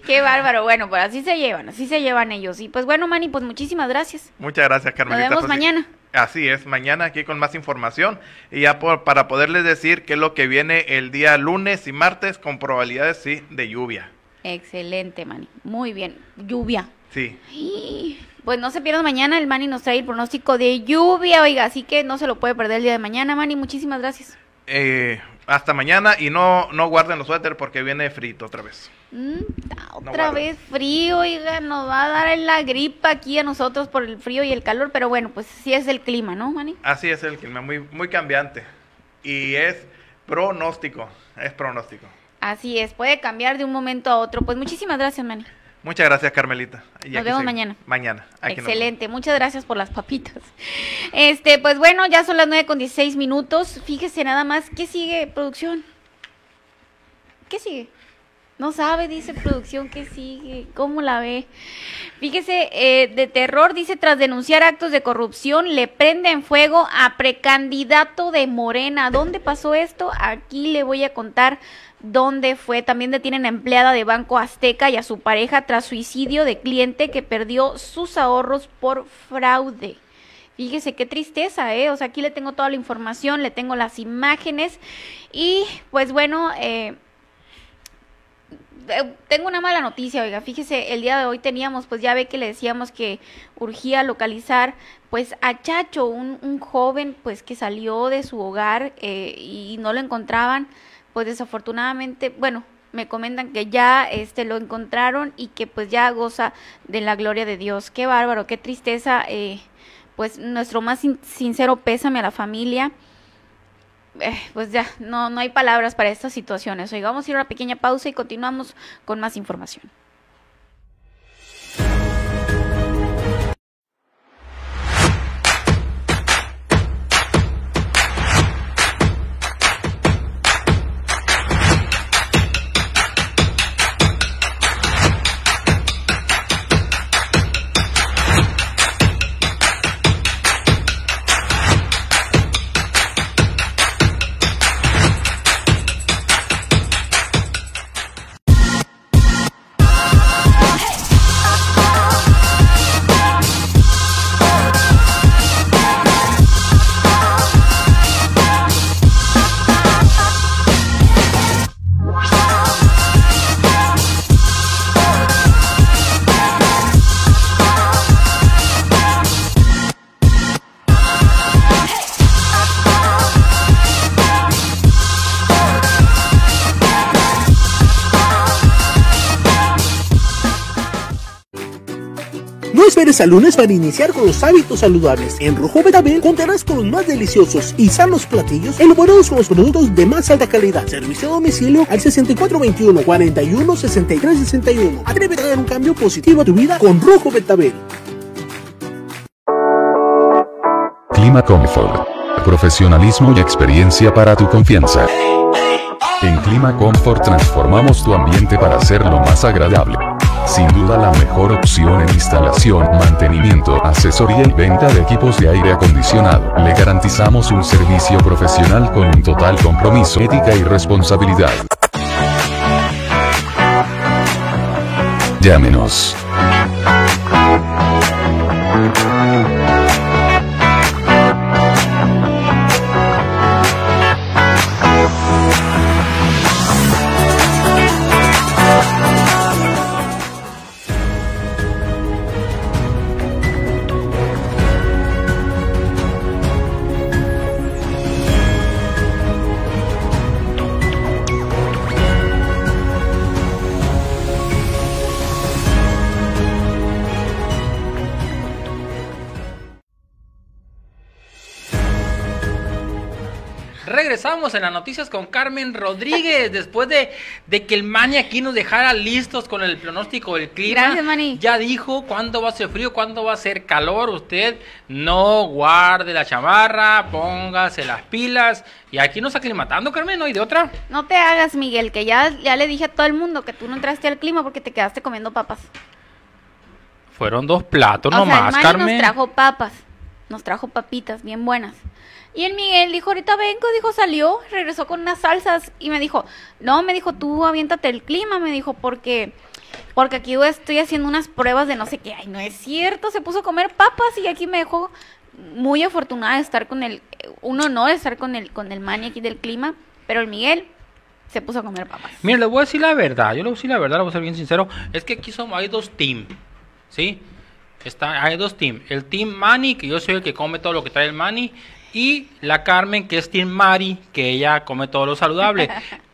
Speaker 1: Qué bárbaro. Bueno, pues así se llevan, así se llevan ellos. Y pues bueno, Manny, pues muchísimas gracias.
Speaker 8: Muchas gracias, Carmelita.
Speaker 1: vemos
Speaker 8: Pues
Speaker 1: mañana.
Speaker 8: Así es, mañana aquí con más información y ya por- para poderles decir qué es lo que viene el día lunes y martes con probabilidades, sí, de lluvia.
Speaker 1: Excelente, Manny. Muy bien. Lluvia.
Speaker 8: Sí.
Speaker 1: Pues no se pierdan mañana, el Manny nos trae el pronóstico de lluvia, oiga, así que no se lo puede perder el día de mañana, Manny. Muchísimas gracias.
Speaker 8: Eh, hasta mañana y no, no guarden los suéter porque viene frito otra vez.
Speaker 1: Mm,
Speaker 8: No
Speaker 1: otra vez frío, oiga, nos va a dar la gripa aquí a nosotros por el frío y el calor, pero bueno, pues sí es el clima, ¿no, Manny?
Speaker 8: Así es el clima, muy, muy cambiante. Y es pronóstico, es pronóstico.
Speaker 1: Así es, puede cambiar de un momento a otro. Pues muchísimas gracias, Manny.
Speaker 8: Muchas gracias, Carmelita. Y
Speaker 1: Nos vemos mañana.
Speaker 8: Mañana. aquí.
Speaker 1: Excelente, muchas gracias por las papitas. Este, pues bueno, ya son las 9 con 16 minutos. Fíjese nada más, ¿qué sigue, producción? ¿Qué sigue? No sabe, dice producción, ¿qué sigue? ¿Cómo la ve? Fíjese, eh, de terror, dice, tras denunciar actos de corrupción, le prenden fuego a precandidato de Morena. ¿Dónde pasó esto? Aquí le voy a contar dónde fue. También detienen a empleada de Banco Azteca y a su pareja tras suicidio de cliente que perdió sus ahorros por fraude. Fíjese qué tristeza, ¿eh? O sea, aquí le tengo toda la información, le tengo las imágenes y pues bueno, eh, tengo una mala noticia, oiga, fíjese, el día de hoy teníamos, pues ya ve que le decíamos que urgía localizar, pues a Chacho, un, un joven, pues que salió de su hogar eh, y no lo encontraban, pues desafortunadamente, bueno, me comentan que ya este lo encontraron y que pues ya goza de la gloria de Dios. Qué bárbaro, qué tristeza, eh, pues nuestro más sin- sincero pésame a la familia eh, pues ya, no, no hay palabras para estas situaciones. Oiga, vamos a ir a una pequeña pausa y continuamos con más información.
Speaker 2: Al lunes para iniciar con los hábitos saludables. En Rojo Betabel contarás con los más deliciosos y sanos platillos elaborados con los productos de más alta calidad. Servicio a domicilio al 6421 41 63 61. Atrévete a dar un cambio positivo a tu vida con Rojo Betabel.
Speaker 3: Clima Comfort. Profesionalismo y experiencia para tu confianza. En Clima Comfort transformamos tu ambiente para hacerlo más agradable. Sin duda la mejor opción en instalación, mantenimiento, asesoría y venta de equipos de aire acondicionado. Le garantizamos un servicio profesional con un total compromiso, ética y responsabilidad. Llámenos.
Speaker 4: Regresamos en las noticias con Carmen Rodríguez. Después de, de que el Mani aquí nos dejara listos con el pronóstico del clima.
Speaker 1: Gracias, Mani.
Speaker 4: Ya dijo cuándo va a ser frío, cuándo va a ser calor. Usted no guarde la chamarra, póngase las pilas. Y aquí nos aclimatando, Carmen, ¿no hay de otra?
Speaker 1: No te hagas, Miguel, que ya, ya le dije a todo el mundo que tú no entraste al clima porque te quedaste comiendo papas.
Speaker 4: Fueron dos platos
Speaker 1: o sea,
Speaker 4: nomás,
Speaker 1: el Mani
Speaker 4: Carmen.
Speaker 1: nos trajo papas, nos trajo papitas bien buenas. Y el Miguel dijo, ahorita vengo, dijo, salió, regresó con unas salsas y me dijo, no, me dijo, tú aviéntate el clima, me dijo, porque, porque aquí estoy haciendo unas pruebas de no sé qué. Ay, no es cierto, se puso a comer papas y aquí me dejó muy afortunada de estar con el, un honor estar con el, con el Mani aquí del clima, pero el Miguel se puso a comer papas.
Speaker 4: Mira, le voy a decir la verdad, yo le voy a decir la verdad, le voy a ser bien sincero, es que aquí somos, hay dos teams, ¿sí? Está, hay dos teams, el team Manny, que yo soy el que come todo lo que trae el Manny, y la Carmen, que es team Mari, que ella come todo lo saludable.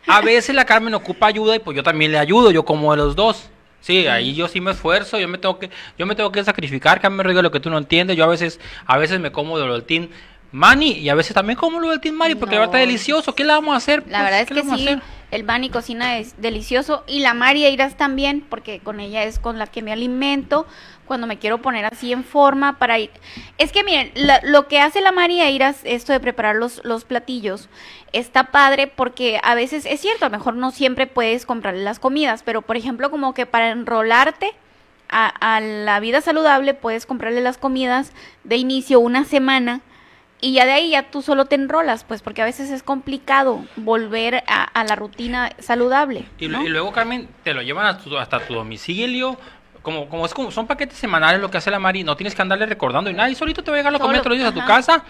Speaker 4: A veces la Carmen ocupa ayuda y pues yo también le ayudo, yo como de los dos. Sí, ahí yo sí me esfuerzo, yo me tengo que, yo me tengo que sacrificar, Carmen Rodríguez, lo que tú no entiendes, yo a veces, a veces me como de lo del team Manny y a veces también como lo del team Mari, porque la verdad
Speaker 1: No.
Speaker 4: está delicioso, ¿qué le vamos a hacer?
Speaker 1: La
Speaker 4: Pues,
Speaker 1: verdad es
Speaker 4: ¿qué
Speaker 1: que sí, el Bani cocina es delicioso y la María Iras también, porque con ella es con la que me alimento cuando me quiero poner así en forma para ir. Es que miren, la- lo que hace la María Iras, esto de preparar los, los platillos, está padre porque a veces es cierto, a lo mejor no siempre puedes comprarle las comidas, pero por ejemplo como que para enrolarte a, a la vida saludable puedes comprarle las comidas de inicio una semana y ya de ahí ya tú solo te enrolas, pues porque a veces es complicado volver a, a la rutina saludable.
Speaker 4: Y,
Speaker 1: ¿no?
Speaker 4: y luego, Carmen, te lo llevan a tu- hasta tu domicilio. Como, como es como son paquetes semanales lo que hace la Mari, no tienes que andarle recordando y nadie solito te va a llegar la comida, te lo llevas a tu casa.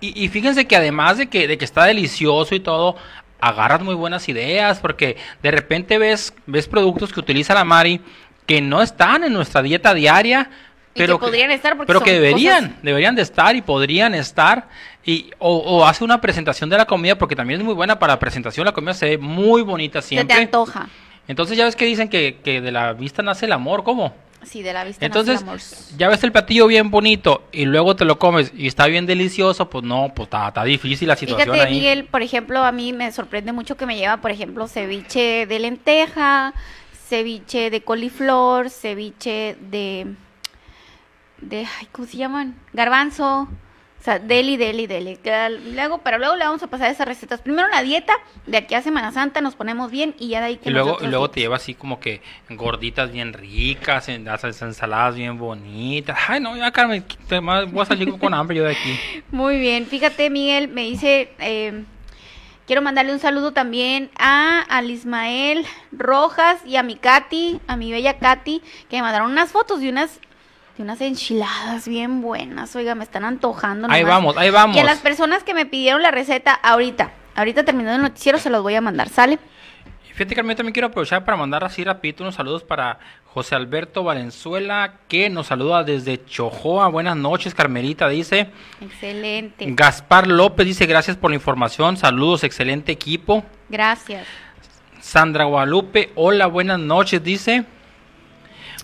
Speaker 4: Y, y fíjense que además de que, de que está delicioso y todo, agarras muy buenas ideas, porque de repente ves, ves productos que utiliza la Mari que no están en nuestra dieta diaria,
Speaker 1: Y
Speaker 4: pero
Speaker 1: que podrían estar porque
Speaker 4: pero que deberían,
Speaker 1: cosas-
Speaker 4: deberían de estar y podrían estar. Y, o, o hace una presentación de la comida, porque también es muy buena para la presentación, la comida se ve muy bonita
Speaker 1: Se te
Speaker 4: siempre.
Speaker 1: antoja.
Speaker 4: Entonces ya ves que dicen que, que de la vista nace el amor, ¿cómo?
Speaker 1: Sí, de la vista nace
Speaker 4: Entonces,
Speaker 1: el amor.
Speaker 4: ya ves el platillo bien bonito y luego te lo comes y está bien delicioso, pues no, pues está, está difícil la situación
Speaker 1: Fíjate,
Speaker 4: ahí.
Speaker 1: Miguel, por ejemplo, a mí me sorprende mucho que me lleva, por ejemplo, ceviche de lenteja, ceviche de coliflor, ceviche de de ay, ¿cómo se llaman? Garbanzo. O sea, deli, deli, deli. Luego, pero luego le vamos a pasar esas recetas. Primero la dieta, de aquí a Semana Santa nos ponemos bien y ya de ahí que
Speaker 4: Y luego, y luego te lleva así como que gorditas bien ricas, en, ensaladas bien bonitas. Ay, no, ya Carmen, te- voy a salir con hambre yo de aquí.
Speaker 1: Muy bien, fíjate Miguel, me dice, eh, quiero mandarle un saludo también a al Ismael Rojas y a mi Katy, a mi bella Katy, que me mandaron unas fotos de unas de unas enchiladas bien buenas, oiga, me están antojando.
Speaker 4: Ahí vamos, ahí vamos.
Speaker 1: Y a las personas que me pidieron la receta ahorita, ahorita terminando el noticiero se los voy a mandar, ¿sale?
Speaker 4: Fíjate, yo también quiero aprovechar para mandar así rapidito unos saludos para José Alberto Valenzuela, que nos saluda desde Chojoa. Buenas noches, Carmelita, dice.
Speaker 1: Excelente.
Speaker 4: Gaspar López dice, gracias por la información, saludos, excelente equipo.
Speaker 1: Gracias.
Speaker 4: Sandra Guadalupe, hola, buenas noches, dice.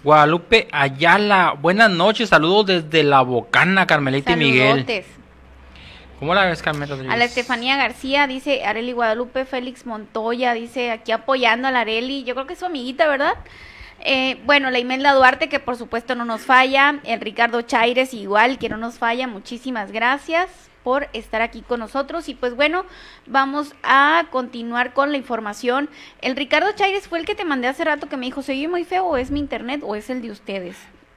Speaker 4: Guadalupe Ayala, buenas noches, saludos desde La Bocana, Carmelita y Miguel. ¿Cómo la ves, Carmen Rodríguez?
Speaker 1: A la Estefanía García, dice Areli Guadalupe, Félix Montoya, dice aquí apoyando a la Areli, yo creo que es su amiguita, ¿verdad? Eh, bueno, la Imelda Duarte, que por supuesto no nos falla, el Ricardo Chaires igual, que no nos falla, muchísimas gracias por estar aquí con nosotros y pues bueno, vamos a continuar con la información. El Ricardo Chaires fue el que te mandé hace rato que me dijo, ¿se oye muy feo o es mi internet o es el de ustedes?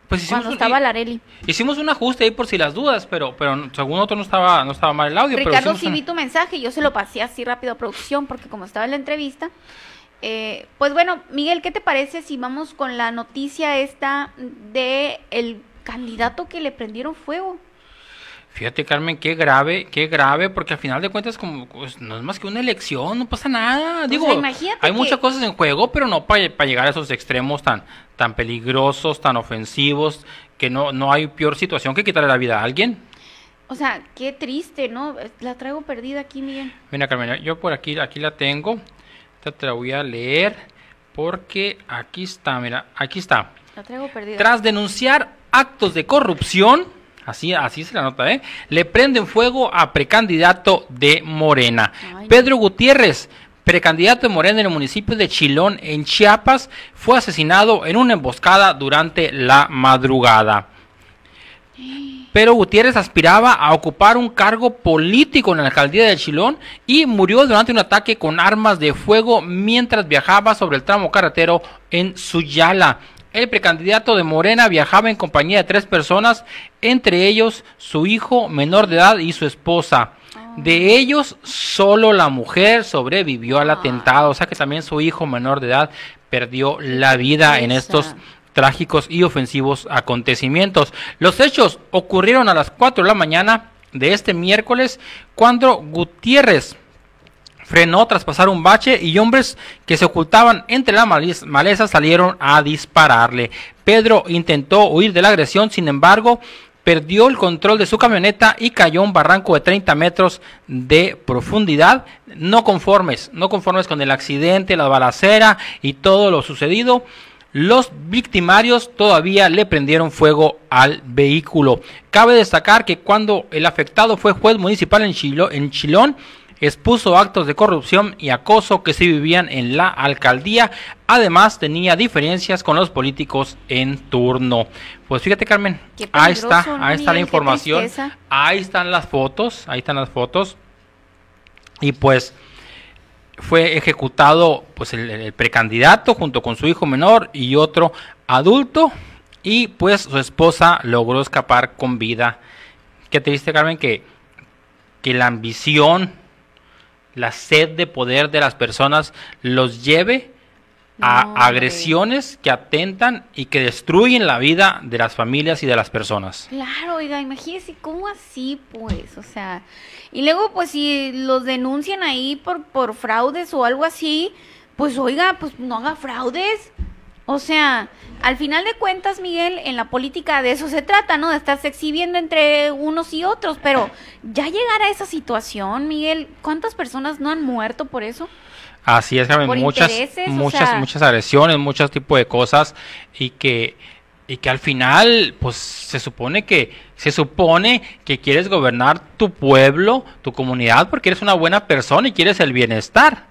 Speaker 4: Pues hicimos
Speaker 1: Cuando
Speaker 4: un-
Speaker 1: estaba Areli.
Speaker 4: Hicimos un ajuste ahí por si las dudas, pero, pero según nosotros no estaba, no estaba mal el audio. pero
Speaker 1: Ricardo,
Speaker 4: hicimos
Speaker 1: sí
Speaker 4: un-
Speaker 1: vi tu mensaje, yo se lo pasé así rápido a producción porque como estaba en la entrevista. eh, pues bueno, Miguel, ¿qué te parece si vamos con la noticia esta de el candidato que le prendieron fuego?
Speaker 4: Fíjate, Carmen, qué grave, qué grave, porque al final de cuentas como pues, no es más que una elección, no pasa nada. Digo,
Speaker 1: sea, imagínate
Speaker 4: hay
Speaker 1: que-
Speaker 4: muchas cosas en juego, pero no para llegar a esos extremos tan, tan peligrosos, tan ofensivos, que no, no hay peor situación que quitarle la vida a alguien.
Speaker 1: O sea, qué triste, ¿no? La traigo perdida aquí, Miguel.
Speaker 4: Mira, Carmen, yo por aquí, aquí la tengo. Esta te la voy a leer porque aquí está, mira, aquí está.
Speaker 1: La traigo perdida.
Speaker 4: Tras denunciar actos de corrupción, así, así se la nota, ¿eh? Le prenden fuego a precandidato de Morena.
Speaker 1: Ay.
Speaker 4: Pedro Gutiérrez, precandidato de Morena en el municipio de Chilón, en Chiapas, fue asesinado en una emboscada durante la madrugada. Pero Gutiérrez aspiraba a ocupar un cargo político en la alcaldía de Chilón y murió durante un ataque con armas de fuego mientras viajaba sobre el tramo carretero en Suyala. El precandidato de Morena viajaba en compañía de tres personas, entre ellos su hijo menor de edad y su esposa. De ellos, solo la mujer sobrevivió al atentado, o sea que también su hijo menor de edad perdió la vida en estos trágicos y ofensivos acontecimientos. Los hechos ocurrieron a las 4 de la mañana de este miércoles cuando Gutiérrez frenó tras pasar un bache y hombres que se ocultaban entre la maleza salieron a dispararle. Pedro intentó huir de la agresión, sin embargo, perdió el control de su camioneta y cayó a un barranco de 30 metros de profundidad. No conformes, no conformes con el accidente, la balacera y todo lo sucedido. Los victimarios todavía le prendieron fuego al vehículo. Cabe destacar que cuando el afectado fue juez municipal en, Chilo- en Chilón, expuso actos de corrupción y acoso que se vivían en la alcaldía. Además, tenía diferencias con los políticos en turno. Pues fíjate, Carmen, ahí está,
Speaker 1: ¿no,
Speaker 4: ahí está la información. Ahí están las fotos, ahí están las fotos. Y pues fue ejecutado pues el, el precandidato junto con su hijo menor y otro adulto y pues su esposa logró escapar con vida. Qué triste, Carmen, que, que la ambición, la sed de poder de las personas los lleve a
Speaker 1: No,
Speaker 4: agresiones que atentan y que destruyen la vida de las familias y de las personas.
Speaker 1: Claro, oiga, imagínese cómo así, pues, o sea, y luego, pues, si los denuncian ahí por, por fraudes o algo así, pues, oiga, pues, no haga fraudes. O sea, al final de cuentas, Miguel, en la política de eso se trata, ¿no? De estarse exhibiendo entre unos y otros, pero ya llegar a esa situación, Miguel, ¿cuántas personas no han muerto por eso?
Speaker 4: Así es, Carmen, muchas,
Speaker 1: o
Speaker 4: muchas,
Speaker 1: sea-
Speaker 4: muchas agresiones, muchos tipos de cosas y que, y que al final, pues se supone que, se supone que quieres gobernar tu pueblo, tu comunidad, porque eres una buena persona y quieres el bienestar.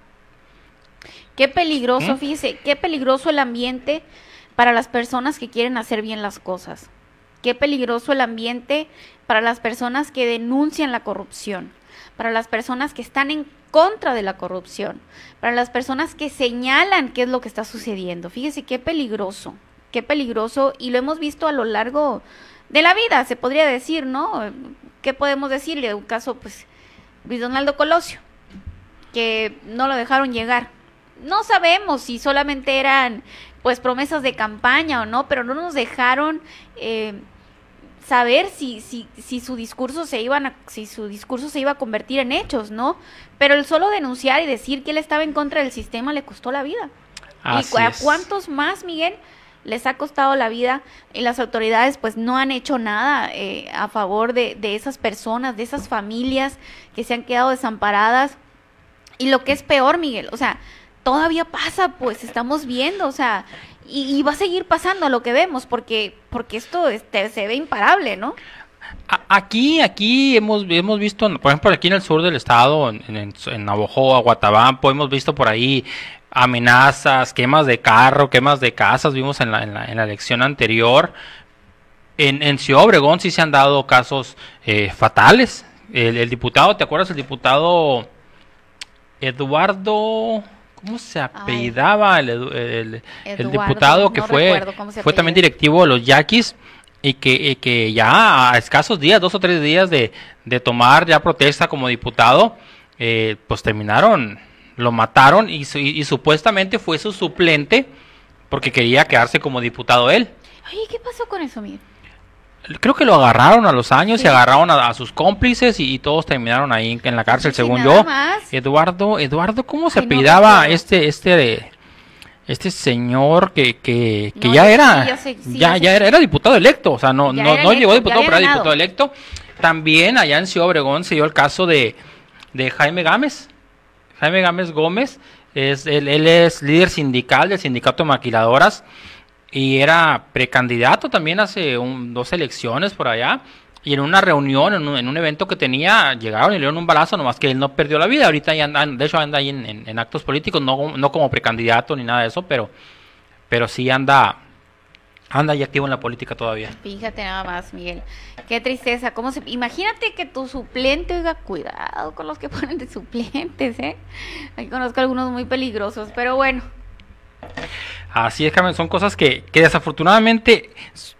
Speaker 1: Qué peligroso,
Speaker 4: ¿Mm?
Speaker 1: fíjese, qué peligroso el ambiente para las personas que quieren hacer bien las cosas. Qué peligroso el ambiente para las personas que denuncian la corrupción, para las personas que están en contra de la corrupción, para las personas que señalan qué es lo que está sucediendo. Fíjese qué peligroso, qué peligroso y lo hemos visto a lo largo de la vida, se podría decir, ¿no? ¿Qué podemos decirle? Un caso, pues, Luis Donaldo Colosio, que no lo dejaron llegar. No sabemos si solamente eran pues promesas de campaña o no, pero no nos dejaron eh, saber si, si, si su discurso se iban a, si su discurso se iba a convertir en hechos, ¿no? Pero el solo denunciar y decir que él estaba en contra del sistema le costó la vida.
Speaker 4: Así
Speaker 1: ¿Y a cuántos más, Miguel, les ha costado la vida y las autoridades pues no han hecho nada eh, a favor de, de esas personas, de esas familias que se han quedado desamparadas? Y lo que es peor, Miguel, o sea, todavía pasa, pues estamos viendo, o sea, Y, va a seguir pasando lo que vemos, porque, porque esto este, se ve imparable, ¿no?
Speaker 4: Aquí, aquí hemos, hemos visto, por ejemplo, aquí en el sur del estado, en, en, en Navojoa, Guatabampo, hemos visto por ahí amenazas, quemas de carro, quemas de casas, vimos en la, en la, en la elección anterior. En, en Ciudad Obregón sí se han dado casos eh, fatales. El diputado, ¿te acuerdas? El diputado Eduardo, ¿cómo se apellidaba? El, el- diputado que
Speaker 1: no
Speaker 4: fue, fue también directivo de los Yaquis y que, y que ya a escasos días, dos o tres días de, de tomar ya protesta como diputado, eh, pues terminaron, lo mataron y, y- y supuestamente fue su suplente porque quería quedarse como diputado él.
Speaker 1: Oye, ¿qué pasó con eso, Miguel?
Speaker 4: Creo que lo agarraron a los años
Speaker 1: Sí.
Speaker 4: y agarraron a, a sus cómplices y, y todos terminaron ahí en, la cárcel,
Speaker 1: Sí,
Speaker 4: según yo.
Speaker 1: más.
Speaker 4: Eduardo, Eduardo, ¿cómo se
Speaker 1: Ay, no
Speaker 4: apellidaba
Speaker 1: recuerdo.
Speaker 4: este, este, este señor que, que, que
Speaker 1: No,
Speaker 4: ya
Speaker 1: sí,
Speaker 4: era,
Speaker 1: ya sé,
Speaker 4: ya, era, era diputado electo, o sea, no,
Speaker 1: Ya
Speaker 4: no, no llegó diputado, pero era diputado electo. También allá en Ciudad Obregón se dio el caso de, de Jaime Gámez. Jaime Gámez Gómez, es, él, él es líder sindical del sindicato de maquiladoras y era precandidato también hace un- dos elecciones por allá. Y en una reunión, en un, en un evento que tenía, llegaron y le dieron un balazo, nomás que él no perdió la vida. Ahorita ya anda, de hecho anda ahí en, en- actos políticos, no, no como precandidato ni nada de eso, pero, pero sí anda, anda ahí activo en la política todavía.
Speaker 1: Fíjate nada más, Miguel. Qué tristeza. ¿Cómo se... Imagínate que tu suplente, oiga, cuidado con los que ponen de suplentes, ¿eh? Aquí conozco algunos muy peligrosos, pero bueno.
Speaker 4: Así es, Carmen, son cosas que, que desafortunadamente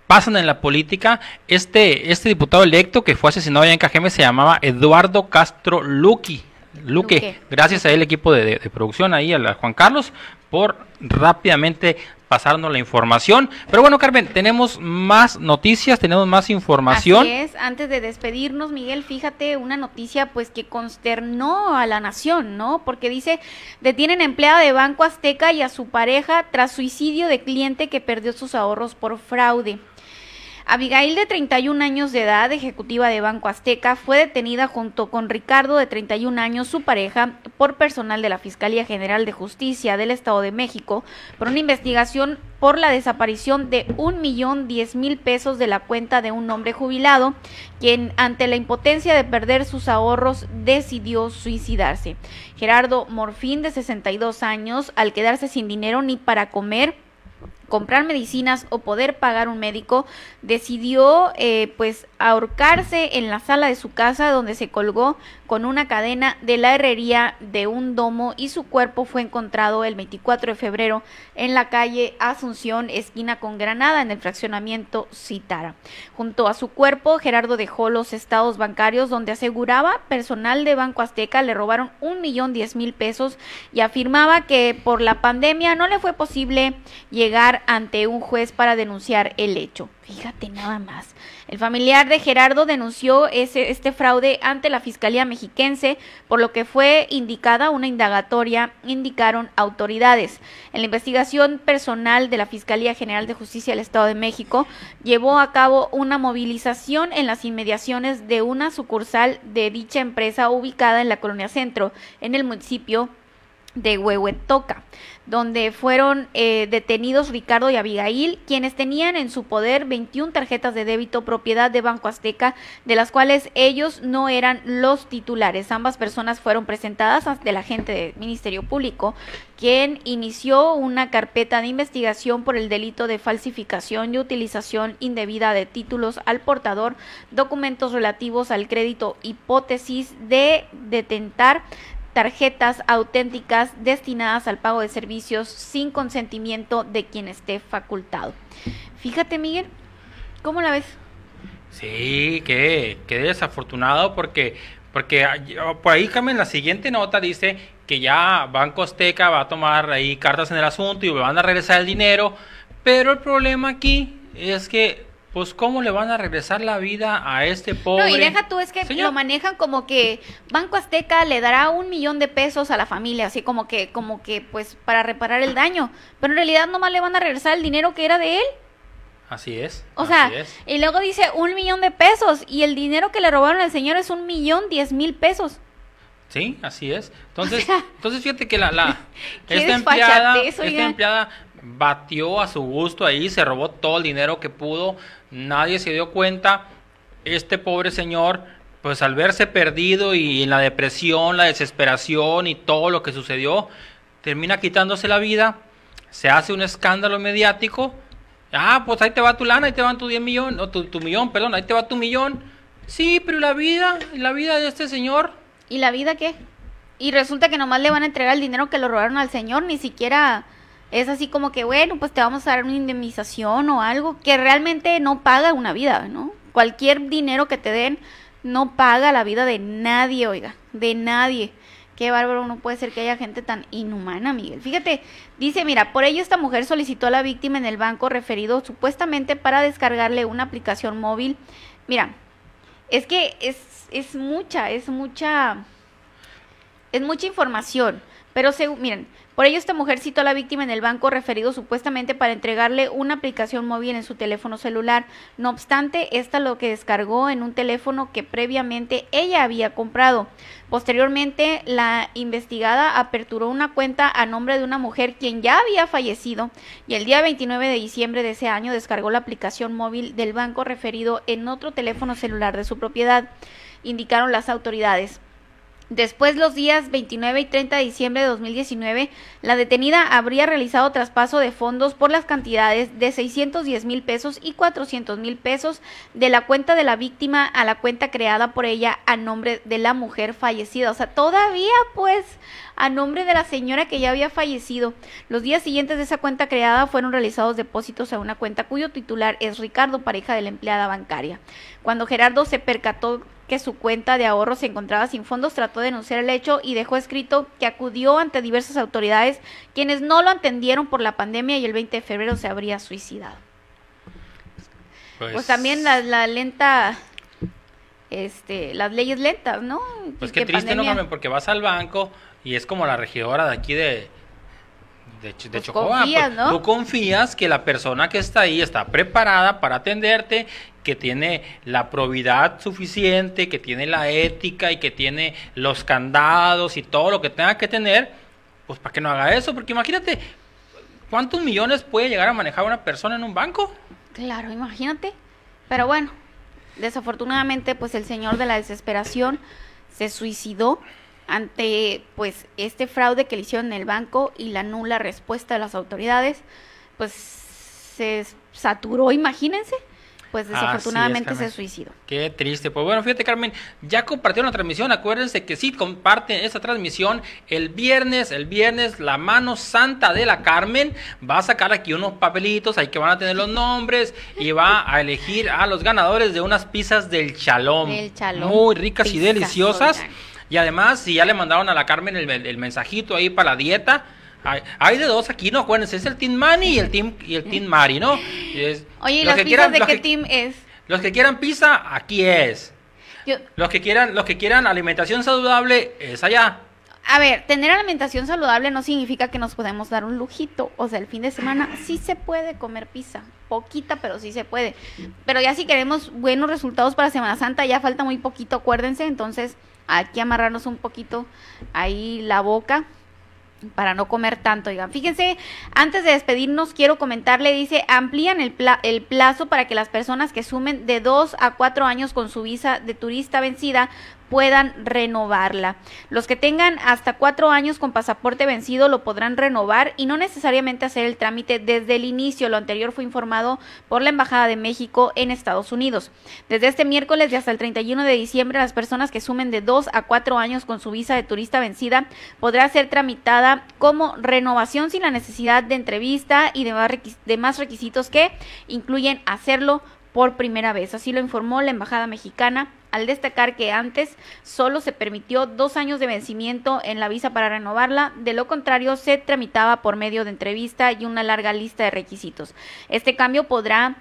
Speaker 4: pasan en la política. Este, este diputado electo que fue asesinado allá en Cajeme se llamaba Eduardo Castro Luque. Luque.
Speaker 1: Luque.
Speaker 4: Gracias a el equipo de, de- de producción ahí, a la Juan Carlos, por rápidamente pasarnos la información. Pero bueno, Carmen, tenemos más noticias, tenemos más información.
Speaker 1: Así es, antes de despedirnos, Miguel, fíjate una noticia pues que consternó a la nación, ¿no? Porque dice, detienen empleada de Banco Azteca y a su pareja tras suicidio de cliente que perdió sus ahorros por fraude. Abigail, de 31 años de edad, ejecutiva de Banco Azteca, fue detenida junto con Ricardo, de 31 años, su pareja, por personal de la Fiscalía General de Justicia del Estado de México por una investigación por la desaparición de un millón diez mil pesos de la cuenta de un hombre jubilado, quien ante la impotencia de perder sus ahorros decidió suicidarse. Gerardo Morfín, de 62 años, al quedarse sin dinero ni para comer, comprar medicinas o poder pagar un médico, decidió eh, pues ahorcarse en la sala de su casa donde se colgó con una cadena de la herrería de un domo y su cuerpo fue encontrado el 24 de febrero en la calle Asunción, esquina con Granada, en el fraccionamiento Citara. Junto a su cuerpo, Gerardo dejó los estados bancarios donde aseguraba personal de Banco Azteca le robaron un millón diez mil pesos y afirmaba que por la pandemia no le fue posible llegar ante un juez para denunciar el hecho. Fíjate nada más. El familiar de Gerardo denunció ese, este fraude ante la Fiscalía Mexiquense, por lo que fue indicada una indagatoria, indicaron autoridades. En la investigación personal de la Fiscalía General de Justicia del Estado de México, llevó a cabo una movilización en las inmediaciones de una sucursal de dicha empresa ubicada en la Colonia Centro, en el municipio de Huehuetoca, donde fueron eh, detenidos Ricardo y Abigail, quienes tenían en su poder 21 tarjetas de débito propiedad de Banco Azteca, de las cuales ellos no eran los titulares. Ambas personas fueron presentadas ante el agente del Ministerio Público, quien inició una carpeta de investigación por el delito de falsificación y utilización indebida de títulos al portador, documentos relativos al crédito, hipótesis de detentar tarjetas auténticas destinadas al pago de servicios sin consentimiento de quien esté facultado. Fíjate, Miguel, ¿cómo la ves?
Speaker 4: Sí, qué, qué desafortunado porque, porque ay- por ahí Carmen, la siguiente nota dice que ya Banco Azteca va a tomar ahí cartas en el asunto y van a regresar el dinero, pero el problema aquí es que, pues, ¿cómo le van a regresar la vida a este pobre?
Speaker 1: No, y deja tú, es que
Speaker 4: señor?
Speaker 1: lo manejan como que Banco Azteca le dará un millón de pesos a la familia, así como que, como que, pues, para reparar el daño. Pero en realidad nomás le van a regresar el dinero que era de él.
Speaker 4: Así es.
Speaker 1: O sea,
Speaker 4: es.
Speaker 1: y luego dice un millón de pesos y el dinero que le robaron al señor es un millón diez mil pesos.
Speaker 4: Sí, así es. Entonces,
Speaker 1: O sea,
Speaker 4: entonces fíjate que la, la esta empleada, esta empleada batió a su gusto ahí, se robó todo el dinero que pudo, nadie se dio cuenta. Este pobre señor, pues al verse perdido y en la depresión, la desesperación y todo lo que sucedió, termina quitándose la vida, se hace un escándalo mediático. Ah, pues ahí te va tu lana, ahí te van tu 10 millones, o tu, tu millón, perdón, ahí te va tu millón. Sí, pero la vida, la vida de este señor,
Speaker 1: ¿Y la vida qué? Y resulta que nomás le van a entregar el dinero que lo robaron al señor, ni siquiera es así como que, bueno, pues te vamos a dar una indemnización o algo que realmente no paga una vida, ¿no? Cualquier dinero que te den no paga la vida de nadie, oiga, de nadie. Qué bárbaro, no puede ser que haya gente tan inhumana, Miguel. Fíjate, dice, mira, por ello esta mujer solicitó a la víctima en el banco referido supuestamente para descargarle una aplicación móvil. Mira, es que es, es mucha, es mucha, es mucha información. Pero según, miren, por ello esta mujer citó a la víctima en el banco referido supuestamente para entregarle una aplicación móvil en su teléfono celular. No obstante, esta lo que descargó en un teléfono que previamente ella había comprado. Posteriormente, la investigada aperturó una cuenta a nombre de una mujer quien ya había fallecido y el día 29 de diciembre de ese año descargó la aplicación móvil del banco referido en otro teléfono celular de su propiedad, indicaron las autoridades. Después, los días 29 y 30 de diciembre de 2019, la detenida habría realizado traspaso de fondos por las cantidades de 610 mil pesos y 400 mil pesos de la cuenta de la víctima a la cuenta creada por ella a nombre de la mujer fallecida. O sea, todavía pues a nombre de la señora que ya había fallecido. Los días siguientes de esa cuenta creada fueron realizados depósitos a una cuenta cuyo titular es Ricardo, pareja de la empleada bancaria. Cuando Gerardo se percató que su cuenta de ahorro se encontraba sin fondos, trató de denunciar el hecho y dejó escrito que acudió ante diversas autoridades quienes no lo entendieron por la pandemia y el 20 de febrero se habría suicidado. Pues, también la, la lenta este, las leyes lentas, ¿no?
Speaker 4: Pues qué
Speaker 1: que
Speaker 4: triste, ¿no, Carmen? Porque vas al banco y es como la regidora de aquí de, de, de
Speaker 1: Pues
Speaker 4: Chocoa.
Speaker 1: confías,
Speaker 4: pues,
Speaker 1: ¿no?
Speaker 4: Tú confías que la persona que está ahí está preparada para atenderte, que tiene la probidad suficiente, que tiene la ética y que tiene los candados y todo lo que tenga que tener, pues para que no haga eso. Porque imagínate, ¿cuántos millones puede llegar a manejar una persona en un banco?
Speaker 1: Claro, imagínate. Pero bueno, desafortunadamente, pues el señor de la desesperación se suicidó ante pues este fraude que le hicieron en el banco y la nula respuesta de las autoridades, pues se saturó, imagínense, pues
Speaker 4: es,
Speaker 1: desafortunadamente se suicidó.
Speaker 4: Qué triste. Pues bueno, fíjate, Carmen, ya compartieron la transmisión. Acuérdense que sí comparten esta transmisión el viernes. El viernes, la mano santa de la Carmen va a sacar aquí unos papelitos ahí que van a tener los nombres y va a elegir a los ganadores de unas pizzas del Chalón.
Speaker 1: Del Chalón.
Speaker 4: Muy ricas y deliciosas. Y además, si ya le mandaron a la Carmen el, el mensajito ahí para la dieta. Hay, hay de dos aquí, ¿no? Acuérdense, es el Team Manny y el Team, y el team Mari, ¿no? Es-
Speaker 1: Oye, ¿y
Speaker 4: los
Speaker 1: las
Speaker 4: que quieran-
Speaker 1: de qué
Speaker 4: que-
Speaker 1: team es?
Speaker 4: los que quieran pizza, aquí es.
Speaker 1: Yo-
Speaker 4: Los que quieran, los que quieran alimentación saludable, es allá.
Speaker 1: A ver, tener alimentación saludable no significa que nos podemos dar un lujito. O sea, el fin de semana sí se puede comer pizza. Poquita, pero sí se puede. Pero ya si queremos buenos resultados para Semana Santa, ya falta muy poquito, acuérdense. Entonces, hay que amarrarnos un poquito ahí la boca para no comer tanto, digan. Fíjense, antes de despedirnos, quiero comentarle, dice, amplían el, pla- el plazo para que las personas que sumen de 2 a 4 años con su visa de turista vencida puedan renovarla. Los que tengan hasta cuatro años con pasaporte vencido lo podrán renovar y no necesariamente hacer el trámite desde el inicio. Lo anterior fue informado por la Embajada de México en Estados Unidos. Desde este miércoles y hasta el 31 de diciembre, las personas que sumen de 2 a 4 años con su visa de turista vencida podrá ser tramitada como renovación sin la necesidad de entrevista y demás requisitos que incluyen hacerlo por primera vez. Así lo informó la Embajada Mexicana al destacar que antes solo se permitió dos años de vencimiento en la visa para renovarla, de lo contrario se tramitaba por medio de entrevista y una larga lista de requisitos. Este cambio podrá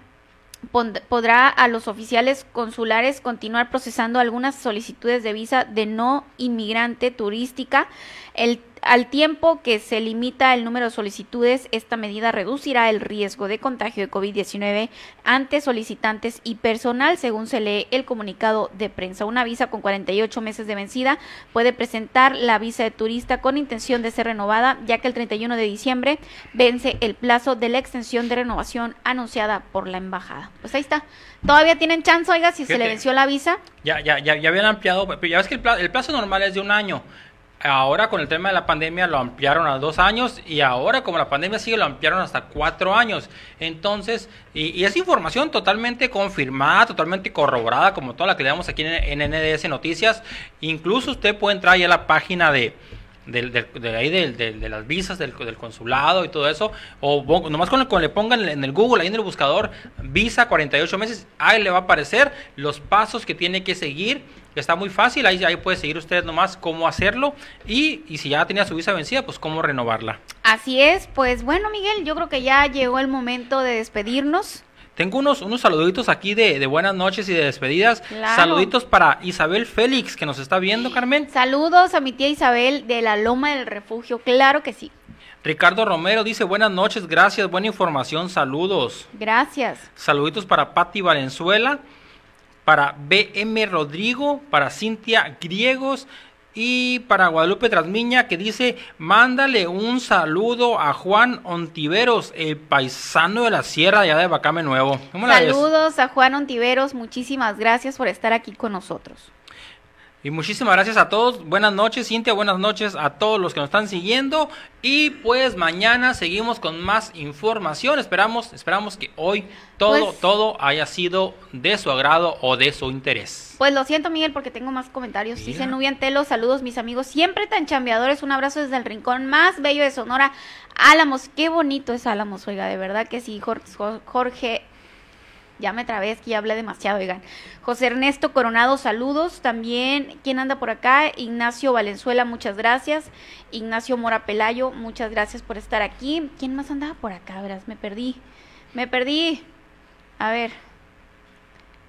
Speaker 1: podrá a los oficiales consulares continuar procesando algunas solicitudes de visa de no inmigrante turística. El, al tiempo que se limita el número de solicitudes, esta medida reducirá el riesgo de contagio de COVID-19 ante solicitantes y personal, según se lee el comunicado de prensa. Una visa con 48 meses de vencida puede presentar la visa de turista con intención de ser renovada, ya que el 31 de diciembre vence el plazo de la extensión de renovación anunciada por la embajada. Pues ahí está. Todavía tienen chance, oiga, si se le venció la visa.
Speaker 4: Ya, ya, ya, ya habían ampliado, pero ya ves que el plazo, el plazo normal es de un año. Ahora con el tema de la pandemia lo ampliaron a dos años y ahora como la pandemia sigue lo ampliaron hasta cuatro años. Entonces, y, es información totalmente confirmada, totalmente corroborada como toda la que le damos aquí en, NDS Noticias. Incluso usted puede entrar ya a la página de... Del, del- de ahí del- de las visas del, consulado y todo eso o nomás con, con le pongan en el Google ahí en el buscador visa 48 meses ahí le va a aparecer los pasos que tiene que seguir está muy fácil ahí, ahí puede seguir usted nomás cómo hacerlo y, y si ya tenía su visa vencida pues cómo renovarla
Speaker 1: Así es, pues bueno, Miguel, yo creo que ya llegó el momento de despedirnos.
Speaker 4: tengo unos, unos saluditos aquí de, de buenas noches y de despedidas
Speaker 1: Claro.
Speaker 4: saluditos para Isabel Félix que nos está viendo Carmen
Speaker 1: Saludos a mi tía Isabel de la Loma del Refugio, claro que sí.
Speaker 4: Ricardo Romero dice buenas noches gracias buena información saludos
Speaker 1: Gracias.
Speaker 4: Saluditos para Patti Valenzuela, para BM Rodrigo, para Cintia Griegos y para Guadalupe Trasmiña que dice, mándale un saludo a Juan Ontiveros, el paisano de la sierra allá de Bacame Nuevo.
Speaker 1: Saludos a Juan Ontiveros, muchísimas gracias por estar aquí con nosotros.
Speaker 4: Y muchísimas gracias a todos. Buenas noches, Cintia. Buenas noches a todos los que nos están siguiendo. Y pues mañana seguimos con más información. Esperamos, esperamos que hoy todo,
Speaker 1: Pues-
Speaker 4: todo haya sido de su agrado o de su interés.
Speaker 1: Pues lo siento, Miguel, porque tengo más comentarios.
Speaker 4: Mira.
Speaker 1: Dice Nubia Antelo, saludos mis amigos, siempre tan chambeadores. Un abrazo desde el rincón más bello de Sonora, Álamos. Qué bonito es Álamos, oiga, de verdad que sí, Jor- Jorge. Ya me trabé, es que ya hablé demasiado, oigan. José Ernesto Coronado, saludos. También, ¿quién anda por acá? Ignacio Valenzuela, muchas gracias. Ignacio Mora Pelayo, muchas gracias por estar aquí. ¿Quién más andaba por acá? Verás, me perdí. Me perdí. A ver.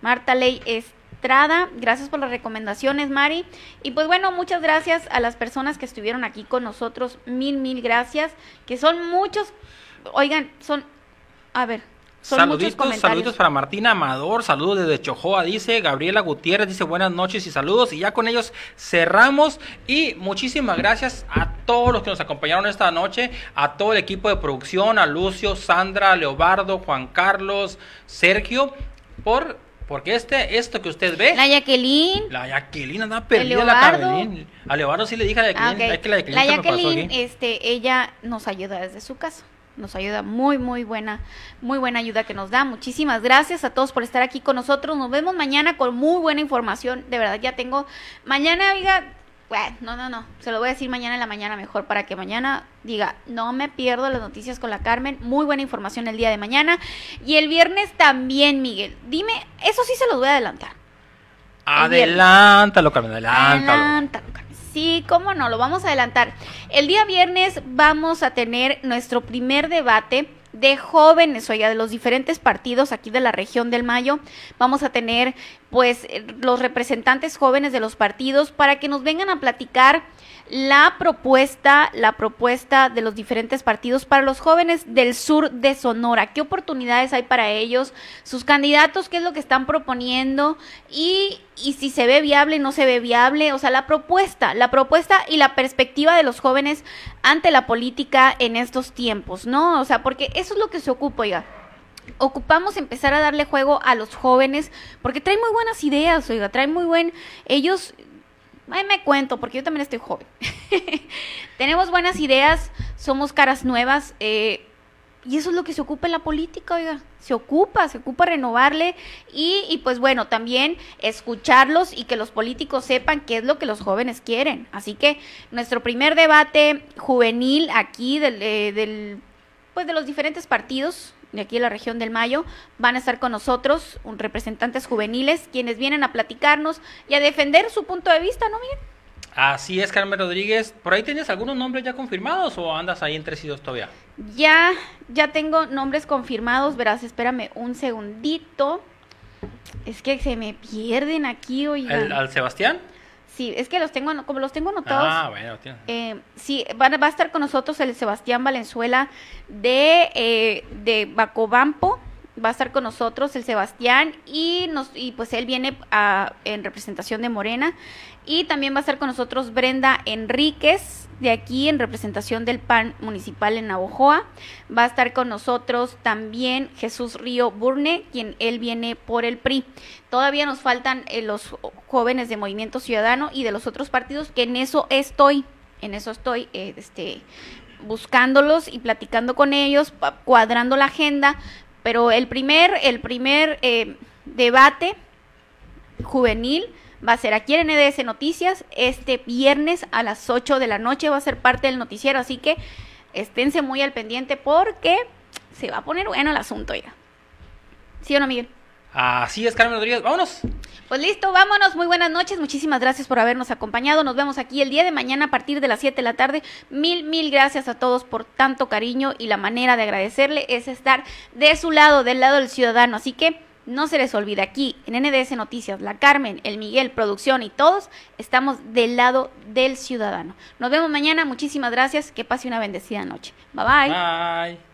Speaker 1: Marta Ley Estrada, gracias por las recomendaciones, Mari. Y pues bueno, muchas gracias a las personas que estuvieron aquí con nosotros. Mil, mil gracias. Que son muchos. Oigan, son. A ver. Son
Speaker 4: Saluditos, saluditos para Martina Amador, saludos desde Chojoa, dice Gabriela Gutiérrez, dice buenas noches y saludos. Y ya con ellos cerramos. Y muchísimas gracias a todos los que nos acompañaron esta noche, a todo el equipo de producción, a Lucio, Sandra, Leobardo, Juan Carlos, Sergio, por porque este, esto que usted ve.
Speaker 1: La Jacqueline.
Speaker 4: La Jacqueline anda perdida, la
Speaker 1: Leobardo.
Speaker 4: Carolina. A Leobardo sí le dije a la
Speaker 1: Ah,
Speaker 4: Jacqueline,
Speaker 1: ok.
Speaker 4: es que la Jacqueline,
Speaker 1: La Jacqueline, este, ella nos ayuda desde su casa. Nos ayuda muy, muy buena, muy buena ayuda que nos da. Muchísimas gracias a todos por estar aquí con nosotros. Nos vemos mañana con muy buena información. De verdad, ya tengo. Mañana, oiga, bueno, no, no, no. Se lo voy a decir mañana en la mañana mejor para que mañana diga, no me pierdo las noticias con la Carmen. Muy buena información el día de mañana. Y el viernes también, Miguel. Dime, eso sí se los voy a adelantar.
Speaker 4: Adelántalo, Carmen, adelántalo.
Speaker 1: Adelántalo, Carmen. Sí, cómo no, lo vamos a adelantar. El día viernes vamos a tener nuestro primer debate de jóvenes, oiga, de los diferentes partidos aquí de la región del Mayo. Vamos a tener, pues, eh, los representantes jóvenes de los partidos para que nos vengan a platicar la propuesta, la propuesta de los diferentes partidos para los jóvenes del sur de Sonora. ¿Qué oportunidades hay para ellos? Sus candidatos, qué es lo que están proponiendo y, y si se ve viable, no se ve viable. O sea, la propuesta, la propuesta y la perspectiva de los jóvenes ante la política en estos tiempos, ¿no? O sea, porque eso es lo que se ocupa, oiga ocupamos empezar a darle juego a los jóvenes porque traen muy buenas ideas, oiga, traen muy buen, ellos, ahí me cuento porque yo también estoy joven, tenemos buenas ideas, somos caras nuevas, eh, y eso es lo que se ocupa en la política, oiga, se ocupa, se ocupa renovarle y, y pues bueno, también escucharlos y que los políticos sepan qué es lo que los jóvenes quieren. Así que nuestro primer debate juvenil aquí del, eh, del pues de los diferentes partidos de aquí en la región del Mayo van a estar con nosotros, un representantes juveniles, quienes vienen a platicarnos y a defender su punto de vista, ¿no, Miguel?
Speaker 4: Así es, Carmen Rodríguez. ¿Por ahí tienes algunos nombres ya confirmados o andas ahí entre sí dos todavía?
Speaker 1: Ya, ya tengo nombres confirmados, verás, espérame un segundito. Es que se me pierden aquí.
Speaker 4: ¿El, ¿Al Sebastián?
Speaker 1: Sí, es que los tengo, como los tengo anotados.
Speaker 4: Ah, bueno,
Speaker 1: Eh, sí, van va a estar con nosotros el Sebastián Valenzuela de, eh, de Bacobampo. Va a estar con nosotros el Sebastián y, nos, y pues él viene a- en representación de Morena. Y también va a estar con nosotros Brenda Enríquez de aquí en representación del PAN municipal en Navojoa. Va a estar con nosotros también Jesús Río Burne, quien él viene por el PRI. Todavía nos faltan eh, los jóvenes de Movimiento Ciudadano y de los otros partidos, que en eso estoy, en eso estoy, eh, este, buscándolos y platicando con ellos, cuadrando la agenda. Pero el primer, el primer eh, debate juvenil va a ser aquí en NDS Noticias este viernes a las 8 de la noche va a ser parte del noticiero, así que esténse muy al pendiente porque se va a poner bueno el asunto ya. ¿Sí o no, Miguel?
Speaker 4: Así es, Carmen Rodríguez. Vámonos.
Speaker 1: Pues listo, vámonos. Muy buenas noches. Muchísimas gracias por habernos acompañado. Nos vemos aquí el día de mañana a partir de las 7 de la tarde. Mil, mil gracias a todos por tanto cariño y la manera de agradecerle es estar de su lado, del lado del ciudadano. Así que no se les olvide aquí en NDS Noticias, la Carmen, el Miguel, producción y todos estamos del lado del ciudadano. Nos vemos mañana. Muchísimas gracias. Que pase una bendecida noche. Bye bye.
Speaker 4: Bye.